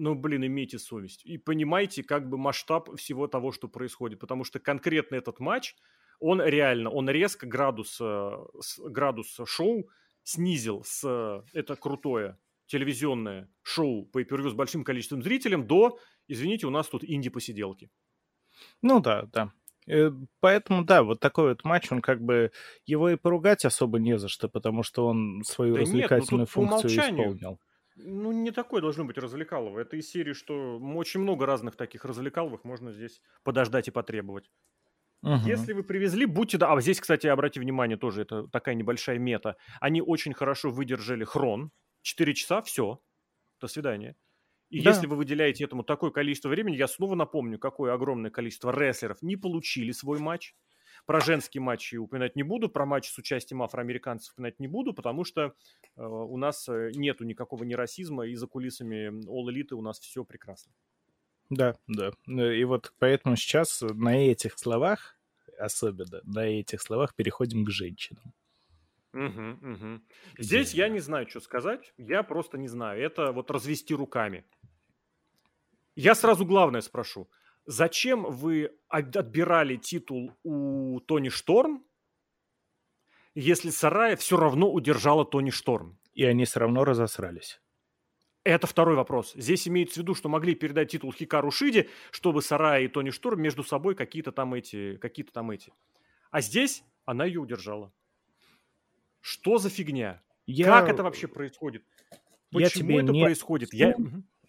ну, блин, имейте совесть. И понимайте как бы масштаб всего того, что происходит. Потому что конкретно этот матч, он реально, он резко градус, э, градус шоу снизил с это крутое телевизионное шоу по с большим количеством зрителей до, извините, у нас тут инди-посиделки. Ну да, да. Э, поэтому, да, вот такой вот матч, он как бы, его и поругать особо не за что, потому что он свою да развлекательную нет, ну, функцию исполнил. Ну, не такое должно быть развлекалово. Это из серии, что очень много разных таких развлекаловых можно здесь подождать и потребовать. Угу. Если вы привезли, будьте... Да, а здесь, кстати, обратите внимание, тоже это такая небольшая мета. Они очень хорошо выдержали хрон. Четыре часа, все. До свидания. И да. если вы выделяете этому такое количество времени, я снова напомню, какое огромное количество рестлеров не получили свой матч. Про женские матчи упоминать не буду, про матч с участием афроамериканцев упоминать не буду, потому что э, у нас э, нету никакого ни расизма, и за кулисами All Elite у нас все прекрасно. Да, да. Э, и вот поэтому сейчас на этих словах, особенно на этих словах, переходим к женщинам. Угу, угу. Здесь я не знаю, что сказать. Я просто не знаю. Это вот развести руками. Я сразу главное спрошу. Зачем вы отбирали титул у Тони Шторм, если Сарая все равно удержала Тони Шторм? И они все равно разосрались. Это второй вопрос. Здесь имеется в виду, что могли передать титул Хикару Шиди, чтобы Сарая и Тони Шторм между собой какие-то там эти, какие-то там эти. А здесь она ее удержала. Что за фигня? Я... Как это вообще происходит? Почему я тебе это не... происходит? Я...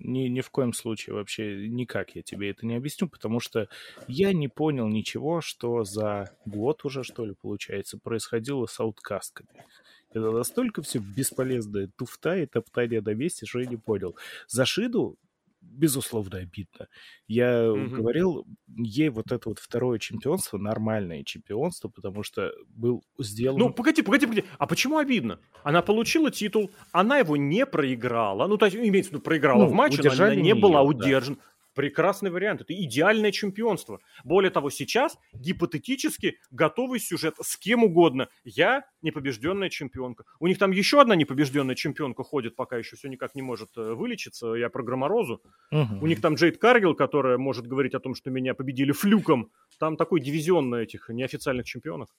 Ни, ни в коем случае вообще никак я тебе это не объясню, потому что я не понял ничего, что за год уже, что ли, получается, происходило с ауткастками. Это настолько все бесполезное туфта и топтание на месте, что я не понял. За Шиду безусловно, обидно. Я mm-hmm. говорил, ей вот это вот второе чемпионство, нормальное чемпионство, потому что был сделан... Ну, погоди, погоди, погоди. А почему обидно? Она получила титул, она его не проиграла. Ну, то есть, имеется в виду, проиграла ну, в матче, но она не, не была удержана. Да. Прекрасный вариант. Это идеальное чемпионство. Более того, сейчас гипотетически готовый сюжет с кем угодно. Я непобежденная чемпионка. У них там еще одна непобежденная чемпионка ходит, пока еще все никак не может э, вылечиться. Я про Громорозу. Угу. У них там Джейд Каргил, которая может говорить о том, что меня победили флюком. Там такой дивизион на этих неофициальных чемпионах.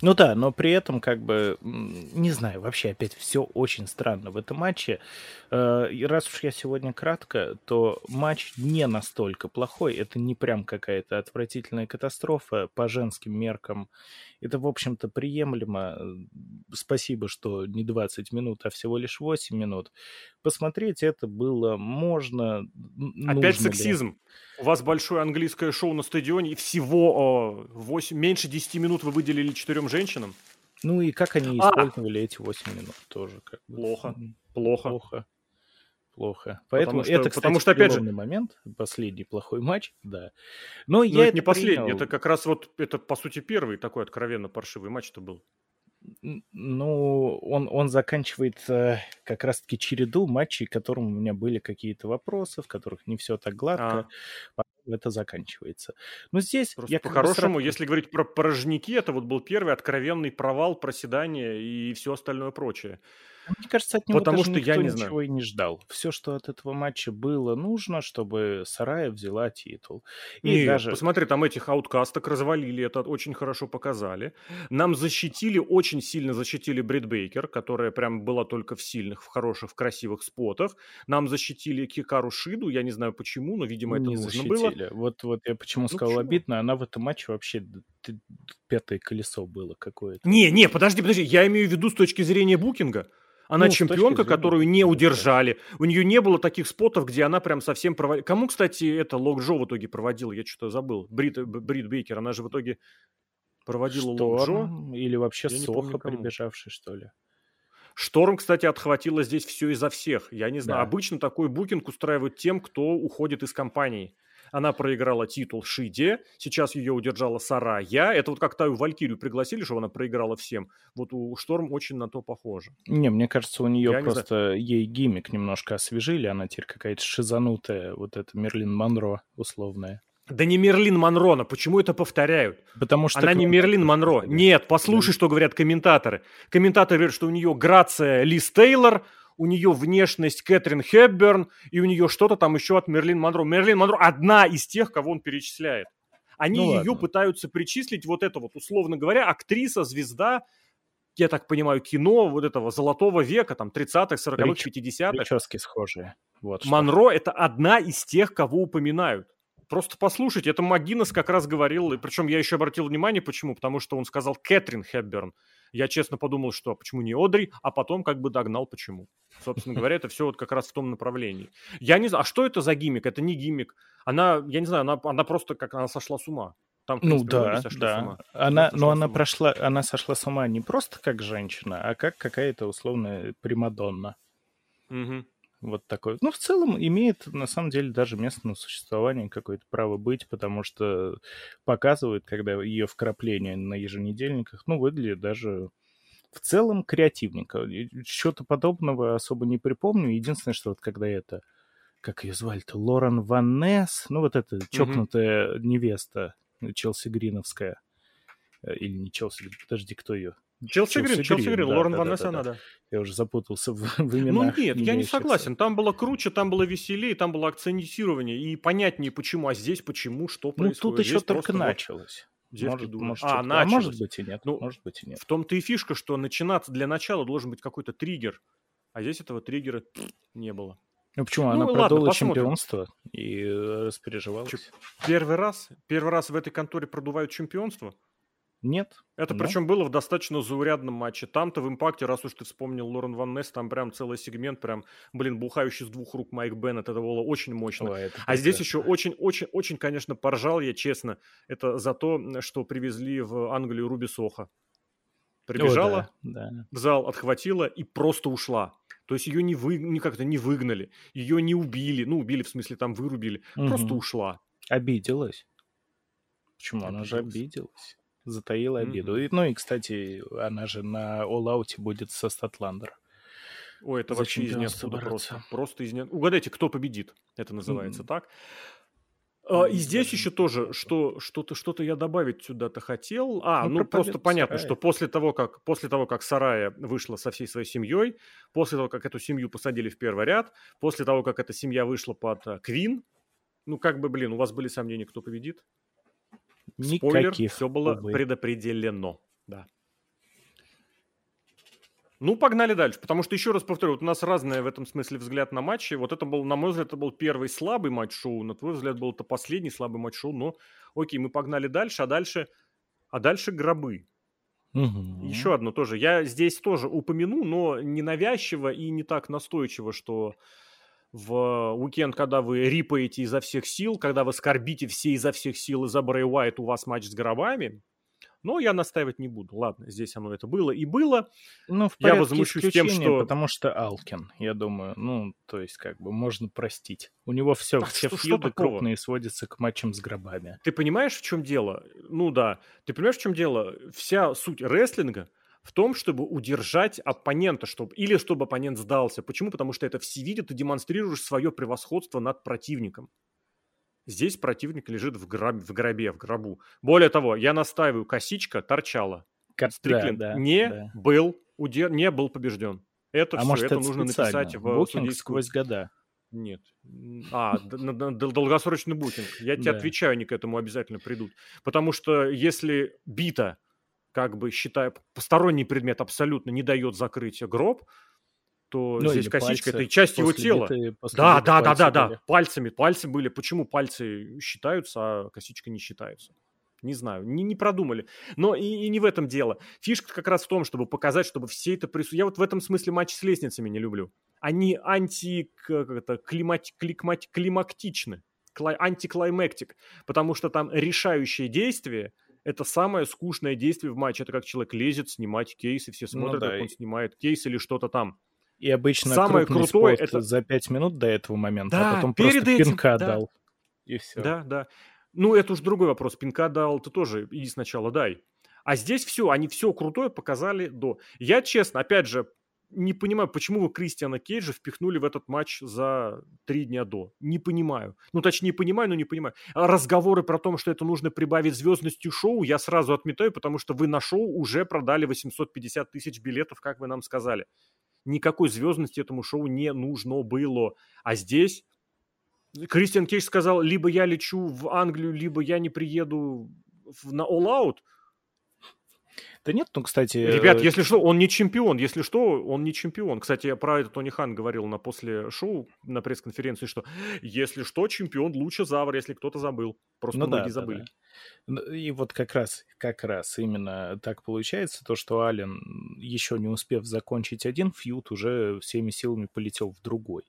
Ну да, но при этом как бы, не знаю, вообще опять все очень странно в этом матче. Э, и раз уж я сегодня кратко, то матч не настолько плохой. Это не прям какая-то отвратительная катастрофа по женским меркам. Это, в общем-то, приемлемо. Спасибо, что не 20 минут, а всего лишь 8 минут. Посмотреть это было можно. Опять сексизм. Ли? У вас большое английское шоу на стадионе, и всего 8, меньше 10 минут вы выделили четырем женщинам? Ну и как они а! использовали эти 8 минут тоже. Как бы. Плохо. Плохо. Плохо плохо. Поэтому потому что, это, кстати, потому что опять же момент, последний плохой матч, да. Но, Но я это, не последний, принял. это как раз вот это по сути первый такой откровенно паршивый матч-то был. Ну, он, он заканчивает э, как раз-таки череду матчей, к которым у меня были какие-то вопросы, в которых не все так гладко. А. Это заканчивается. Но здесь по-хорошему, сразу... если говорить про порожники, это вот был первый откровенный провал, проседание и все остальное прочее. Мне кажется, от него Потому даже что никто я не ничего знаю. и не ждал. Все, что от этого матча было нужно, чтобы Сарая взяла титул. И Нет, даже... посмотри, там этих ауткасток развалили, это очень хорошо показали. Нам защитили, очень сильно защитили Брит Бейкер, которая прям была только в сильных, в хороших, в красивых спотах. Нам защитили Кикару Шиду, я не знаю почему, но, видимо, это не нужно защитили. было. Вот, вот я почему ну, сказал почему? обидно, она в этом матче вообще пятое колесо было какое-то. Не, не, подожди, подожди, я имею в виду с точки зрения букинга. Она ну, чемпионка, которую не удержали. У нее не было таких спотов, где она прям совсем проводила. Кому, кстати, это Лок Джо в итоге проводил? Я что-то забыл. Брит, Брит Бейкер, она же в итоге проводила Лок Джо. Или вообще Я Соха прибежавший, что ли? Шторм, кстати, отхватила здесь все изо всех. Я не знаю, да. обычно такой букинг устраивают тем, кто уходит из компании. Она проиграла титул Шиде, сейчас ее удержала Сарая. Это вот как Таю Валькирию пригласили, чтобы она проиграла всем. Вот у Шторм очень на то похоже. Не, мне кажется, у нее Я просто ей гиммик немножко освежили, она теперь какая-то шизанутая, вот эта Мерлин Монро условная. Да не Мерлин Монро, но почему это повторяют? Потому что... Она не Мерлин Монро. Нет, послушай, что говорят комментаторы. Комментаторы говорят, что у нее грация Лиз Тейлор, у нее внешность Кэтрин Хепберн, и у нее что-то там еще от Мерлин Монро. Мерлин Монро одна из тех, кого он перечисляет. Они ну, ее пытаются причислить, вот это вот, условно говоря, актриса, звезда, я так понимаю, кино вот этого золотого века, там, 30-х, 40-х, 50-х. Прически схожие. Вот Монро – это одна из тех, кого упоминают. Просто послушайте, это Магинес как раз говорил, и причем я еще обратил внимание, почему, потому что он сказал Кэтрин Хепберн. Я честно подумал, что почему не Одри, а потом как бы догнал, почему. Собственно говоря, это все вот как раз в том направлении. Я не знаю, а что это за гиммик? Это не гиммик. Она, я не знаю, она, она просто как она сошла с ума. Там, ну да, да. Она, но она прошла, она сошла с ума не просто как женщина, а как какая-то условная примадонна. Угу. Вот такой. Ну, в целом, имеет, на самом деле, даже место на существование какое-то право быть, потому что показывает, когда ее вкрапление на еженедельниках, ну, выглядит даже в целом креативненько. Чего-то подобного особо не припомню. Единственное, что вот когда это... Как ее звали-то? Лорен Ваннес? Ну, вот эта чокнутая mm-hmm. невеста Челси Гриновская. Э, или не Челси, подожди, кто ее? Челси Грин, Челси Грин, Лорен да, Ванесса да, да, да. Я уже запутался в, в именах. Ну нет, я не согласен. Там было круче, там было веселее, там было акцентирование и понятнее почему, а здесь почему, что происходит. Ну тут еще здесь только началось. Может, может, а, а может быть и нет. Ну, может быть и нет. В том-то и фишка, что начинаться для начала должен быть какой-то триггер, а здесь этого триггера не было. Ну почему? Ну, Она ладно, продала посмотрим. чемпионство и э, распереживалась. Первый раз? Первый раз в этой конторе продувают чемпионство? Нет. Это но... причем было в достаточно заурядном матче. Там-то в импакте, раз уж ты вспомнил Лорен Ван Несс, там прям целый сегмент, прям, блин, бухающий с двух рук Майк Беннет, это было очень мощно. Ой, а здесь еще очень-очень-очень, конечно, поржал я, честно, это за то, что привезли в Англию Руби Соха. Прибежала О, да, да. в зал, отхватила и просто ушла. То есть ее не вы, не как-то не выгнали, ее не убили, ну убили в смысле там вырубили, угу. просто ушла. Обиделась. Почему? Обиделась. Она же обиделась затаила обиду. Mm-hmm. Ну и, кстати, она же на All будет со Статландер. Ой, это За вообще из ниоткуда просто. Просто из ниоткуда. Угадайте, кто победит. Это называется mm-hmm. так. А, и здесь еще тоже, что что-то что-то я добавить сюда-то хотел. А, ну, ну просто понятно, Сарая. что после того, как после того, как Сарая вышла со всей своей семьей, после того, как эту семью посадили в первый ряд, после того, как эта семья вышла под а, Квин, ну как бы, блин, у вас были сомнения, кто победит? Спойлер, Никаких, все было увы. предопределено. Да. Ну, погнали дальше, потому что, еще раз повторю, вот у нас разный в этом смысле взгляд на матчи. Вот это был, на мой взгляд, это был первый слабый матч шоу, на твой взгляд, был это последний слабый матч шоу, но окей, мы погнали дальше, а дальше, а дальше гробы. Угу. Еще одно тоже. Я здесь тоже упомяну, но не навязчиво и не так настойчиво, что в уикенд, когда вы рипаете изо всех сил, когда вы скорбите все изо всех сил из-за Брэй Уайт, у вас матч с гробами, но я настаивать не буду. Ладно, здесь оно это было и было. Ну, в я возмущусь тем, что... Потому что Алкин, я думаю, ну, то есть как бы можно простить. У него все, а все что, фьюды что крупные сводятся к матчам с гробами. Ты понимаешь, в чем дело? Ну да. Ты понимаешь, в чем дело? Вся суть рестлинга в том, чтобы удержать оппонента, чтобы, или чтобы оппонент сдался. Почему? Потому что это все видят, ты демонстрируешь свое превосходство над противником. Здесь противник лежит в, гроб, в гробе, в гробу. Более того, я настаиваю, косичка торчала. Как, Стрикленд да, да, не да. был удер... не был побежден. Это а все, может, это, это нужно написать в Букинг судейскую... сквозь года. Нет. А, долгосрочный букинг. Я тебе отвечаю, они к этому обязательно придут. Потому что если бита, как бы считая, посторонний предмет абсолютно не дает закрыть гроб, то ну, здесь косичка это часть его тела. Биты, да, да, да, да, да. Пальцами, пальцы были. Почему пальцы считаются, а косичка не считается? Не знаю, не, не продумали. Но и, и не в этом дело. Фишка как раз в том, чтобы показать, чтобы все это присутствовали. Я вот в этом смысле матч с лестницами не люблю. Они анти как это, климати, климати, климактичны, кла, антиклаймектик, потому что там решающее действие – это самое скучное действие в матче. Это как человек лезет снимать кейс, и все ну смотрят, ну, да. как он снимает кейс или что-то там. И обычно Самое крутое это за пять минут до этого момента, а да, а потом перед просто этим, пинка да. дал. И все. Да, да. Ну, это уж другой вопрос. Пинка дал, ты тоже иди сначала дай. А здесь все, они все крутое показали до. Я, честно, опять же, не понимаю, почему вы Кристиана Кейджа впихнули в этот матч за три дня до. Не понимаю. Ну, точнее, понимаю, но не понимаю. А разговоры про то, что это нужно прибавить звездностью шоу, я сразу отметаю, потому что вы на шоу уже продали 850 тысяч билетов, как вы нам сказали никакой звездности этому шоу не нужно было. А здесь Кристиан Кейдж сказал, либо я лечу в Англию, либо я не приеду на All Out. Да нет, ну, кстати... Ребят, э, если что, он не чемпион. Если что, он не чемпион. Кстати, я про это Тони Хан говорил на после шоу, на пресс-конференции, что если что, чемпион лучше Завр, если кто-то забыл. Просто ну, многие да, забыли. Да, да. И вот как раз, как раз именно так получается, то, что Ален, еще не успев закончить один фьют, уже всеми силами полетел в другой.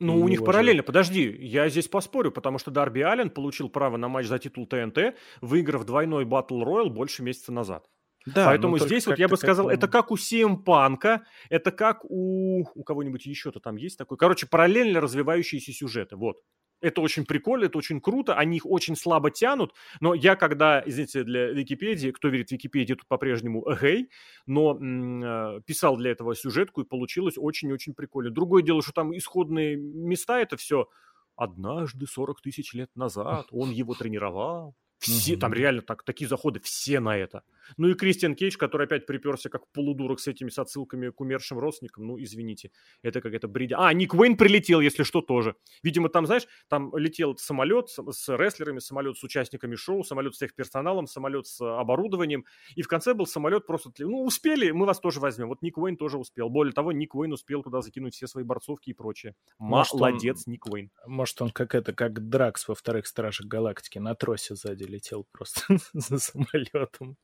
Ну, у них же... параллельно, подожди, я здесь поспорю, потому что Дарби Аллен получил право на матч за титул ТНТ, выиграв двойной Батл Роyal больше месяца назад. Да, Поэтому здесь вот я бы сказал, это как у CM Панка, это как у, у кого-нибудь еще-то там есть такой. Короче, параллельно развивающиеся сюжеты, вот. Это очень прикольно, это очень круто, они их очень слабо тянут, но я когда, извините, для Википедии, кто верит в Википедию, тут по-прежнему гей, но м- э, писал для этого сюжетку, и получилось очень-очень прикольно. Другое дело, что там исходные места, это все однажды 40 тысяч лет назад он его тренировал, все, mm-hmm. там реально так, такие заходы, все на это. Ну и Кристиан Кейдж, который опять приперся как полудурок с этими с отсылками к умершим родственникам. Ну, извините, это какая-то бредя. А, Ник Уэйн прилетел, если что, тоже. Видимо, там, знаешь, там летел самолет с, с рестлерами, самолет с участниками шоу, самолет с их персоналом, самолет с оборудованием. И в конце был самолет просто... Ну, успели, мы вас тоже возьмем. Вот Ник Уэйн тоже успел. Более того, Ник Уэйн успел туда закинуть все свои борцовки и прочее. Может, Молодец, он, Ник Уэйн. Может, он как это, как Дракс во вторых Стражах Галактики на тросе сзади летел просто (laughs) за самолетом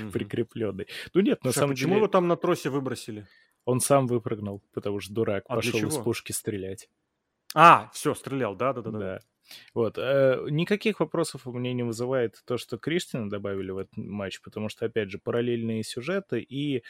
угу. прикрепленный. Ну нет, на Слушай, а самом почему деле... его там на тросе выбросили? Он сам выпрыгнул, потому что дурак а пошел из пушки стрелять. А, все, стрелял, да, да, да, да. Вот. Э, никаких вопросов у меня не вызывает то, что Кристина добавили в этот матч, потому что, опять же, параллельные сюжеты и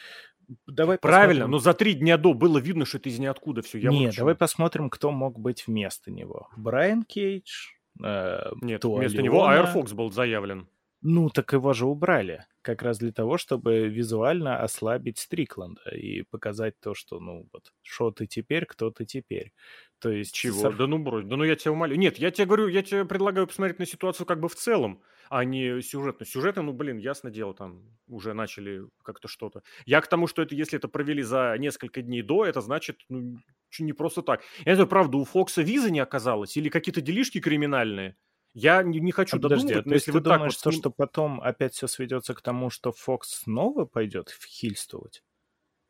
Давай Правильно, посмотрим... но за три дня до было видно, что это из ниоткуда все. Я Нет, вот давай посмотрим, кто мог быть вместо него. Брайан Кейдж? Э, Нет, вместо него Айр Фокс был заявлен. Ну, так его же убрали. Как раз для того, чтобы визуально ослабить Стрикланда и показать то, что, ну, вот, что ты теперь, кто ты теперь. То есть... Чего? Со... Да ну, брось. Да ну, я тебя умоляю. Нет, я тебе говорю, я тебе предлагаю посмотреть на ситуацию как бы в целом, а не сюжетно. Сюжеты, ну, блин, ясно дело, там уже начали как-то что-то. Я к тому, что это, если это провели за несколько дней до, это значит, ну, не просто так. Я не знаю, правда, у Фокса визы не оказалось или какие-то делишки криминальные – я не, не хочу а додумывать, подожди, а но если ты вы думаешь, так вот... то, что потом опять все сведется к тому, что Фокс снова пойдет хильствовать?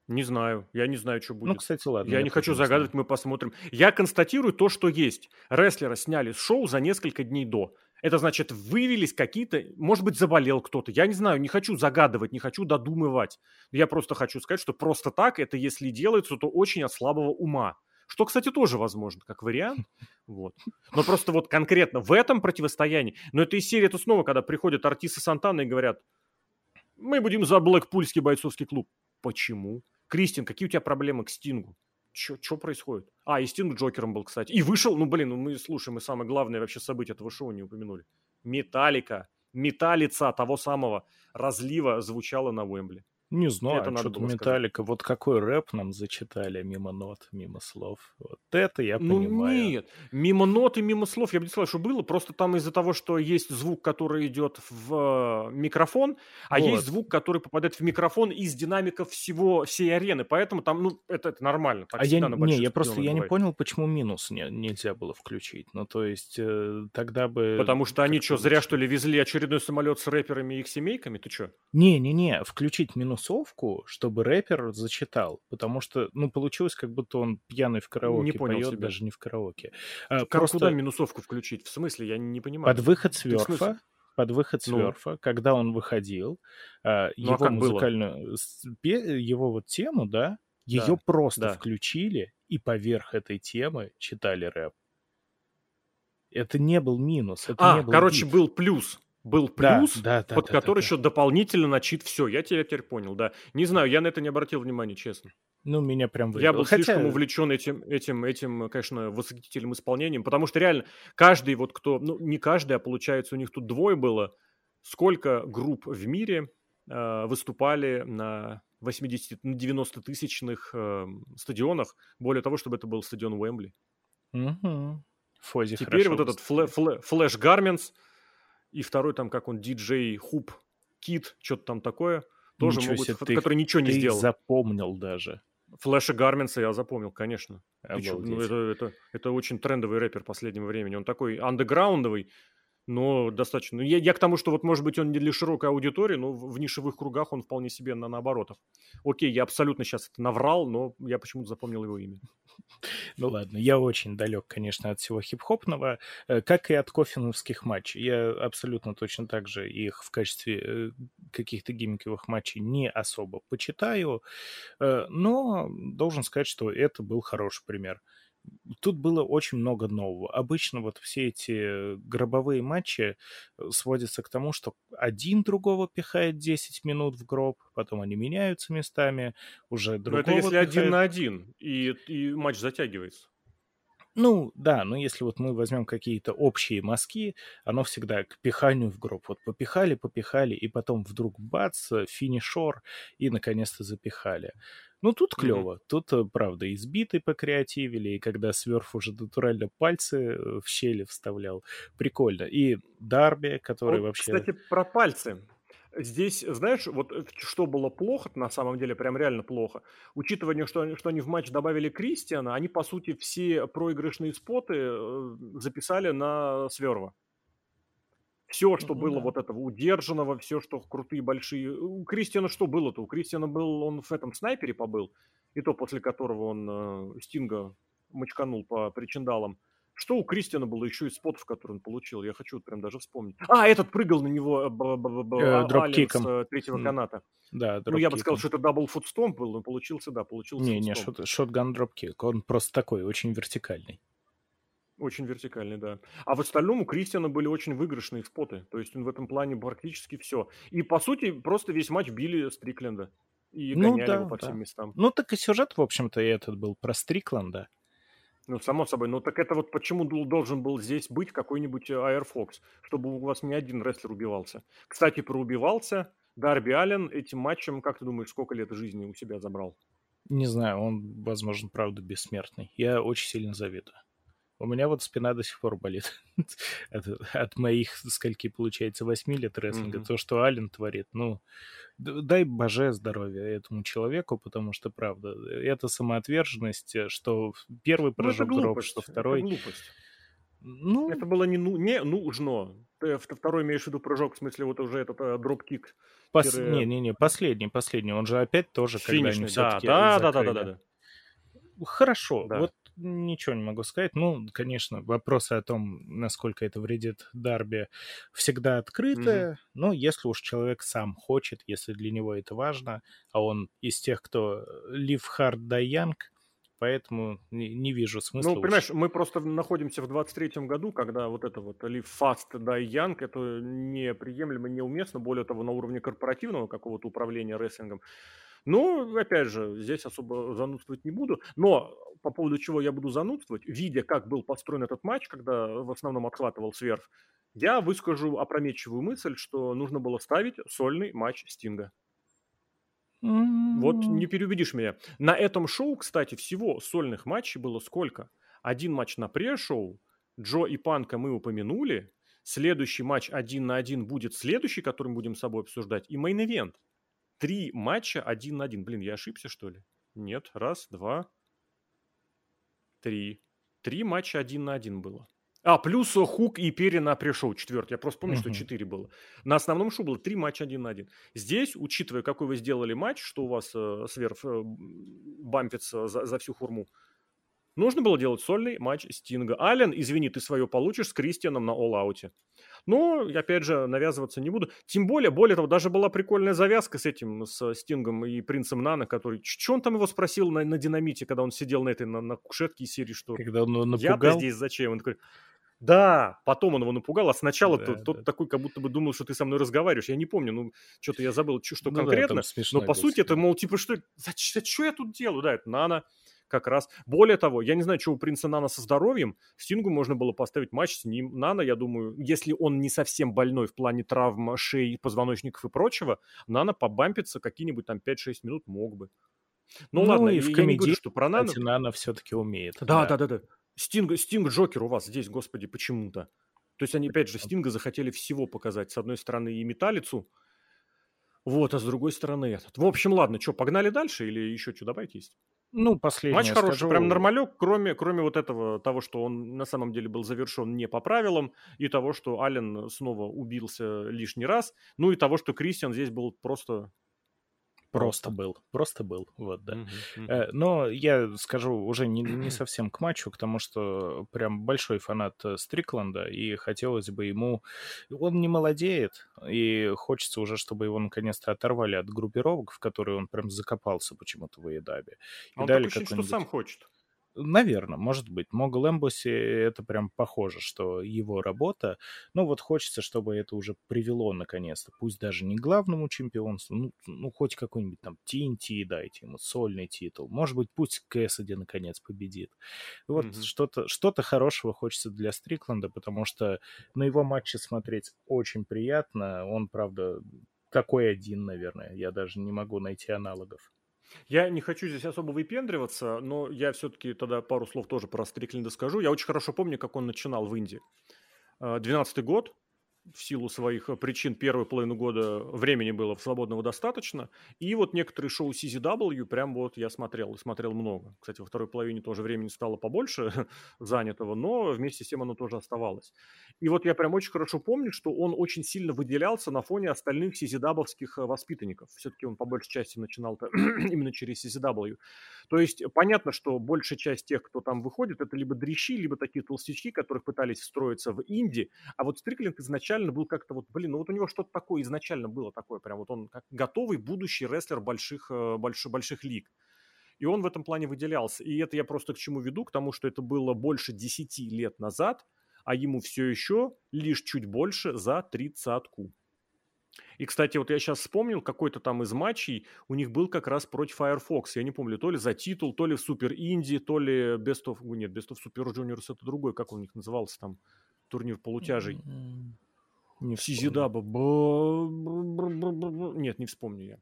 Не знаю, я не знаю, что ну, будет. Ну, кстати, ладно. Я, я не хочу загадывать, мы посмотрим. Я констатирую то, что есть. Рестлера сняли с шоу за несколько дней до. Это значит, выявились какие-то, может быть, заболел кто-то. Я не знаю, не хочу загадывать, не хочу додумывать. Я просто хочу сказать, что просто так это, если делается, то очень от слабого ума. Что, кстати, тоже возможно, как вариант. (laughs) Вот. Но просто вот конкретно в этом противостоянии, но это из серии, это снова, когда приходят артисты Сантана и говорят, мы будем за Блэкпульский бойцовский клуб. Почему? Кристин, какие у тебя проблемы к Стингу? Что происходит? А, и Стинг Джокером был, кстати. И вышел, ну, блин, ну мы слушаем, мы самое главное вообще событие этого шоу не упомянули. Металлика, металлица того самого разлива звучала на Уэмбли. Не знаю, это что-то Металлика. Вот какой рэп нам зачитали мимо нот, мимо слов. Вот это я ну, понимаю. нет, мимо нот и мимо слов я бы не сказал, что было. Просто там из-за того, что есть звук, который идет в э, микрофон, а вот. есть звук, который попадает в микрофон из динамиков всего всей арены. Поэтому там, ну, это, это нормально. Так а я, не, я просто я не понял, почему минус не, нельзя было включить. Ну, то есть э, тогда бы... Потому что они что, зря что ли везли очередной самолет с рэперами и их семейками? Ты что? Не-не-не, включить минус минусовку, чтобы рэпер зачитал, потому что, ну, получилось, как будто он пьяный в караоке не понял поет, тебя. даже не в караоке. А, как просто... куда минусовку включить? В смысле? Я не понимаю. Под выход сверфа, под выход сверфа, ну. когда он выходил, а, ну, его а музыкальную, было? его вот тему, да, ее да, просто да. включили и поверх этой темы читали рэп. Это не был минус. Это а, не был короче, бит. был плюс был плюс, да, да, да, под да, который да, еще да. дополнительно начит все. Я тебя теперь понял, да. Не знаю, я на это не обратил внимания, честно. Ну, меня прям выбило. Я был Хотя... слишком увлечен этим, этим, этим, конечно, восхитительным исполнением, потому что реально каждый вот кто, ну, не каждый, а получается у них тут двое было, сколько групп в мире э, выступали на 80, на 90-тысячных э, стадионах, более того, чтобы это был стадион Уэмбли. Угу. Фози Теперь вот этот флэ, флэ, Флэш Гарментс, и второй там, как он, диджей Who Kid, что-то там такое, тоже ничего могут, себе, который ничего не ты сделал. запомнил даже. Флэша Гарминса я запомнил, конечно. Ну, это, это, это очень трендовый рэпер последнего времени. Он такой андеграундовый, но достаточно. Я, я к тому, что вот, может быть, он не для широкой аудитории, но в, в нишевых кругах он вполне себе на наоборотах. Окей, я абсолютно сейчас это наврал, но я почему-то запомнил его имя. (laughs) Ну ладно, я очень далек, конечно, от всего хип-хопного, э, как и от кофиновских матчей. Я абсолютно точно так же их в качестве э, каких-то гиммиковых матчей не особо почитаю, э, но должен сказать, что это был хороший пример тут было очень много нового. Обычно вот все эти гробовые матчи э, сводятся к тому, что один другого пихает 10 минут в гроб, потом они меняются местами, уже другого Но это если пихает... один на один, и, и матч затягивается. Ну, да, но если вот мы возьмем какие-то общие мазки, оно всегда к пиханию в гроб. Вот попихали, попихали, и потом вдруг бац, финишор, и наконец-то запихали. Ну, тут клево. Mm-hmm. Тут, э, правда, избитый покреативили, и когда сверф уже натурально пальцы э, в щели вставлял. Прикольно. И Дарби, который вот, вообще... Кстати, про пальцы. Здесь, знаешь, вот э, что было плохо, на самом деле прям реально плохо, учитывая, что, что они в матч добавили Кристиана, они, по сути, все проигрышные споты записали на Сверва. Все, что mm-hmm. было вот этого удержанного, все, что крутые, большие. У Кристиана что было-то? У Кристиана был, он в этом снайпере побыл, и то после которого он э, Стинга мочканул по причиндалам. Что у Кристиана было еще из спотов, которые он получил? Я хочу прям даже вспомнить. А, этот прыгал на него дропкиком с третьего каната. Да, Ну, я бы сказал, что это double foot stomp был, но получился, да, получился Не, не, shotgun dropkick. Он просто такой, очень вертикальный. Очень вертикальный, да. А в остальном у Кристиана были очень выигрышные споты. То есть он в этом плане практически все. И, по сути, просто весь матч били Стрикленда. И ну, гоняли да, его по да. всем местам. Ну, так и сюжет, в общем-то, и этот был про Стрикленда. Ну, само собой. Ну, так это вот почему должен был здесь быть какой-нибудь Fox, чтобы у вас не один рестлер убивался. Кстати, про убивался Дарби Аллен этим матчем, как ты думаешь, сколько лет жизни у себя забрал? Не знаю, он, возможно, правда бессмертный. Я очень сильно завидую. У меня вот спина до сих пор болит (laughs) от, от моих, скольки получается, 8 лет рестлинга. Mm-hmm. То, что Ален творит, ну, дай боже здоровья этому человеку, потому что, правда, это самоотверженность, э, что первый прыжок ну, гроб, что второй... Это глупость. Ну... Это было не, ну, не нужно. Ты второй имеешь в виду прыжок, в смысле, вот уже этот uh, дроп-кик. Пос... Тире... Не-не-не, последний, последний. Он же опять тоже, Финишный, когда они да, все-таки да, да, да, да, да. Хорошо, да. вот ничего не могу сказать. Ну, конечно, вопросы о том, насколько это вредит Дарби, всегда открыты. Mm-hmm. Но если уж человек сам хочет, если для него это важно, а он из тех, кто live hard, die young, поэтому не, не вижу смысла. Ну, понимаешь, мы просто находимся в 23-м году, когда вот это вот live fast, die young, это неприемлемо, неуместно, более того, на уровне корпоративного какого-то управления рестлингом. Ну, опять же, здесь особо занудствовать не буду. Но по поводу чего я буду занудствовать, видя, как был построен этот матч, когда в основном отхватывал Свёрв, я выскажу опрометчивую мысль, что нужно было ставить сольный матч Стинга. Вот не переубедишь меня. На этом шоу, кстати, всего сольных матчей было сколько? Один матч на пре-шоу, Джо и Панка мы упомянули, следующий матч один на один будет следующий, который мы будем с собой обсуждать, и main event. Три матча один на один. Блин, я ошибся, что ли? Нет. Раз, два, три. Три матча один на один было. А, плюс Хук и Перри на пришел четвертый. Я просто помню, uh-huh. что четыре было. На основном шоу было три матча один на один. Здесь, учитывая, какой вы сделали матч, что у вас э, сверх э, бампится за, за всю хурму, нужно было делать сольный матч Стинга. Ален, извини, ты свое получишь с Кристианом на all-ауте. Но, опять же, навязываться не буду. Тем более, более того, даже была прикольная завязка с этим, с Стингом и Принцем Нана, который... Что он там его спросил на, на динамите, когда он сидел на этой, на, на кушетке из серии, что... Когда он напугал? Я-то здесь зачем? Он такой, да, потом он его напугал, а сначала да, тот, да. такой, как будто бы думал, что ты со мной разговариваешь. Я не помню, ну, что-то я забыл, что ну, конкретно. Да, но по сути это, мол, типа, что, зачем, что я тут делаю? Да, это Нана как раз. Более того, я не знаю, что у принца Нана со здоровьем. Стингу можно было поставить матч с ним. Нана, я думаю, если он не совсем больной в плане травм шеи, позвоночников и прочего, Нана побампиться какие-нибудь там 5-6 минут мог бы. Ну, ну ладно, и в комедии, говорю, что про Нана... Нана все-таки умеет. Да, да, да, да. Стинг, Стинг Джокер у вас здесь, господи, почему-то. То есть они, опять же, Стинга захотели всего показать. С одной стороны и металлицу, вот, а с другой стороны этот. В общем, ладно, что, погнали дальше или еще что добавить есть? Ну, последний. Матч хороший, скажу... прям нормалек, кроме, кроме вот этого, того, что он на самом деле был завершен не по правилам, и того, что Ален снова убился лишний раз, ну и того, что Кристиан здесь был просто Просто был, просто был, вот, да. Uh-huh. Но я скажу уже не, не совсем к матчу, потому что прям большой фанат э, Стрикланда, и хотелось бы ему... Он не молодеет, и хочется уже, чтобы его наконец-то оторвали от группировок, в которые он прям закопался почему-то в Эдабе. Он дали такой, что сам хочет. Наверное, может быть. Могу Эмбуси это прям похоже, что его работа. Но вот хочется, чтобы это уже привело наконец-то. Пусть даже не главному чемпионству, ну, ну хоть какой-нибудь там TNT дайте ему, сольный титул. Может быть, пусть Кэссиди наконец победит. Вот mm-hmm. что-то, что-то хорошего хочется для Стрикланда, потому что на его матче смотреть очень приятно. Он, правда, такой один, наверное. Я даже не могу найти аналогов. Я не хочу здесь особо выпендриваться, но я все-таки тогда пару слов тоже про Стрикленда скажу. Я очень хорошо помню, как он начинал в Индии. 12 а, год, в силу своих э, причин первую половину года времени было свободного достаточно. И вот некоторые шоу CZW прям вот я смотрел, и смотрел много. Кстати, во второй половине тоже времени стало побольше (laughs) занятого, но вместе с тем оно тоже оставалось. И вот я прям очень хорошо помню, что он очень сильно выделялся на фоне остальных CZW э, воспитанников. Все-таки он по большей части начинал (clears throat) именно через CZW. То есть понятно, что большая часть тех, кто там выходит, это либо дрищи, либо такие толстячки, которых пытались встроиться в Инди. А вот Стрикленд изначально был как-то вот, блин, ну вот у него что-то такое изначально было такое, прям вот он как готовый будущий рестлер больших, э, больших, больших лиг. И он в этом плане выделялся. И это я просто к чему веду? К тому, что это было больше 10 лет назад, а ему все еще лишь чуть больше за тридцатку. И, кстати, вот я сейчас вспомнил, какой-то там из матчей у них был как раз против Firefox. Я не помню, то ли за титул, то ли в Супер Инди, то ли Best of... Нет, Best of Super Juniors это другой, как он у них назывался там, турнир полутяжей. Не Сизидаба. Нет, не вспомню я.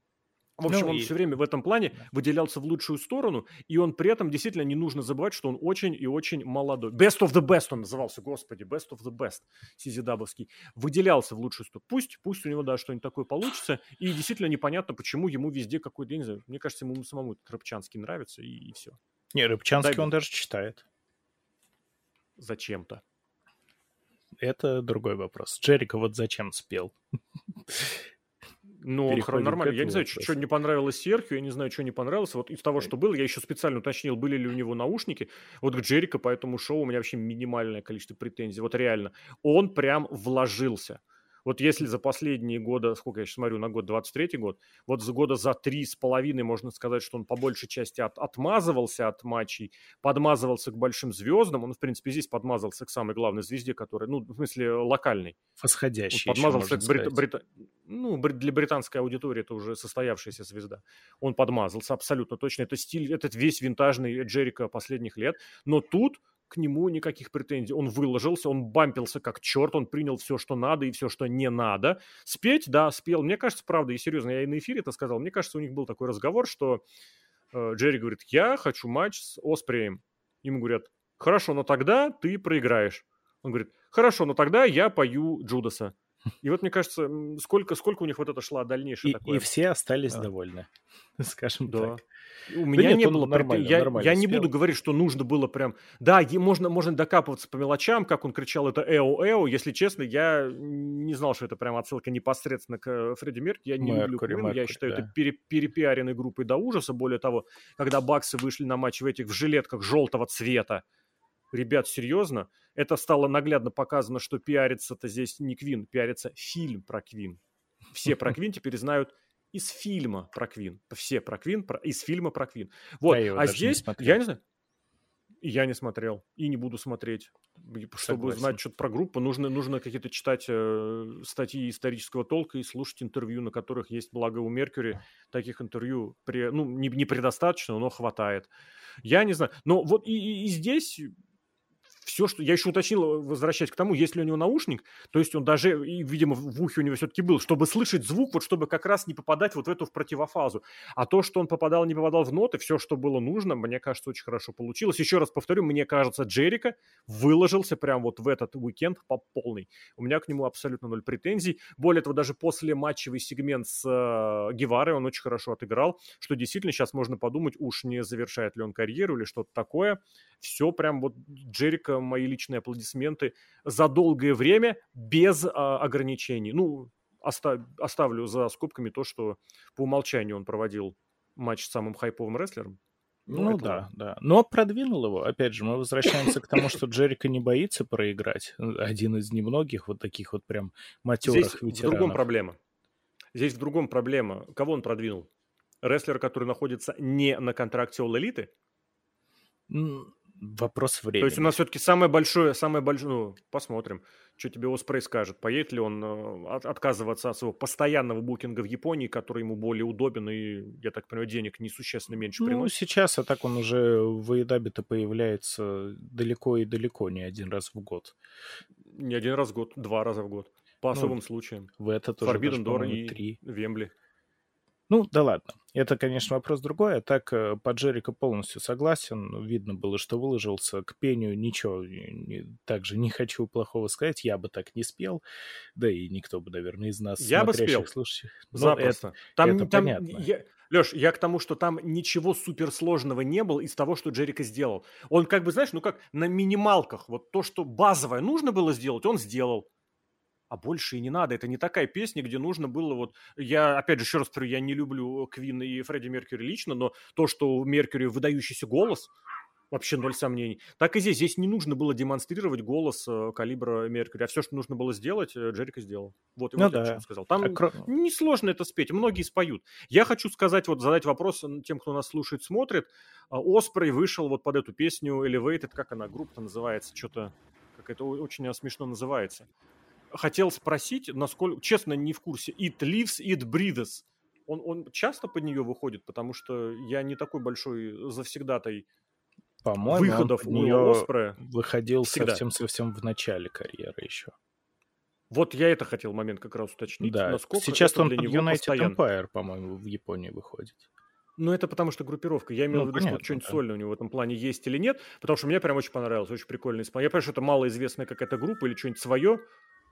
В общем, ну, он и... все время в этом плане выделялся в лучшую сторону, и он при этом действительно не нужно забывать, что он очень и очень молодой. Best of the best он назывался, господи, best of the best, Сизидабовский. Выделялся в лучшую сторону. Пусть, пусть у него, да, что-нибудь такое получится, и действительно непонятно, почему ему везде какой-то, не знаю, мне кажется, ему самому Рыбчанский нравится, и, и все. Не, Рыбчанский Дай он даже читает. Зачем-то. Это другой вопрос. Джерика вот зачем спел? Ну, он нормально. Я не знаю, что не понравилось Серхию, я не знаю, что не понравилось. Вот из того, что было, я еще специально уточнил, были ли у него наушники. Вот к Джерика по этому шоу у меня вообще минимальное количество претензий. Вот реально. Он прям вложился. Вот если за последние годы, сколько я сейчас смотрю на год, 23 год, вот за года за три с половиной можно сказать, что он по большей части от, отмазывался от матчей, подмазывался к большим звездам, он, в принципе, здесь подмазался к самой главной звезде, которая, ну, в смысле, локальной. Восходящий. Он подмазался к брит, брит, ну, для британской аудитории это уже состоявшаяся звезда. Он подмазался абсолютно точно. Это стиль, этот весь винтажный Джерика последних лет. Но тут к нему никаких претензий. Он выложился, он бампился как черт, он принял все, что надо и все, что не надо. Спеть, да, спел. Мне кажется, правда, и серьезно, я и на эфире это сказал, мне кажется, у них был такой разговор, что э, Джерри говорит, я хочу матч с Оспреем. Ему говорят, хорошо, но тогда ты проиграешь. Он говорит, хорошо, но тогда я пою Джудаса. И вот мне кажется, сколько, сколько у них вот это шла дальнейшее и, такое. И все остались да. довольны, (laughs) скажем да. так. У меня нет, не было нормально, я, нормально я не буду говорить, что нужно было прям. Да, можно, можно докапываться по мелочам, как он кричал это эо эо. Если честно, я не знал, что это прям отсылка непосредственно к э, Фредди Мерк. Я не Меркури, люблю Квин. Я считаю, да. это пере, перепиаренной группой до ужаса. Более того, когда Баксы вышли на матч в этих в жилетках желтого цвета, ребят, серьезно, это стало наглядно показано, что пиарится-то здесь не Квин, пиарится фильм про Квин. Все про (laughs) Квин теперь знают из фильма про Квин. Все про Квин, про, из фильма про Квин. Вот, а здесь, не я не знаю, я не смотрел и не буду смотреть. Чтобы Согласен. знать что-то про группу, нужно, нужно какие-то читать э, статьи исторического толка и слушать интервью, на которых есть, благо у Меркьюри, таких интервью при, ну, не, не предостаточно, но хватает. Я не знаю. Но вот и, и, и здесь все, что... Я еще уточнил, э, возвращаясь к тому, есть ли у него наушник, то есть он даже, видимо, в ухе у него все-таки был, чтобы слышать звук, вот чтобы как раз не попадать вот в эту в противофазу. А то, что он попадал, не попадал в ноты, все, что было нужно, мне кажется, очень хорошо получилось. Еще раз повторю, мне кажется, Джерика выложился прям вот в этот уикенд по полной. У меня к нему абсолютно ноль претензий. Более того, даже после матчевый сегмент с э, Геварой он очень хорошо отыграл, что действительно сейчас можно подумать, уж не завершает ли он карьеру или что-то такое. Все прям вот Джерика мои личные аплодисменты за долгое время без а, ограничений. Ну, остав, оставлю за скобками то, что по умолчанию он проводил матч с самым хайповым рестлером. Ну, ну да, да. Но продвинул его. Опять же, мы возвращаемся к тому, что Джерика не боится проиграть. Один из немногих вот таких вот прям матерых Здесь ветеранов. в другом проблема. Здесь в другом проблема. Кого он продвинул? Рестлер, который находится не на контракте All Elite? Вопрос времени. То есть у нас все-таки самое большое, самое большое, ну, посмотрим, что тебе Оспрей скажет. Поедет ли он э, от, отказываться от своего постоянного букинга в Японии, который ему более удобен и, я так понимаю, денег несущественно меньше приносит? Ну, сейчас, а так он уже в Эйдабе-то появляется далеко и далеко, не один раз в год. Не один раз в год, два раза в год. По ну, особым случаям. В это тоже Forbidden Door и 3. Вембли. Ну, да ладно. Это, конечно, вопрос другой. А так, э, по Джерика полностью согласен. Видно было, что выложился. К пению ничего не, также не хочу плохого сказать. Я бы так не спел. Да и никто бы, наверное, из нас Я бы спел. Слушающих. Запросто. Это, там, это там, понятно. Я... Леш, я к тому, что там ничего суперсложного не было из того, что Джерика сделал. Он как бы, знаешь, ну как на минималках. Вот то, что базовое нужно было сделать, он сделал а больше и не надо. Это не такая песня, где нужно было вот... Я, опять же, еще раз повторю, я не люблю Квин и Фредди Меркьюри лично, но то, что у Меркьюри выдающийся голос, вообще ноль сомнений. Так и здесь. Здесь не нужно было демонстрировать голос э, калибра Меркьюри, а все, что нужно было сделать, э, Джерика сделал. Вот, и ну вот да. я сказал. Там а кро... несложно это спеть, многие споют. Я хочу сказать, вот задать вопрос тем, кто нас слушает, смотрит. А, Оспрей вышел вот под эту песню Elevated, как она, группа называется, что-то как это очень смешно называется хотел спросить, насколько, честно, не в курсе. It lives, it breathes. Он, он часто под нее выходит, потому что я не такой большой завсегдатай По-моему, выходов он под нее Оспрея. выходил совсем-совсем в начале карьеры еще. Вот я это хотел момент как раз уточнить. Да, насколько сейчас он под United постоянно. Empire, по-моему, в Японии выходит. Ну, это потому что группировка. Я имел ну, в виду, понятно, что что-нибудь да. сольное у него в этом плане есть или нет, потому что мне прям очень понравилось, очень прикольно. Я понимаю, что это малоизвестная какая-то группа или что-нибудь свое,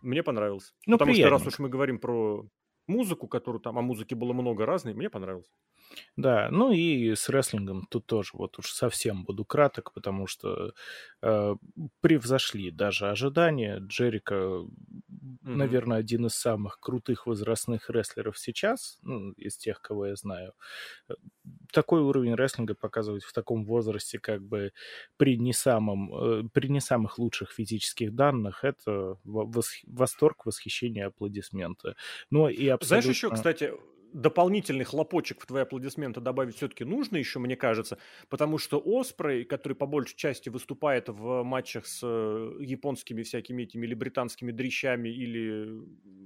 мне понравился. Ну, Потому приятненько. что раз уж мы говорим про музыку, которую там, а музыки было много разной, мне понравилось. Да, ну и с рестлингом тут тоже вот уж совсем буду краток, потому что э, превзошли даже ожидания. Джерика наверное, один из самых крутых возрастных рестлеров сейчас, ну, из тех, кого я знаю. Э, такой уровень рестлинга показывать в таком возрасте, как бы при не, самом, э, при не самых лучших физических данных, это восторг, восхищение, аплодисменты. Ну и абсолютно... Знаешь, еще, кстати, дополнительный хлопочек в твои аплодисменты добавить все-таки нужно еще, мне кажется, потому что Оспрей, который по большей части выступает в матчах с э, японскими всякими этими или британскими дрищами или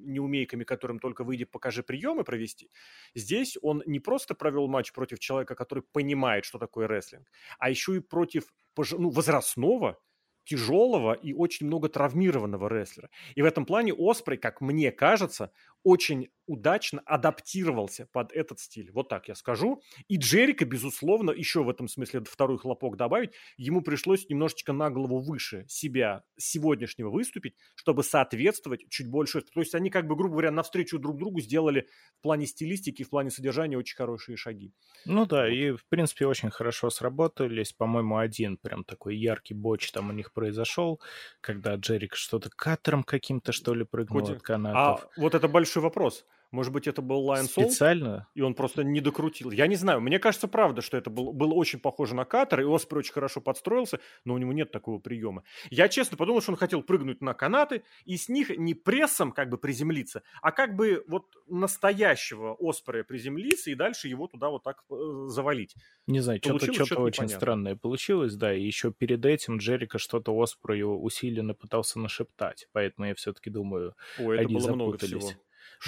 неумейками, которым только выйдет покажи приемы провести, здесь он не просто провел матч против человека, который понимает, что такое рестлинг, а еще и против ну, возрастного, тяжелого и очень много травмированного рестлера. И в этом плане Оспрей, как мне кажется, очень удачно адаптировался под этот стиль. Вот так я скажу. И Джерика, безусловно, еще в этом смысле второй хлопок добавить, ему пришлось немножечко на голову выше себя сегодняшнего выступить, чтобы соответствовать чуть больше. То есть они как бы, грубо говоря, навстречу друг другу сделали в плане стилистики, в плане содержания очень хорошие шаги. Ну да, вот. и в принципе очень хорошо сработались. По-моему, один прям такой яркий боч там у них произошел, когда Джерик что-то катером каким-то, что ли, прыгнул Хоть... от канатов. А вот это большой вопрос. Может быть, это был Lion Soul? Специально? И он просто не докрутил. Я не знаю. Мне кажется, правда, что это был, было очень похоже на катер, и Оспер очень хорошо подстроился, но у него нет такого приема. Я честно подумал, что он хотел прыгнуть на канаты и с них не прессом как бы приземлиться, а как бы вот настоящего Оспера приземлиться и дальше его туда вот так э, завалить. Не знаю, что-то, что-то, что-то очень непонятно. странное получилось, да, и еще перед этим Джерика что-то Оспрою усиленно пытался нашептать, поэтому я все-таки думаю, Ой, это они было запутались. Много всего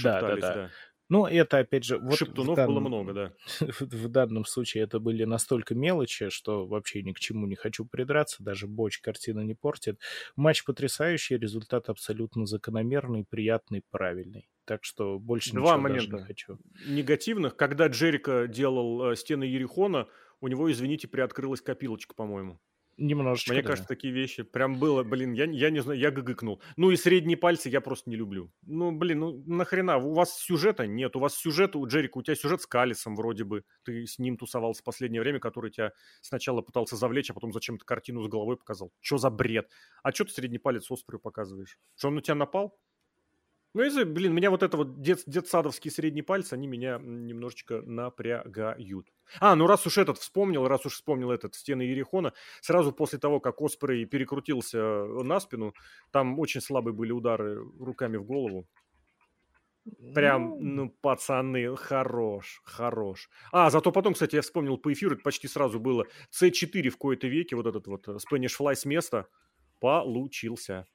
да, да, да, да. Ну, это, опять же... Вот Шептунов дан... было много, да. (laughs) в, в данном случае это были настолько мелочи, что вообще ни к чему не хочу придраться, даже Боч картина не портит. Матч потрясающий, результат абсолютно закономерный, приятный, правильный. Так что больше Два ничего момента даже не хочу. негативных. Когда Джерика делал э, стены Ерихона, у него, извините, приоткрылась копилочка, по-моему. Немножечко, Мне да. кажется, такие вещи прям было, блин, я, я не знаю, я гыгыкнул. Ну и средние пальцы я просто не люблю. Ну, блин, ну нахрена, у вас сюжета нет, у вас сюжет, у Джерика, у тебя сюжет с Калисом вроде бы, ты с ним тусовался в последнее время, который тебя сначала пытался завлечь, а потом зачем-то картину с головой показал. Что за бред? А что ты средний палец Оспрю показываешь? Что он на тебя напал? Ну, если, блин, меня вот это вот дет, детсадовские средние пальцы, они меня немножечко напрягают. А, ну раз уж этот вспомнил, раз уж вспомнил этот стены Ерехона, сразу после того, как Оспрей перекрутился э, на спину, там очень слабые были удары руками в голову. Прям, ну, ну пацаны, хорош, хорош. А, зато потом, кстати, я вспомнил по эфиру, это почти сразу было. C4 в кои-то веке, вот этот вот э, Spanish Fly с места получился.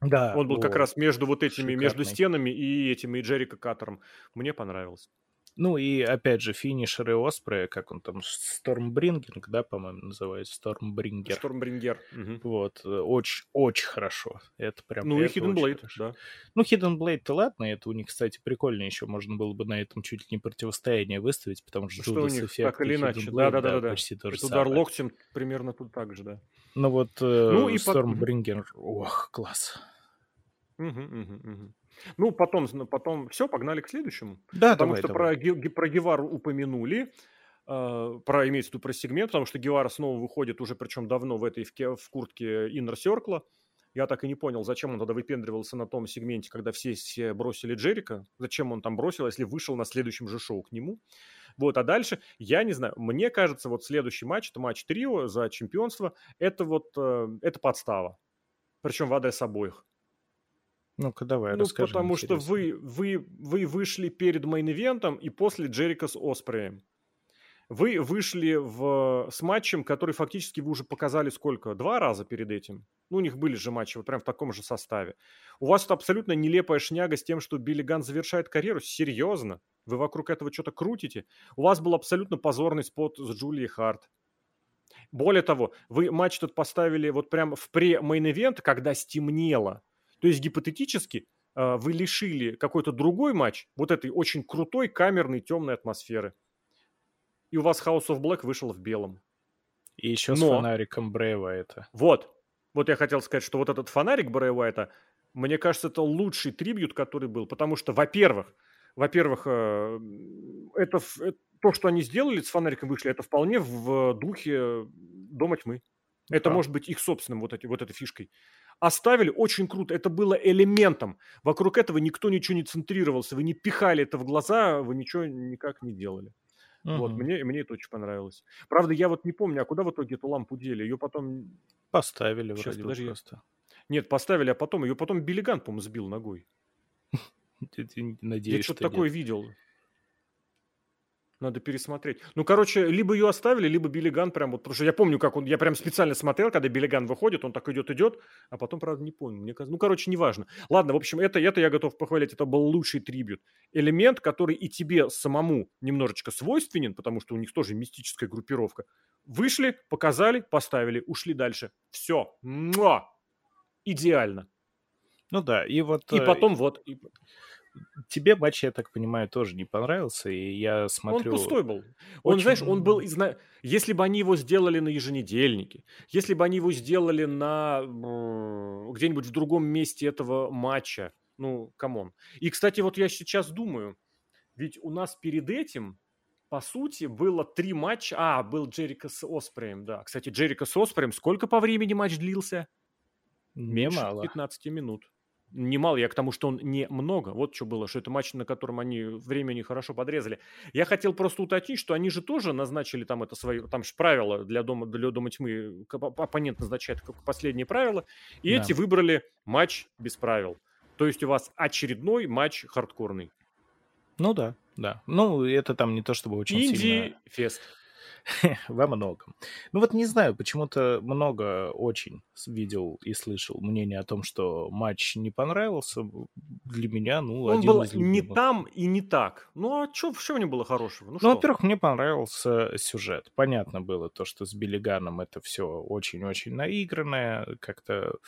Да. Он был о, как раз между вот этими, шикарный. между стенами и этими, и Джерика Катером. Мне понравилось. Ну и опять же финишеры Оспрея, как он там, Стормбрингинг, да, по-моему, называется, Стормбрингер. Стормбрингер. Угу. Вот, э, очень, очень хорошо. Это прям... Ну и Hidden Blade, да. Ну Hidden Blade-то ладно, это у них, кстати, прикольно, еще можно было бы на этом чуть ли не противостояние выставить, потому что, что Judas у них, так или иначе, да, да, да, да, почти то же самое. Удар локтем примерно тут так же, да. Ну вот э, ну, и Стормбрингер, под... ох, класс. Угу, угу, угу. Ну, потом, потом все, погнали к следующему. Да, потому давай, что давай. Про, про Гевару упомянули, э, про имеется в виду про сегмент, потому что Гевара снова выходит уже, причем давно в этой в, в куртке Inner Circle. Я так и не понял, зачем он тогда выпендривался на том сегменте, когда все, все бросили Джерика. Зачем он там бросил, если вышел на следующем же шоу к нему. Вот, а дальше, я не знаю, мне кажется, вот следующий матч, это матч трио за чемпионство, это вот, э, это подстава. Причем в адрес обоих. Ну-ка, давай, ну, расскажи. потому что вы, вы, вы вышли перед мейн-ивентом и после Джерика с Оспреем. Вы вышли в, с матчем, который фактически вы уже показали сколько? Два раза перед этим. Ну, у них были же матчи вот прям в таком же составе. У вас тут абсолютно нелепая шняга с тем, что Билли Ган завершает карьеру. Серьезно? Вы вокруг этого что-то крутите? У вас был абсолютно позорный спот с Джулией Харт. Более того, вы матч тут поставили вот прям в пре-мейн-ивент, когда стемнело. То есть гипотетически э, вы лишили какой-то другой матч вот этой очень крутой, камерной, темной атмосферы. И у вас House of Black вышел в белом. И еще Но... с фонариком Брейва это. Вот. Вот я хотел сказать, что вот этот фонарик Брейва это, мне кажется, это лучший трибют, который был. Потому что, во-первых, во-первых, э, это, это то, что они сделали с фонариком вышли, это вполне в духе Дома тьмы. Это может быть их собственным вот, эти, вот этой фишкой. Оставили очень круто. Это было элементом. Вокруг этого никто ничего не центрировался. Вы не пихали это в глаза, вы ничего никак не делали. Угу. Вот, мне, мне это очень понравилось. Правда, я вот не помню, а куда в итоге эту лампу дели? Ее потом... Поставили Сейчас, вроде подожди. просто. Нет, поставили, а потом ее потом Биллиган, по-моему, сбил ногой. (laughs) Надеюсь, я что-то такое видел. Надо пересмотреть. Ну, короче, либо ее оставили, либо Биллиган прям вот, потому что я помню, как он, я прям специально смотрел, когда Биллиган выходит, он так идет, идет, а потом, правда, не помню. Мне кажется, ну, короче, неважно. Ладно, в общем, это, это я готов похвалить, это был лучший трибют. Элемент, который и тебе самому немножечко свойственен, потому что у них тоже мистическая группировка. Вышли, показали, поставили, ушли дальше. Все. Муа! Идеально. Ну да, и вот... И э, потом вот... И тебе матч, я так понимаю, тоже не понравился, и я смотрю... Он пустой был. Он, Очень... знаешь, он был... Если бы они его сделали на еженедельнике, если бы они его сделали на... где-нибудь в другом месте этого матча, ну, come on. И, кстати, вот я сейчас думаю, ведь у нас перед этим, по сути, было три матча. А, был Джерика с Оспреем, да. Кстати, Джерика с Оспреем, сколько по времени матч длился? Немало. 15 минут немало, я к тому, что он не много. Вот что было, что это матч, на котором они времени хорошо подрезали. Я хотел просто уточнить, что они же тоже назначили там это свое, там же правила для дома, для дома тьмы, оппонент назначает как последние правила, и да. эти выбрали матч без правил. То есть у вас очередной матч хардкорный. Ну да, да. Ну, это там не то чтобы очень Инди сильно... фест. (laughs) Во многом. Ну вот не знаю, почему-то много очень видел и слышал мнение о том, что матч не понравился. Для меня, ну, Он был не там и не так. Ну а что, что в нем было хорошего? Ну, ну во-первых, мне понравился сюжет. Понятно было то, что с Биллиганом это все очень-очень наигранное. Как-то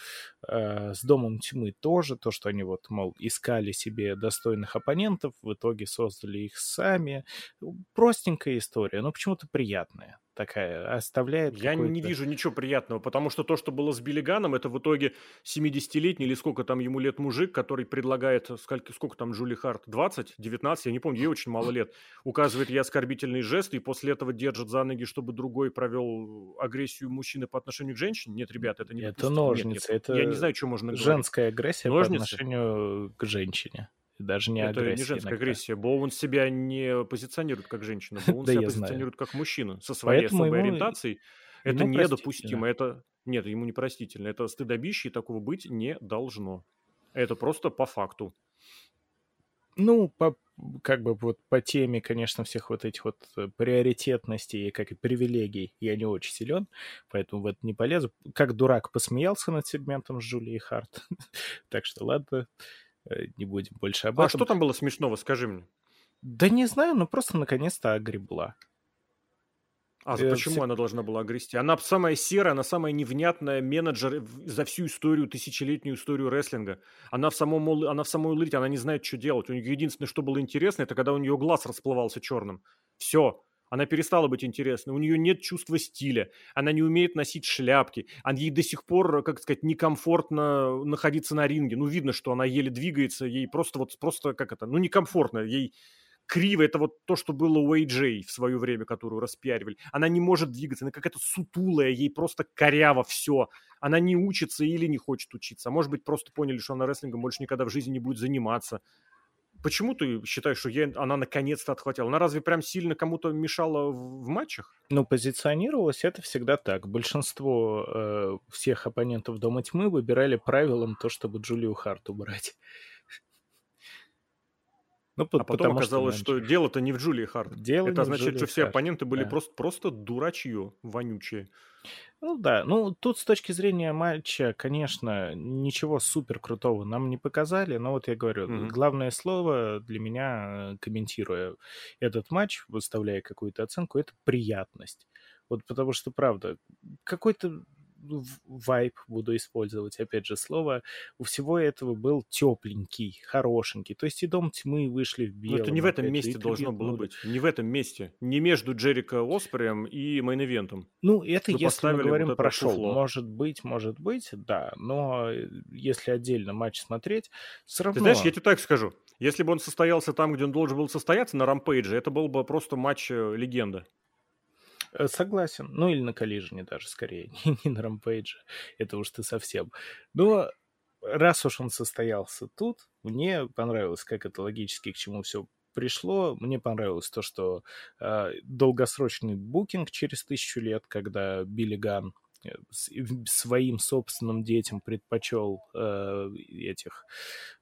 э, с Домом Тьмы тоже. То, что они вот, мол, искали себе достойных оппонентов, в итоге создали их сами. Простенькая история, но почему-то приятно приятная такая, оставляет Я не вижу ничего приятного, потому что то, что было с Биллиганом, это в итоге 70-летний или сколько там ему лет мужик, который предлагает, сколько, сколько там Джули Харт, 20, 19, я не помню, ей очень мало (laughs) лет, указывает ей оскорбительные жесты и после этого держит за ноги, чтобы другой провел агрессию мужчины по отношению к женщине. Нет, ребят, это не Это ножницы, нет, нет. это я не знаю, что можно женская говорить. агрессия ножницы? по отношению к женщине даже не это агрессия. Это не женская иногда. агрессия. Боуэн себя не позиционирует как женщина. (laughs) Боуэн себя позиционирует как мужчина со своей Поэтому особой ему... ориентацией. Это ему недопустимо. Это... Нет, ему непростительно. Это стыдобище, и такого быть не должно. Это просто по факту. Ну, по, как бы вот по теме, конечно, всех вот этих вот э, приоритетностей, как и привилегий, я не очень силен, поэтому в это не полезу. Как дурак посмеялся над сегментом с Джулией Харт. (laughs) так что ладно. Э, не будем больше об а этом. А что там было смешного, скажи мне? Да не знаю, но просто наконец-то огребла. А э, почему все... она должна была огрести? Она самая серая, она самая невнятная менеджер за всю историю, тысячелетнюю историю рестлинга. Она в, самом, она в самой улите, она не знает, что делать. У нее единственное, что было интересно, это когда у нее глаз расплывался черным. Все. Она перестала быть интересной. У нее нет чувства стиля. Она не умеет носить шляпки. А ей до сих пор, как сказать, некомфортно находиться на ринге. Ну, видно, что она еле двигается. Ей просто вот, просто как это, ну, некомфортно. Ей криво. Это вот то, что было у AJ в свое время, которую распиаривали. Она не может двигаться. Она какая-то сутулая. Ей просто коряво все. Она не учится или не хочет учиться. А может быть, просто поняли, что она рестлингом больше никогда в жизни не будет заниматься. Почему ты считаешь, что ей, она наконец-то отхватила? Она разве прям сильно кому-то мешала в, в матчах? Ну, позиционировалось это всегда так. Большинство э, всех оппонентов Дома Тьмы выбирали правилом то, чтобы Джулию Харт убрать. Ну, а потом оказалось, что, что дело-то не в Джулии Харт. Дело Это означает, что все Харт. оппоненты были да. просто, просто дурачье, вонючие. Ну да, ну тут с точки зрения матча, конечно, ничего супер крутого нам не показали, но вот я говорю, mm-hmm. главное слово для меня, комментируя этот матч, выставляя какую-то оценку, это приятность. Вот потому что, правда, какой-то вайп буду использовать, опять же, слово, у всего этого был тепленький, хорошенький. То есть и Дом Тьмы вышли в белом. Но это не в этом месте должно было быть. Не в этом месте. Не между Джерика Оспреем и мейн-ивентом. Ну, это Вы если мы говорим вот про шоу. Фуфло. Может быть, может быть, да. Но э, если отдельно матч смотреть, все равно... Ты знаешь, я тебе так скажу. Если бы он состоялся там, где он должен был состояться, на Рампейдже, это был бы просто матч э, легенда. Э, согласен. Ну или на коллижене даже скорее, (laughs) не на рампейдже. Это уж ты совсем. Но раз уж он состоялся тут, мне понравилось, как это логически к чему все пришло. Мне понравилось то, что э, долгосрочный букинг через тысячу лет, когда Билли Ган Э, своим собственным детям предпочел э, этих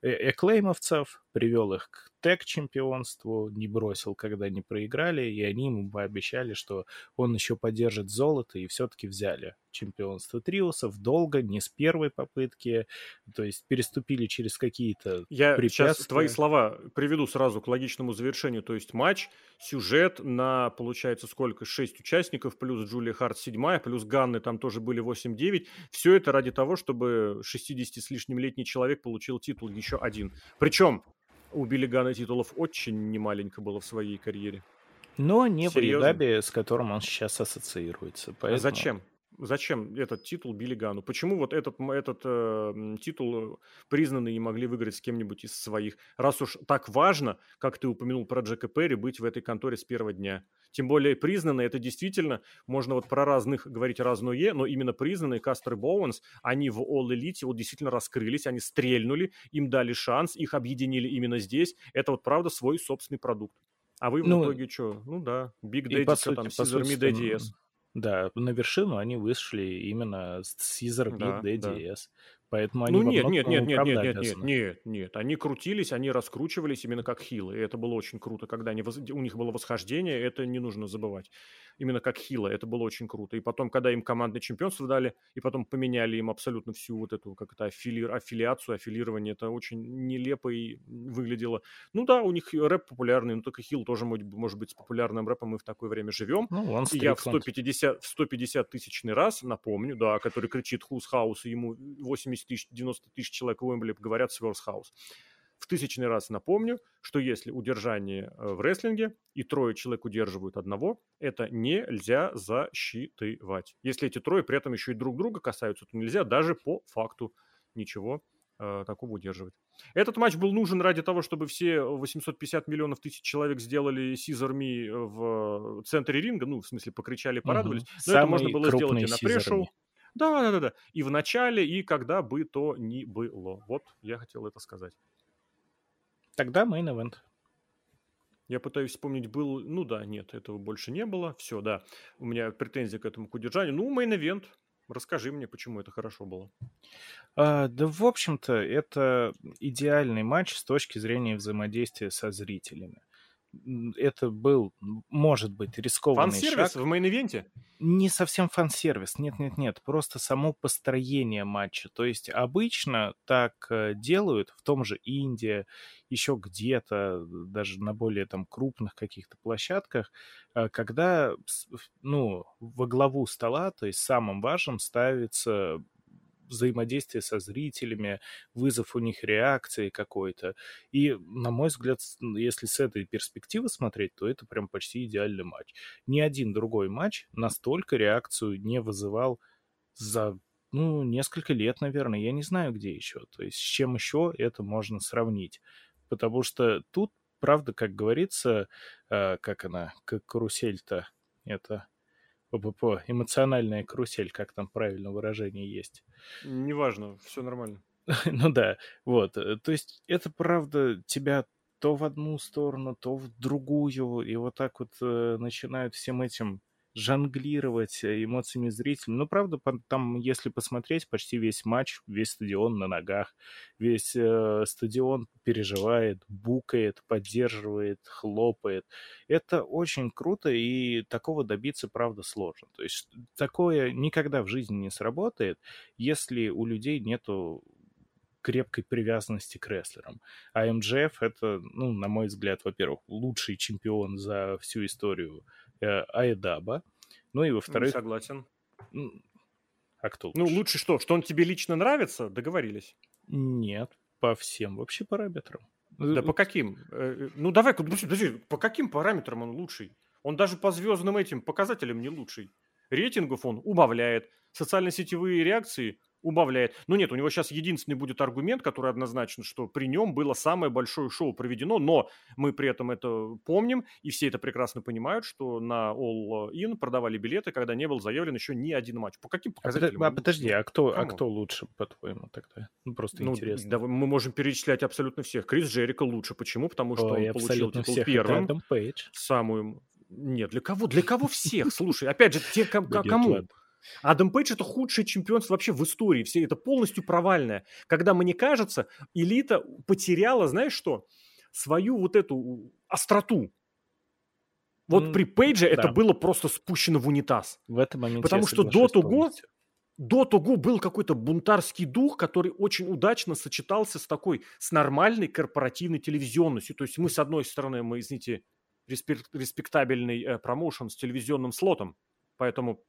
э, эклеймовцев, привел их к тег-чемпионству, не бросил, когда они проиграли, и они ему пообещали, что он еще поддержит золото, и все-таки взяли чемпионство триусов долго, не с первой попытки, то есть переступили через какие-то Я сейчас твои слова приведу сразу к логичному завершению, то есть матч, сюжет на, получается, сколько, 6 участников, плюс Джулия Харт седьмая, плюс Ганны там тоже были 8-9, все это ради того, чтобы 60 с лишним летний человек получил титул еще один. Причем у Билли Гана титулов очень немаленько было в своей карьере. Но не Серьезно? в Егабе, с которым он сейчас ассоциируется. А поэтому... А зачем? Зачем этот титул Билли Гану? Почему вот этот, этот э, титул признанный не могли выиграть с кем-нибудь из своих? Раз уж так важно, как ты упомянул про Джека Перри, быть в этой конторе с первого дня. Тем более признанные, это действительно, можно вот про разных говорить разное, но именно признанные Кастер Боуэнс, они в All Elite вот действительно раскрылись, они стрельнули, им дали шанс, их объединили именно здесь. Это вот правда свой собственный продукт. А вы ну, в итоге что? Ну да, Big Daddy, что там, Caesar Me Daddy. Да, на вершину они вышли именно с Caesar Big да, Daddy да. Поэтому они ну нет, нет, нет, нет, нет, нет, нет, нет, нет, они крутились, они раскручивались именно как хилы, и это было очень круто, когда они, у них было восхождение, это не нужно забывать именно как хила. Это было очень круто. И потом, когда им командное чемпионство дали, и потом поменяли им абсолютно всю вот эту как это аффили... аффилиацию, аффилирование, это очень нелепо и выглядело. Ну да, у них рэп популярный, но только хил тоже может быть с популярным рэпом, мы в такое время живем. Ну, он и я в 150, в 150 тысячный раз напомню, да, который кричит Who's House, и ему 80 тысяч, 90 тысяч человек в Уэмбли говорят House в тысячный раз напомню, что если удержание э, в рестлинге и трое человек удерживают одного, это нельзя засчитывать. Если эти трое при этом еще и друг друга касаются, то нельзя даже по факту ничего э, такого удерживать. Этот матч был нужен ради того, чтобы все 850 миллионов тысяч человек сделали Caesar Me в центре ринга, ну, в смысле, покричали, порадовались. Угу. Но Самый это можно было сделать и на прешоу. Да, да, да, да. И в начале, и когда бы то ни было. Вот я хотел это сказать. Тогда main event. Я пытаюсь вспомнить, был... Ну да, нет, этого больше не было. Все, да. У меня претензии к этому, к удержанию. Ну, event. Расскажи мне, почему это хорошо было. А, да, в общем-то, это идеальный матч с точки зрения взаимодействия со зрителями это был, может быть, рискованный Фан-сервис шаг. в мейн-ивенте? Не совсем фан-сервис, нет-нет-нет, просто само построение матча. То есть обычно так э, делают в том же Индии, еще где-то, даже на более там крупных каких-то площадках, э, когда, ну, во главу стола, то есть самым важным ставится взаимодействие со зрителями, вызов у них реакции какой-то. И, на мой взгляд, если с этой перспективы смотреть, то это прям почти идеальный матч. Ни один другой матч настолько реакцию не вызывал за ну, несколько лет, наверное, я не знаю, где еще. То есть с чем еще это можно сравнить. Потому что тут, правда, как говорится, э, как она, как карусель-то, это ППП, эмоциональная карусель, как там правильно выражение есть. Неважно, все нормально. (laughs) ну да, вот. Э, то есть это правда тебя то в одну сторону, то в другую, и вот так вот э, начинают всем этим жонглировать э, эмоциями зрителей. Ну, правда, там, если посмотреть, почти весь матч, весь стадион на ногах, весь э, стадион переживает, букает, поддерживает, хлопает. Это очень круто, и такого добиться, правда, сложно. То есть такое никогда в жизни не сработает, если у людей нету крепкой привязанности к рестлерам. А МДФ это, ну, на мой взгляд, во-первых, лучший чемпион за всю историю э, Айдаба. Ну и во-вторых... Согласен. А кто ну, лучше? Ну, лучше что? Что он тебе лично нравится? Договорились. Нет, по всем вообще параметрам. Да по каким? Э, ну, давай, подожди, по каким параметрам он лучший? Он даже по звездным этим показателям не лучший. Рейтингов он убавляет, социально-сетевые реакции убавляет. Но нет, у него сейчас единственный будет аргумент, который однозначно, что при нем было самое большое шоу проведено, но мы при этом это помним, и все это прекрасно понимают, что на All In продавали билеты, когда не был заявлен еще ни один матч. По каким А, показателям? а подожди, а кто, а кто лучше, по-твоему, тогда? Ну, просто Ну, интересно. да, мы можем перечислять абсолютно всех. Крис Джерика лучше. Почему? Потому что Ой, он получил титул всех. Первым. Адам Пейдж. Самую... Нет, для кого? Для кого всех? Слушай, опять же, те, кому? Адам Пейдж это худшее чемпионство вообще в истории. Все это полностью провальное. Когда, мне кажется, элита потеряла, знаешь что, свою вот эту остроту. Вот М, при Пейдже это да. было просто спущено в унитаз. В этом моменте Потому что до того. До того был какой-то бунтарский дух, который очень удачно сочетался с такой, с нормальной корпоративной телевизионностью. То есть мы, с одной стороны, мы, извините, респек- респектабельный э, промоушен с телевизионным слотом, поэтому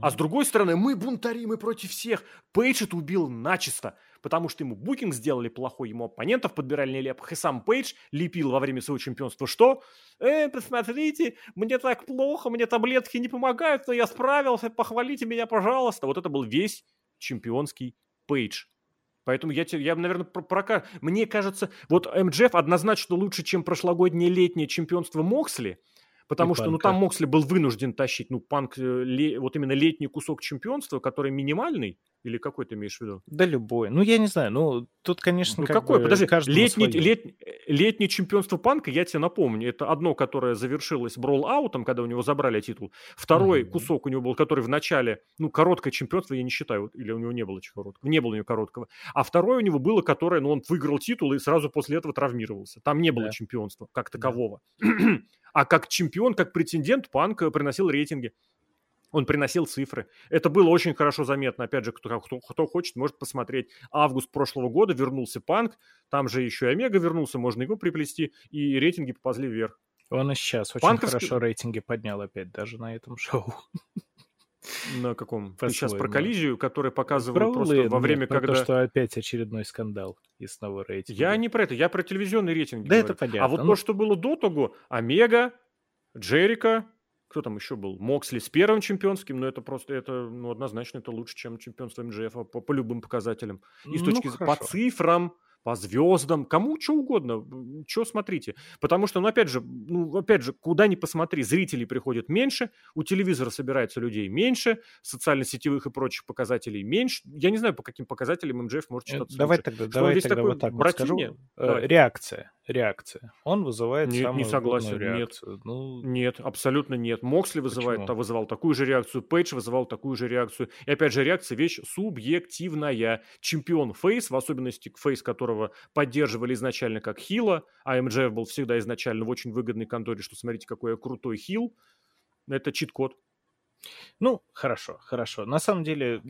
А с другой стороны, мы бунтари, мы против всех. Пейдж это убил начисто, потому что ему букинг сделали плохой, ему оппонентов подбирали нелепых, и сам Пейдж лепил во время своего чемпионства что? Э, посмотрите, мне так плохо, мне таблетки не помогают, но я справился, похвалите меня, пожалуйста. Вот это был весь чемпионский Пейдж. Поэтому я, я наверное, про, прока- Мне кажется, вот МДФ однозначно лучше, чем прошлогоднее летнее чемпионство Моксли, потому И что, ну, Панка. там Моксли был вынужден тащить, ну, Панк, э, ле- вот именно летний кусок чемпионства, который минимальный, или какой ты имеешь в виду? Да любой. Ну, я не знаю. Ну, тут, конечно, Ну, как какой? бы Подожди, летний, лет- летнее чемпионство Панка, я тебе напомню, это одно, которое завершилось брол-аутом, когда у него забрали титул. Второй Мгм. кусок у него был, который в начале, ну, короткое чемпионство, я не считаю, или у него не было чего короткого, не было у него короткого. А второе у него было, которое, ну, он выиграл титул и сразу после этого травмировался. Там не было Да. чемпионства как такового. (clears throat) а как чемпион, как претендент, Панк э, приносил рейтинги. Он приносил цифры. Это было очень хорошо заметно. Опять же, кто, кто, кто хочет, может посмотреть. Август прошлого года вернулся Панк. Там же еще и Омега вернулся. Можно его приплести. И рейтинги поползли вверх. Он и сейчас очень Панковский- хорошо рейтинги поднял опять, даже на этом шоу. (laughs) На каком? Ты сейчас про коллизию, который показывают Про просто во нет, время, про когда... то, что опять очередной скандал и снова рейтинги. Я не про это. Я про телевизионные рейтинги Да говорю. это понятно. А вот Ну, то, что было до того, Омега, Джерика, кто там еще был? Моксли с первым чемпионским, но это просто, это, ну, однозначно, это лучше, чем чемпионство МДФ по, по любым показателям. И с ну, точки зрения по цифрам, по звездам, кому что угодно, что смотрите. Потому что, ну, опять же, ну, опять же, куда ни посмотри, зрителей приходит меньше, у телевизора собирается людей меньше, социально-сетевых и прочих показателей меньше. Я не знаю, по каким показателям МДФ может Э, считаться Давай лучше. тогда, Что давай тогда такой вот так вот скажу. Э, Давай. Реакция, реакция. Он вызывает Нет, не самую согласен, бурную нет. Ну, Нет, абсолютно нет. Моксли вызывает, Почему? та- вызывал такую же реакцию, Пейдж вызывал такую же реакцию. И опять же, реакция вещь субъективная. Чемпион Фейс, в особенности Фейс, которого поддерживали изначально как хила, а МДФ был всегда изначально в очень выгодной конторе, что смотрите, какой я крутой хил. Это чит-код. Ну, хорошо, хорошо. На самом деле,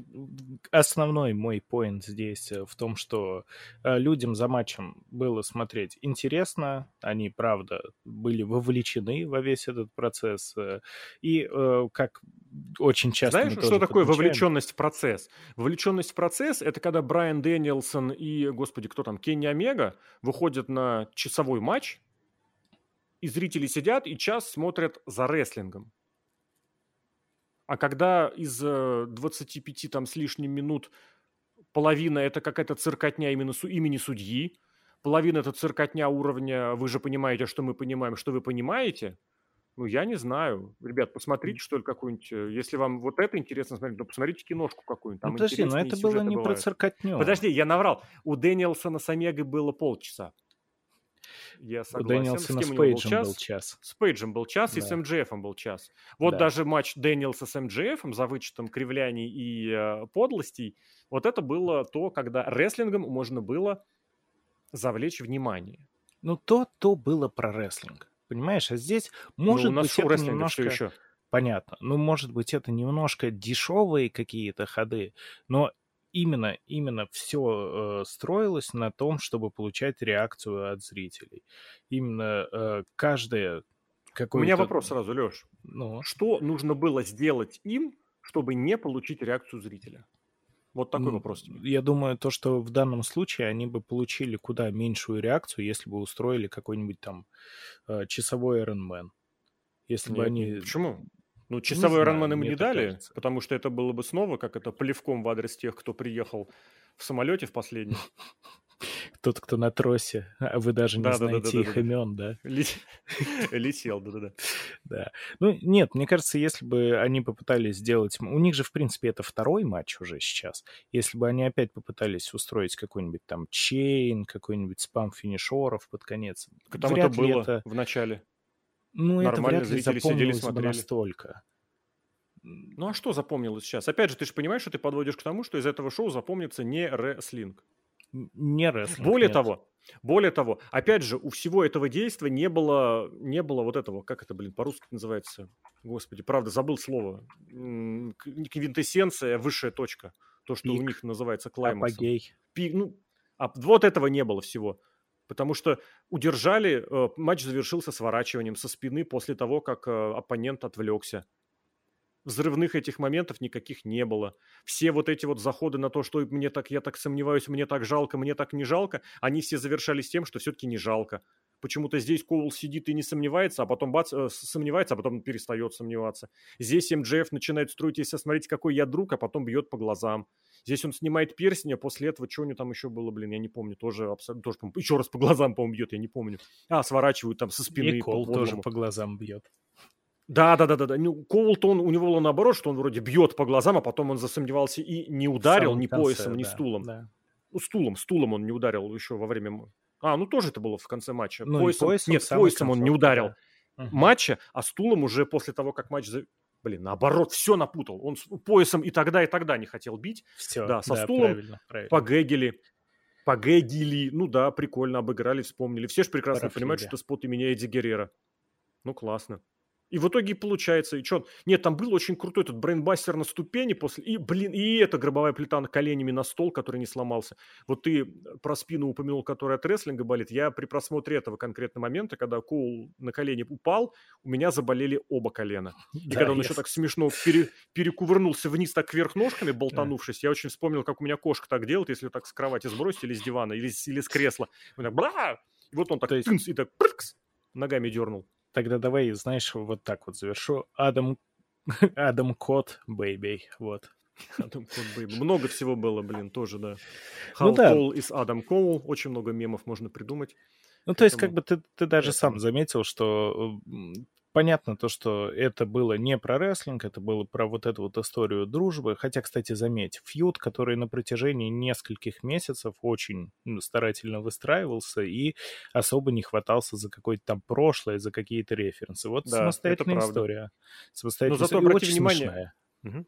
основной мой поинт здесь э, в том, что э, людям за матчем было смотреть интересно, они, правда, были вовлечены во весь этот процесс, э, и, как очень часто Знаешь, что такое подмечаем- вовлеченность в процесс? Вовлеченность в процесс – это когда Брайан Дэниелсон и, господи, кто там, Кенни Омега выходят на часовой матч, и зрители сидят и час смотрят за рестлингом. А когда из э, 25 там с лишним минут половина это какая-то циркотня именно су- имени судьи, половина это циркотня уровня «вы же понимаете, что мы понимаем, что вы понимаете», ну, я не знаю. Ребят, посмотрите, что ли, какую-нибудь... э, Если вам вот это интересно смотреть, то посмотрите киношку какую-нибудь. Ну, Там подожди, но это было не про бывают. циркотню. Подожди, я наврал. У Дэниелсона с Омегой было полчаса. Я У согласен. Дэниелсона с с кем у него был Пейджем час? был час. С Пейджем был час, и с Да. МДФом был час. Вот Да. даже матч Дэниелса с МДФом за вычетом кривляний и э, подлостей, вот это было то, когда рестлингом можно было завлечь внимание. Ну, то, то было про рестлинг. Понимаешь, а здесь, Ну, может у нас быть, это немножко... еще. Понятно. Ну, может быть, это немножко дешевые какие-то ходы, но именно, именно все строилось на том, чтобы получать реакцию от зрителей. Именно э, каждое У какое-то... меня вопрос сразу, Леш. Ну, Что нужно было сделать им, чтобы не получить реакцию зрителя? Вот такой м, вопрос. Я думаю, то, что в данном случае они бы получили куда меньшую реакцию, если бы устроили какой-нибудь там э, часовой Iron Man. Если бы Нет, они... Почему? Ну, часовой ранмен им не дали, кажется. потому что это было бы снова, как это, плевком в адрес тех, кто приехал в самолете в последний. (laughs) Тот, кто на тросе, а вы даже не да, знаете да, да, их имен, да? (laughs) (laughs) Летел, да-да-да. Да. Ну, нет, мне кажется, если бы они попытались сделать... У них же, в принципе, это второй матч уже сейчас. Если бы они опять попытались устроить какой-нибудь там чейн, какой-нибудь спам финишеров под конец. Там это было это... в начале. Ну, Нормально, это вряд ли зрители сидели, смотрели. настолько. Ну а что запомнилось сейчас? Опять же, ты же понимаешь, что ты подводишь к тому, что из этого шоу запомнится не рестлинг. Не рестлинг. Более нет. того, более того, опять же, у всего этого действия не было, не было вот этого, как это, блин, по-русски называется? Господи, правда, забыл слово. Квинтэссенция, высшая точка. То, что Пик. у них называется клаймаксом. Апогей. Пик, ну, а вот этого не было всего. Потому что удержали, э, матч завершился сворачиванием со спины после того, как э, оппонент отвлекся взрывных этих моментов никаких не было. Все вот эти вот заходы на то, что мне так, я так сомневаюсь, мне так жалко, мне так не жалко, они все завершались тем, что все-таки не жалко. Почему-то здесь Коул сидит и не сомневается, а потом бац, э, сомневается, а потом перестает сомневаться. Здесь МДФ начинает строить, если смотрите, какой я друг, а потом бьет по глазам. Здесь он снимает перстень, а после этого что у него там еще было, блин, я не помню, тоже абсолютно, тоже, еще раз по глазам, по-моему, бьет, я не помню. А, сворачивают там со спины. И Кол тоже по глазам бьет. Да, да, да, да, да. Ну, Коултон, у него было наоборот, что он вроде бьет по глазам, а потом он засомневался и не ударил ни конце, поясом, ни да, стулом. Да. Ну, стулом, стулом он не ударил еще во время... А, ну тоже это было в конце матча. Ну, поясом... поясом Нет, поясом он не ударил да. матча, а стулом уже после того, как матч... За... Блин, наоборот, все напутал. Он поясом и тогда, и тогда не хотел бить. Все, да, со да, стулом правильно, правильно. погэгили. Погэгили. Ну да, прикольно, обыграли, вспомнили. Все же прекрасно Парафили. понимают, что спот имени Эдди Геррера. Ну, классно. И в итоге получается, и что? Нет, там был очень крутой этот брейнбастер на ступени после, и, блин, и эта гробовая плита на коленями на стол, который не сломался. Вот ты про спину упомянул, которая от рестлинга болит. Я при просмотре этого конкретного момента, когда Коул на колени упал, у меня заболели оба колена. И да, когда он yes. еще так смешно пере, перекувырнулся вниз так вверх ножками, болтанувшись, я очень вспомнил, как у меня кошка так делает, если так с кровати сбросить или с дивана, или, или с кресла. И, так, бла! и вот он так, есть... тынц, и так, прыкс, ногами дернул. Тогда давай, знаешь, вот так вот завершу. Адам, (laughs) Адам Кот Bay Bay, вот. Адам Кот Bay Bay. Много всего было, блин, тоже, да. Хал ну, да. Из Адам Коул. Очень много мемов можно придумать. Ну, то есть, как бы ты, ты даже сам заметил, что понятно то, что это было не про рестлинг, это было про вот эту вот историю дружбы. Хотя, кстати, заметь, фьюд, который на протяжении нескольких месяцев очень старательно выстраивался и особо не хватался за какое-то там прошлое, за какие-то референсы. Вот да, самостоятельная история. Самостоятельная Но зато история, очень внимание. смешная. Угу.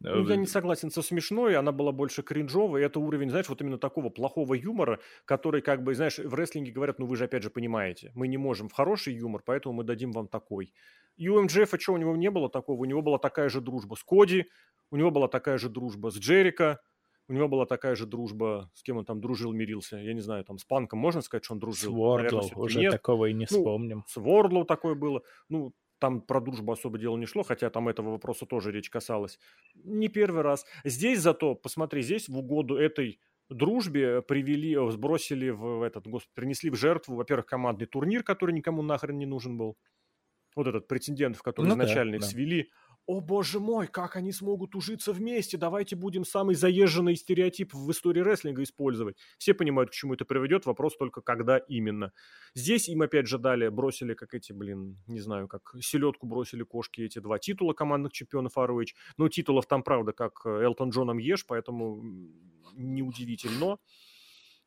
Ну, я не согласен со смешной, она была больше кринжовой. Это уровень, знаешь, вот именно такого плохого юмора, который, как бы, знаешь, в рестлинге говорят, ну вы же опять же понимаете, мы не можем в хороший юмор, поэтому мы дадим вам такой. И у МДФ, а что, у него не было такого? У него была такая же дружба с Коди, у него была такая же дружба с Джерика, у него была такая же дружба, с кем он там дружил, мирился. Я не знаю, там с Панком можно сказать, что он дружил? С Вордлоу, уже нет. такого и не ну, вспомним. С Вордлоу такое было. Ну, там про дружбу особо дело не шло, хотя там этого вопроса тоже речь касалась. Не первый раз. Здесь зато, посмотри, здесь в угоду этой дружбе привели, э, сбросили в этот, господи, принесли в жертву, во-первых, командный турнир, который никому нахрен не нужен был. Вот этот претендент, в который ну, изначально да, их да. свели о боже мой, как они смогут ужиться вместе, давайте будем самый заезженный стереотип в истории рестлинга использовать. Все понимают, к чему это приведет, вопрос только когда именно. Здесь им опять же дали, бросили как эти, блин, не знаю, как селедку бросили кошки эти два титула командных чемпионов ROH. Но титулов там, правда, как Элтон Джоном ешь, поэтому неудивительно.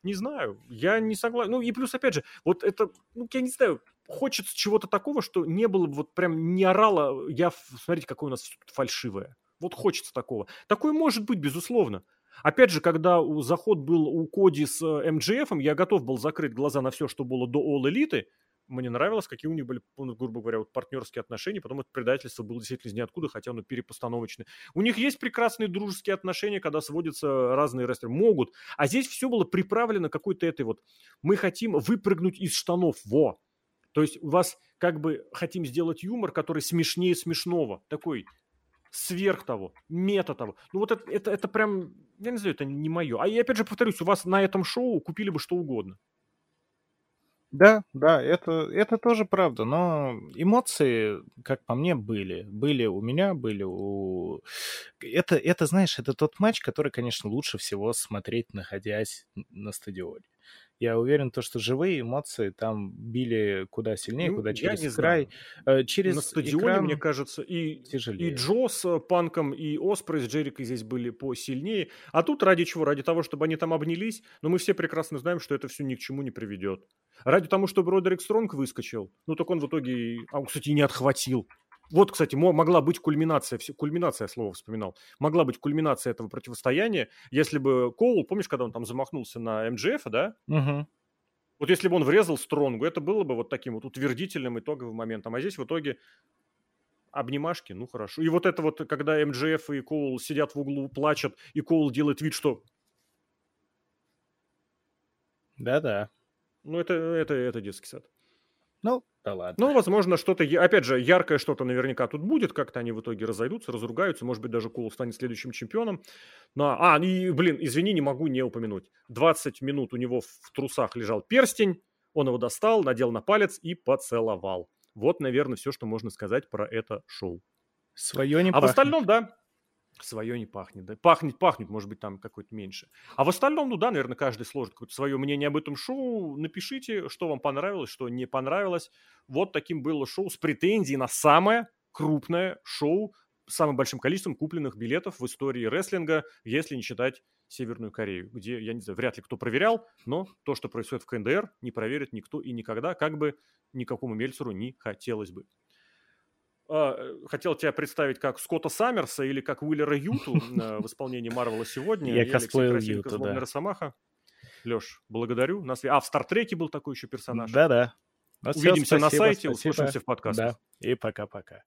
Не знаю, я не согласен. Ну и плюс, опять же, вот это, ну я не знаю, хочется чего-то такого, что не было бы вот прям не орало, я, смотрите, какое у нас фальшивое. Вот хочется такого. Такое может быть, безусловно. Опять же, когда заход был у Коди с э, МДФ, я готов был закрыть глаза на все, что было до All Elite, мне нравилось, какие у них были, ну, грубо говоря, вот партнерские отношения, потом это предательство было действительно из ниоткуда, хотя оно перепостановочное. У них есть прекрасные дружеские отношения, когда сводятся разные рестлеры. Могут. А здесь все было приправлено какой-то этой вот... Мы хотим выпрыгнуть из штанов. Во! То есть у вас как бы хотим сделать юмор, который смешнее смешного. Такой сверх того, мета того. Ну вот это, это, это прям, я не знаю, это не мое. А я опять же повторюсь, у вас на этом шоу купили бы что угодно. Да, да, это, это тоже правда, но эмоции, как по мне, были. Были у меня, были у... Это, это, знаешь, это тот матч, который, конечно, лучше всего смотреть, находясь на стадионе я уверен, то, что живые эмоции там били куда сильнее, ну, куда через край. Знаю. Э, через На стадионе, экран мне кажется, и, тяжелее. и Джо с Панком, и Оспрей с Джерикой здесь были посильнее. А тут ради чего? Ради того, чтобы они там обнялись. Но мы все прекрасно знаем, что это все ни к чему не приведет. Ради того, чтобы Родерик Стронг выскочил. Ну, так он в итоге, а он, кстати, не отхватил. Вот, кстати, могла быть кульминация, кульминация слова вспоминал, могла быть кульминация этого противостояния, если бы Коул, помнишь, когда он там замахнулся на МДФ, да? Угу. Вот если бы он врезал Стронгу, это было бы вот таким вот утвердительным итоговым моментом. А здесь в итоге обнимашки, ну хорошо. И вот это вот, когда МДФ и Коул сидят в углу, плачут, и Коул делает вид, что... Да-да. Ну это, это, это детский сад. Ну, да ладно. Ну, возможно, что-то, опять же, яркое что-то наверняка тут будет, как-то они в итоге разойдутся, разругаются, может быть, даже Кул станет следующим чемпионом. Но, а, и, блин, извини, не могу не упомянуть. 20 минут у него в трусах лежал перстень, он его достал, надел на палец и поцеловал. Вот, наверное, все, что можно сказать про это шоу. Свое не А пахнет. в остальном, да, свое не пахнет. Да? Пахнет, пахнет, может быть, там какой-то меньше. А в остальном, ну да, наверное, каждый сложит какое-то свое мнение об этом шоу. Напишите, что вам понравилось, что не понравилось. Вот таким было шоу с претензией на самое крупное шоу с самым большим количеством купленных билетов в истории рестлинга, если не считать Северную Корею, где, я не знаю, вряд ли кто проверял, но то, что происходит в КНДР, не проверит никто и никогда, как бы никакому Мельцеру не хотелось бы. А, э, хотел тебя представить как Скотта Саммерса или как Уиллера Юту (laughs) в исполнении Марвела сегодня. Я косплеил Юту, да. Росомаха. Леш, благодарю. Нас... А, в Стартреке был такой еще персонаж. Да-да. Увидимся на сайте, услышимся в подкастах. Да, и пока-пока.